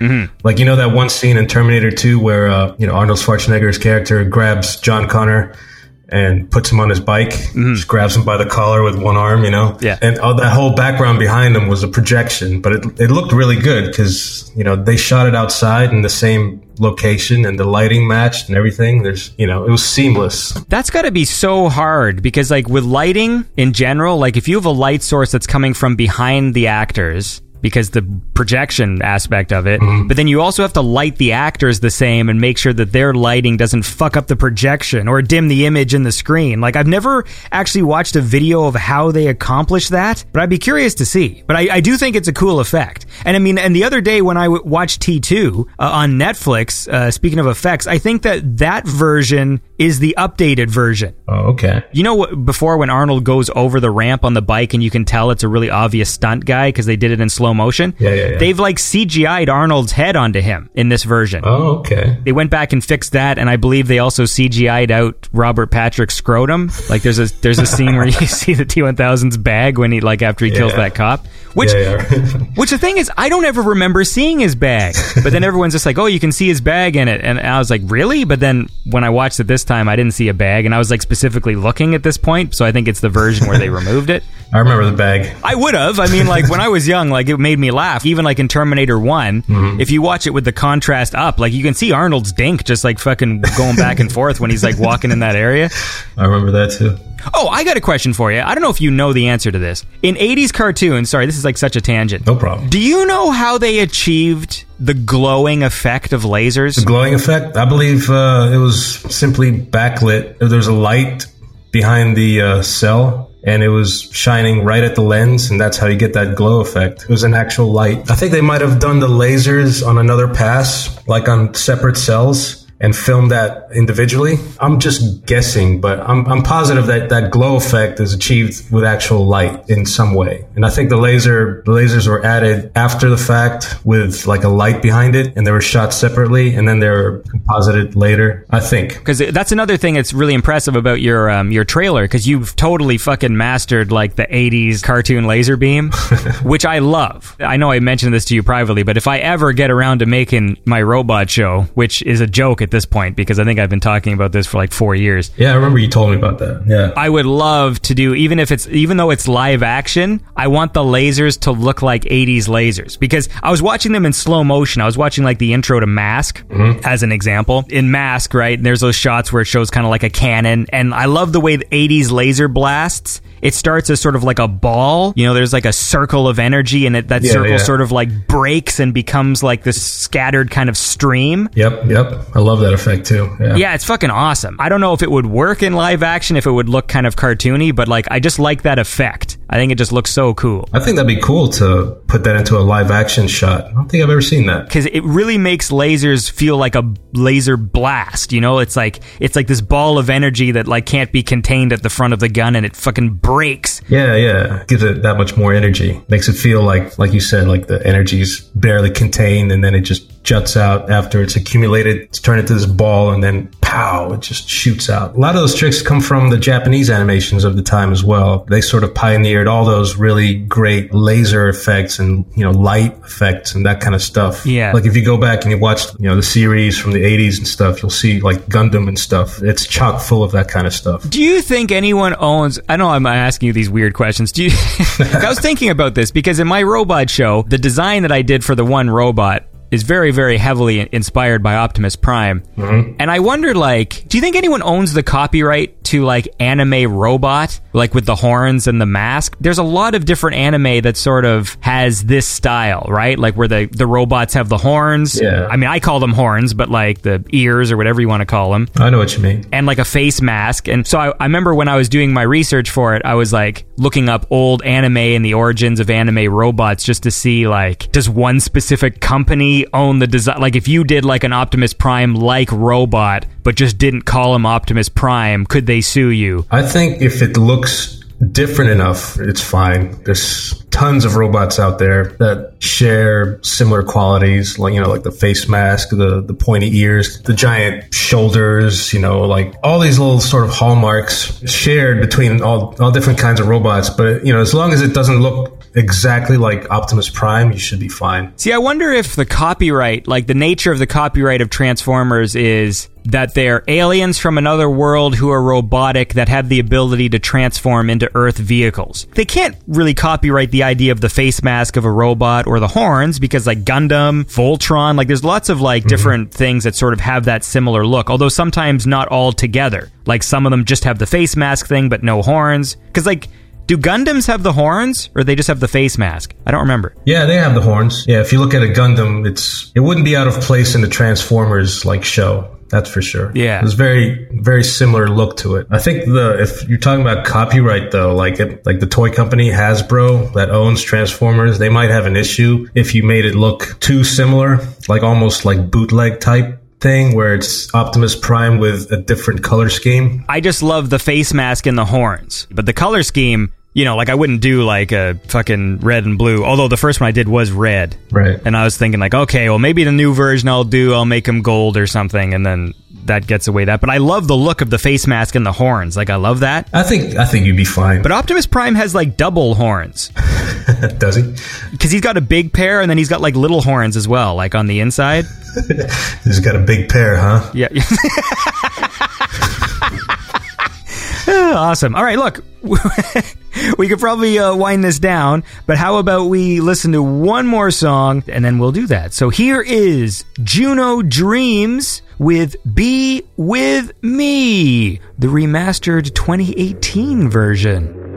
Like you know that one scene in Terminator 2 where uh, you know Arnold Schwarzenegger's character grabs John Connor and puts him on his bike, mm-hmm. just grabs him by the collar with one arm, you know. Yeah. And all that whole background behind him was a projection, but it it looked really good because you know they shot it outside in the same location and the lighting matched and everything. There's you know it was seamless. That's got to be so hard because, like, with lighting in general, like, if you have a light source that's coming from behind the actors, because the projection aspect of it, but then you also have to light the actors the same and make sure that their lighting doesn't fuck up the projection or dim the image in the screen. Like, I've never actually watched a video of how they accomplish that, but I'd be curious to see. But I, I do think it's a cool effect. And I mean, and the other day when I w- watched T2 uh, on Netflix, uh, speaking of effects, I think that that version is the updated version. Oh, okay. You know what? Before when Arnold goes over the ramp on the bike, and you can tell it's a really obvious stunt guy because they did it in slow motion. Yeah, yeah, yeah. They've like CGI'd Arnold's head onto him in this version. Oh, okay. They went back and fixed that, and I believe they also CGI'd out Robert Patrick's scrotum. Like there's a there's a scene where you see the T1000's bag when he like after he kills that cop. Which which the thing is, I don't ever remember seeing his bag. But then everyone's just like, "Oh, you can see his bag in it," and I was like, "Really?" But then when I watched it this time, I didn't see a bag, and I was like specifically looking at this point. So I think it's the version where they removed it. I remember the bag. I would have. I mean, like when I was young, like it made me laugh. Even like in Terminator One, if you watch it with the contrast up, like you can see Arnold's dink just like fucking going back and forth when he's like walking in that area. I remember that too. Oh, I got a question for you. I don't know if you know the answer to this. In 80s cartoons, sorry, this is like such a tangent. No problem. Do you know how they achieved the glowing effect of lasers? The glowing effect. I believe uh, it was simply backlit. There's a light behind the uh, cel, and it was shining right at the lens, and that's how you get that glow effect. It was an actual light. I think they might have done the lasers on another pass, like on separate cels. And film that individually. I'm just guessing, but I'm, I'm positive that that glow effect is achieved with actual light in some way. And I think the laser, the lasers were added after the fact with like a light behind it and they were shot separately and then they were composited later. I think. Because that's another thing that's really impressive about your um, your trailer, because you've totally fucking mastered like the '80s cartoon laser beam, which I love. I know I mentioned this to you privately, but if I ever get around to making my robot show, which is a joke at this point, because I think I've been talking about this for like four years, Yeah, I remember you told me about that. Yeah. I would love to do even if it's even though it's live action, I want the lasers to look like 80s lasers because I was watching them in slow motion. I was watching like the intro to Mask mm-hmm. as an example. In Mask, right? And There's those shots where it shows kind of like a cannon and I love the way the 80s laser blasts it starts as sort of like a ball. You know, there's like a circle of energy, and it, that Yeah, circle yeah. sort of like breaks and becomes like this scattered kind of stream. Yep, yep. I love that effect too. Yeah. Yeah, it's fucking awesome. I don't know if it would work in live action, if it would look kind of cartoony, but like I just like that effect. I think it just looks so cool. I think that'd be cool to put that into a live action shot. I don't think I've ever seen that. because it really makes lasers feel like a laser blast. You know, it's like it's like this ball of energy that like can't be contained at the front of the gun, and it fucking breaks. Yeah, yeah. Gives it that much more energy. Makes it feel like, like you said, like the energy's barely contained and then it just juts out after it's accumulated. It's turned into this ball and then pow, it just shoots out. A lot of those tricks come from the Japanese animations of the time as well. They sort of pioneered all those really great laser effects and, you know, light effects and that kind of stuff. Yeah. Like if you go back and you watch, you know, the series from the 80s and stuff, you'll see like Gundam and stuff. It's chock full of that kind of stuff. Do you think anyone owns? I know I'm asking you these weird questions. Do you? I was thinking about this because in my robot show, the design that I did for the one robot is very, very heavily inspired by Optimus Prime. Mm-hmm. And I wondered, like, do you think anyone owns the copyright to like anime robot, like with the horns and the mask? There's a lot of different anime that sort of has this style, right? Like where the the robots have the horns. Yeah. I mean, I call them horns, but like the ears or whatever you want to call them I know what you mean. and like a face mask. And so I, I remember when I was doing my research for it, I was like looking up old anime and the origins of anime robots just to see like, does one specific company own the design? Like, if you did like an Optimus Prime like robot, but just didn't call him Optimus Prime, could they sue you? I think if it looks different enough, it's fine. There's tons of robots out there that share similar qualities, like you know, like the face mask, the the pointy ears, the giant shoulders, you know, like all these little sort of hallmarks shared between all all different kinds of robots. But you know, as long as it doesn't look exactly like Optimus Prime, you should be fine. See, I wonder if the copyright, like the nature of the copyright of Transformers is that they're aliens from another world who are robotic that have the ability to transform into Earth vehicles. They can't really copyright the idea of the face mask of a robot or the horns because like Gundam, Voltron, like there's lots of like mm-hmm. different things that sort of have that similar look, although sometimes not all together. Like some of them just have the face mask thing but no horns. Cuz like do Gundams have the horns or they just have the face mask? I don't remember. Yeah, they have the horns. Yeah, if you look at a Gundam, it's it wouldn't be out of place in the Transformers like show. That's for sure. Yeah. there's very very similar look to it. I think the if you're talking about copyright though, like it, like the toy company Hasbro that owns Transformers, they might have an issue if you made it look too similar, like almost like bootleg type thing where it's Optimus Prime with a different color scheme. I just love the face mask and the horns. But the color scheme, you know, like I wouldn't do like a fucking red and blue. Although the first one I did was red. Right. And I was thinking like, okay, well maybe the new version I'll do, I'll make him gold or something, and then that gets away that. But I love the look of the face mask and the horns. Like I love that. I think I think you'd be fine. But Optimus Prime has like double horns does he? because he's got a big pair and then he's got like little horns as well, like on the inside. He's got a big pair, huh? Yeah. awesome. All right, look. we could probably uh, wind this down, but how about we listen to one more song and then we'll do that. So here is Juno Dreams with Be With Me, the remastered 2018 version.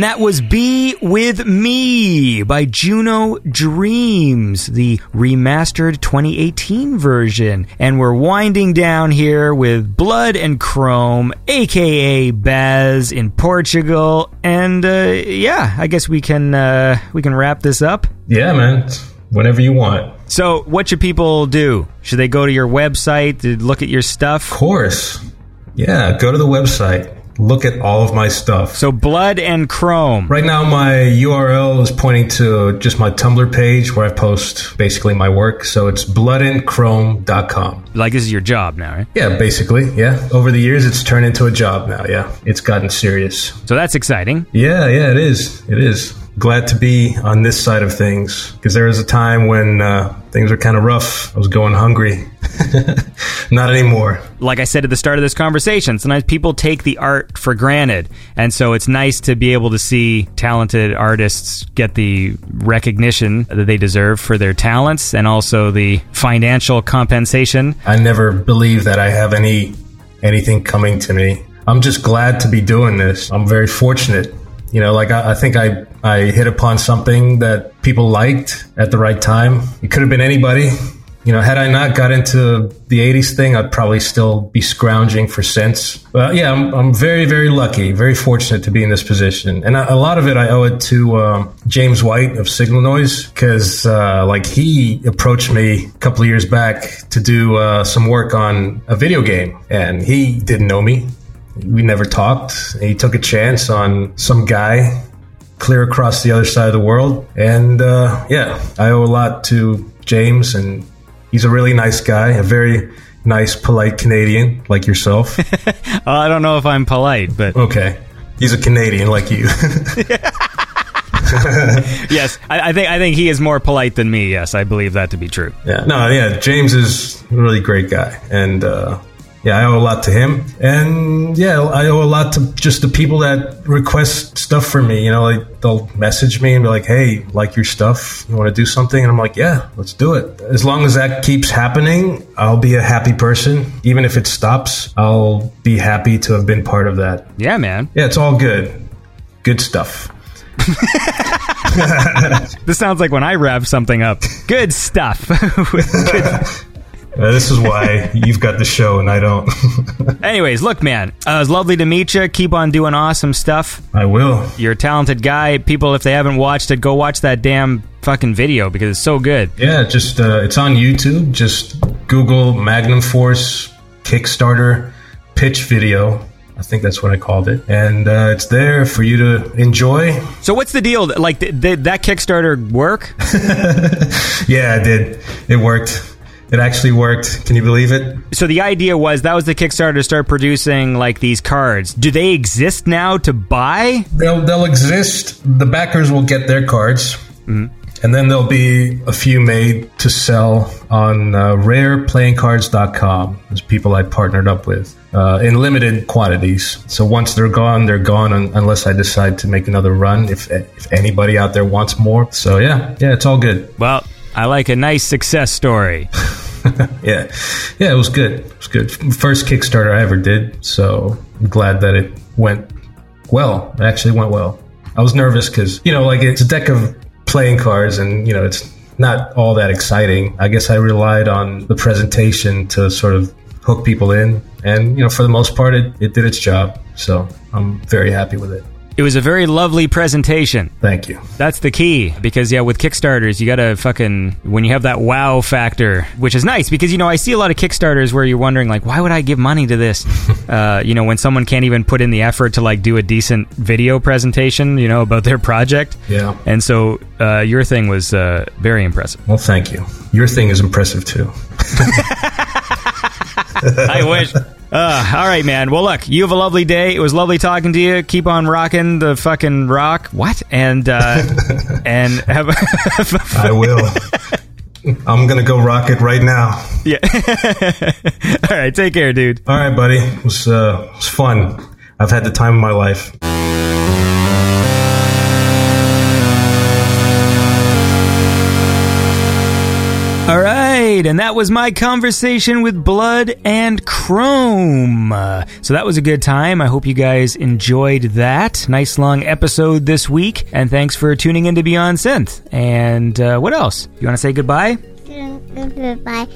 And that was Be With Me by Juno Dreams, the remastered 2018 version. And we're winding down here with Blood and Chrome, aka Baz in Portugal. And uh, yeah, I guess we can uh, we can wrap this up. Yeah, man. Whenever you want. So, what should people do? Should they go to your website to look at your stuff? Of course. Yeah, go to the website. Look at all of my stuff. So, Blood and Chrome. Right now, my URL is pointing to just my Tumblr page where I post basically my work. So it's bloodandchrome.com. Like, this is your job now, right? Yeah, basically. Yeah. Over the years, it's turned into a job now. Yeah. It's gotten serious. So, that's exciting. Yeah, yeah, it is. It is. Glad to be on this side of things because there was a time when uh, things were kind of rough. I was going hungry. Not anymore. like I said at the start of this conversation, sometimes people take the art for granted. And so it's nice to be able to see talented artists get the recognition that they deserve for their talents and also the financial compensation. I never believe that I have any anything coming to me. I'm just glad to be doing this. I'm very fortunate. You know, like I, I think I I hit upon something that people liked at the right time. It could have been anybody. You know, had I not got into the 80s thing, I'd probably still be scrounging for cents. But yeah, I'm, I'm very, very lucky, very fortunate to be in this position. And a, lot of it I owe it to um, James White of Signal Noise, because uh, like he approached me a couple of years back to do uh, some work on a video game. And he didn't know me. We never talked. He took a chance on some guy clear across the other side of the world. And uh, yeah, I owe a lot to James, and he's a really nice guy, a very nice, polite Canadian like yourself. I don't know if I'm polite, but okay, he's a Canadian like you. yes, I, I think I think he is more polite than me. Yes, I believe that to be true. yeah, no, yeah, James is a really great guy, and uh, yeah, I owe a lot to him, and yeah, I owe a lot to just the people that request stuff for me. You know, like they'll message me and be like, "Hey, like your stuff? You want to do something?" And I'm like, "Yeah, let's do it." As long as that keeps happening, I'll be a happy person. Even if it stops, I'll be happy to have been part of that. Yeah, man. Yeah, it's all good, good stuff. This sounds like when I wrap something up. Good stuff. Good Uh, this is why you've got the show and I don't. Anyways, look, man, uh, it was lovely to meet you. Keep on doing awesome stuff. I will. You're a talented guy. People, if they haven't watched it, go watch that damn fucking video because it's so good. Yeah, just uh, it's on YouTube. Just Google Magnum Force Kickstarter pitch video. I think that's what I called it, and uh, it's there for you to enjoy. So, what's the deal? Like, did that Kickstarter work? Yeah, it did. It worked. It actually worked. Can you believe it? So, the idea was that was the Kickstarter to start producing like these cards. Do they exist now to buy? They'll they'll exist. The backers will get their cards, and then there'll be a few made to sell on uh, RarePlayingCards.com. There's people I partnered up with uh, in limited quantities. So once they're gone, they're gone un- unless I decide to make another run. If if anybody out there wants more, so yeah, yeah, it's all good. Well, I like a nice success story. Yeah, yeah, it was good. It was good. First Kickstarter I ever did, so I'm glad that it went well. It actually went well. I was nervous because you know, like it's a deck of playing cards, and you know, it's not all that exciting. I guess I relied on the presentation to sort of hook people in, and you know, for the most part, it, it did its job. So I'm very happy with it. It was a very lovely presentation. Thank you. That's the key because yeah, with Kickstarters, you gotta fucking when you have that wow factor, which is nice because you know I see a lot of Kickstarters where you're wondering like, why would I give money to this? uh, you know, when someone can't even put in the effort to like do a decent video presentation, you know, about their project. Yeah. And so uh, your thing was uh, very impressive. Well, thank you. Your thing is impressive too. I wish. Uh, all right, man. Well, look, you have a lovely day. It was lovely talking to you. Keep on rocking the fucking rock. What? And uh, and have I will. I'm gonna go rock it right now. yeah. all right, take care, dude. All right, buddy. It was, uh, it was fun. I've had the time of my life. Right, and that was my conversation with Blood and Chrome. Uh, so that was a good time. I hope you guys enjoyed that. Nice long episode this week, and thanks for tuning in to Beyond Synth. And uh, what else? You want to say goodbye? Bye.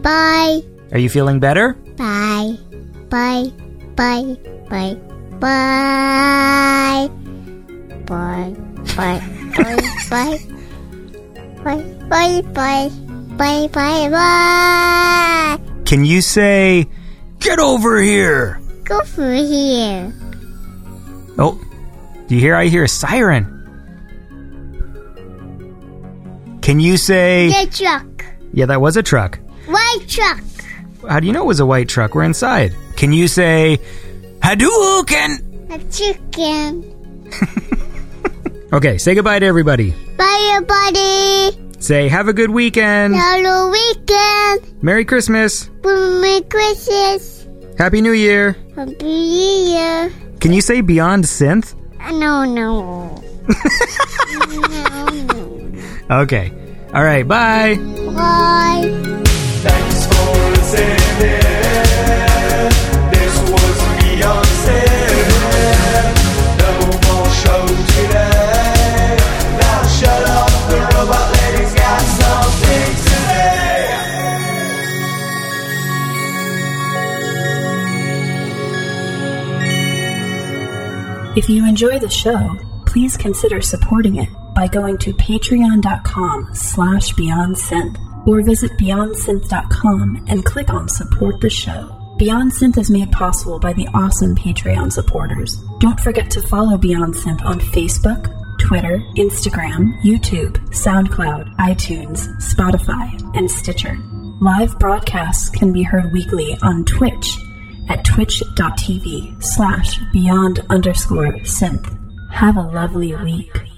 Bye. Are you feeling better? Bye. Bye. Bye. Bye. Bye. Bye. Bye. Bye. Bye. Bye. Bye. Bye. Bye. Bye. Bye. Can you say, get over here? Go for here. Oh, do you hear? I hear a siren. Can you say, The truck. yeah, that was a truck. White truck. How do you know it was a white truck? We're inside. Can you say, Hadouken? A chicken. Okay, say goodbye to everybody. Bye, everybody. Say, have a good weekend. Hello, weekend. Merry Christmas. Merry Christmas. Happy New Year. Happy New Year. Can you say Beyond Synth? Uh, no, no. no, no. Okay. All right, bye. Bye. If you enjoy the show, please consider supporting it by going to patreon.com slash beyondsynth or visit beyondsynth.com and click on support the show. Beyond Synth is made possible by the awesome Patreon supporters. Don't forget to follow Beyond Synth on Facebook, Twitter, Instagram, YouTube, SoundCloud, iTunes, Spotify, and Stitcher. Live broadcasts can be heard weekly on Twitch at twitch.tv slash beyond underscore synth. Have a lovely week.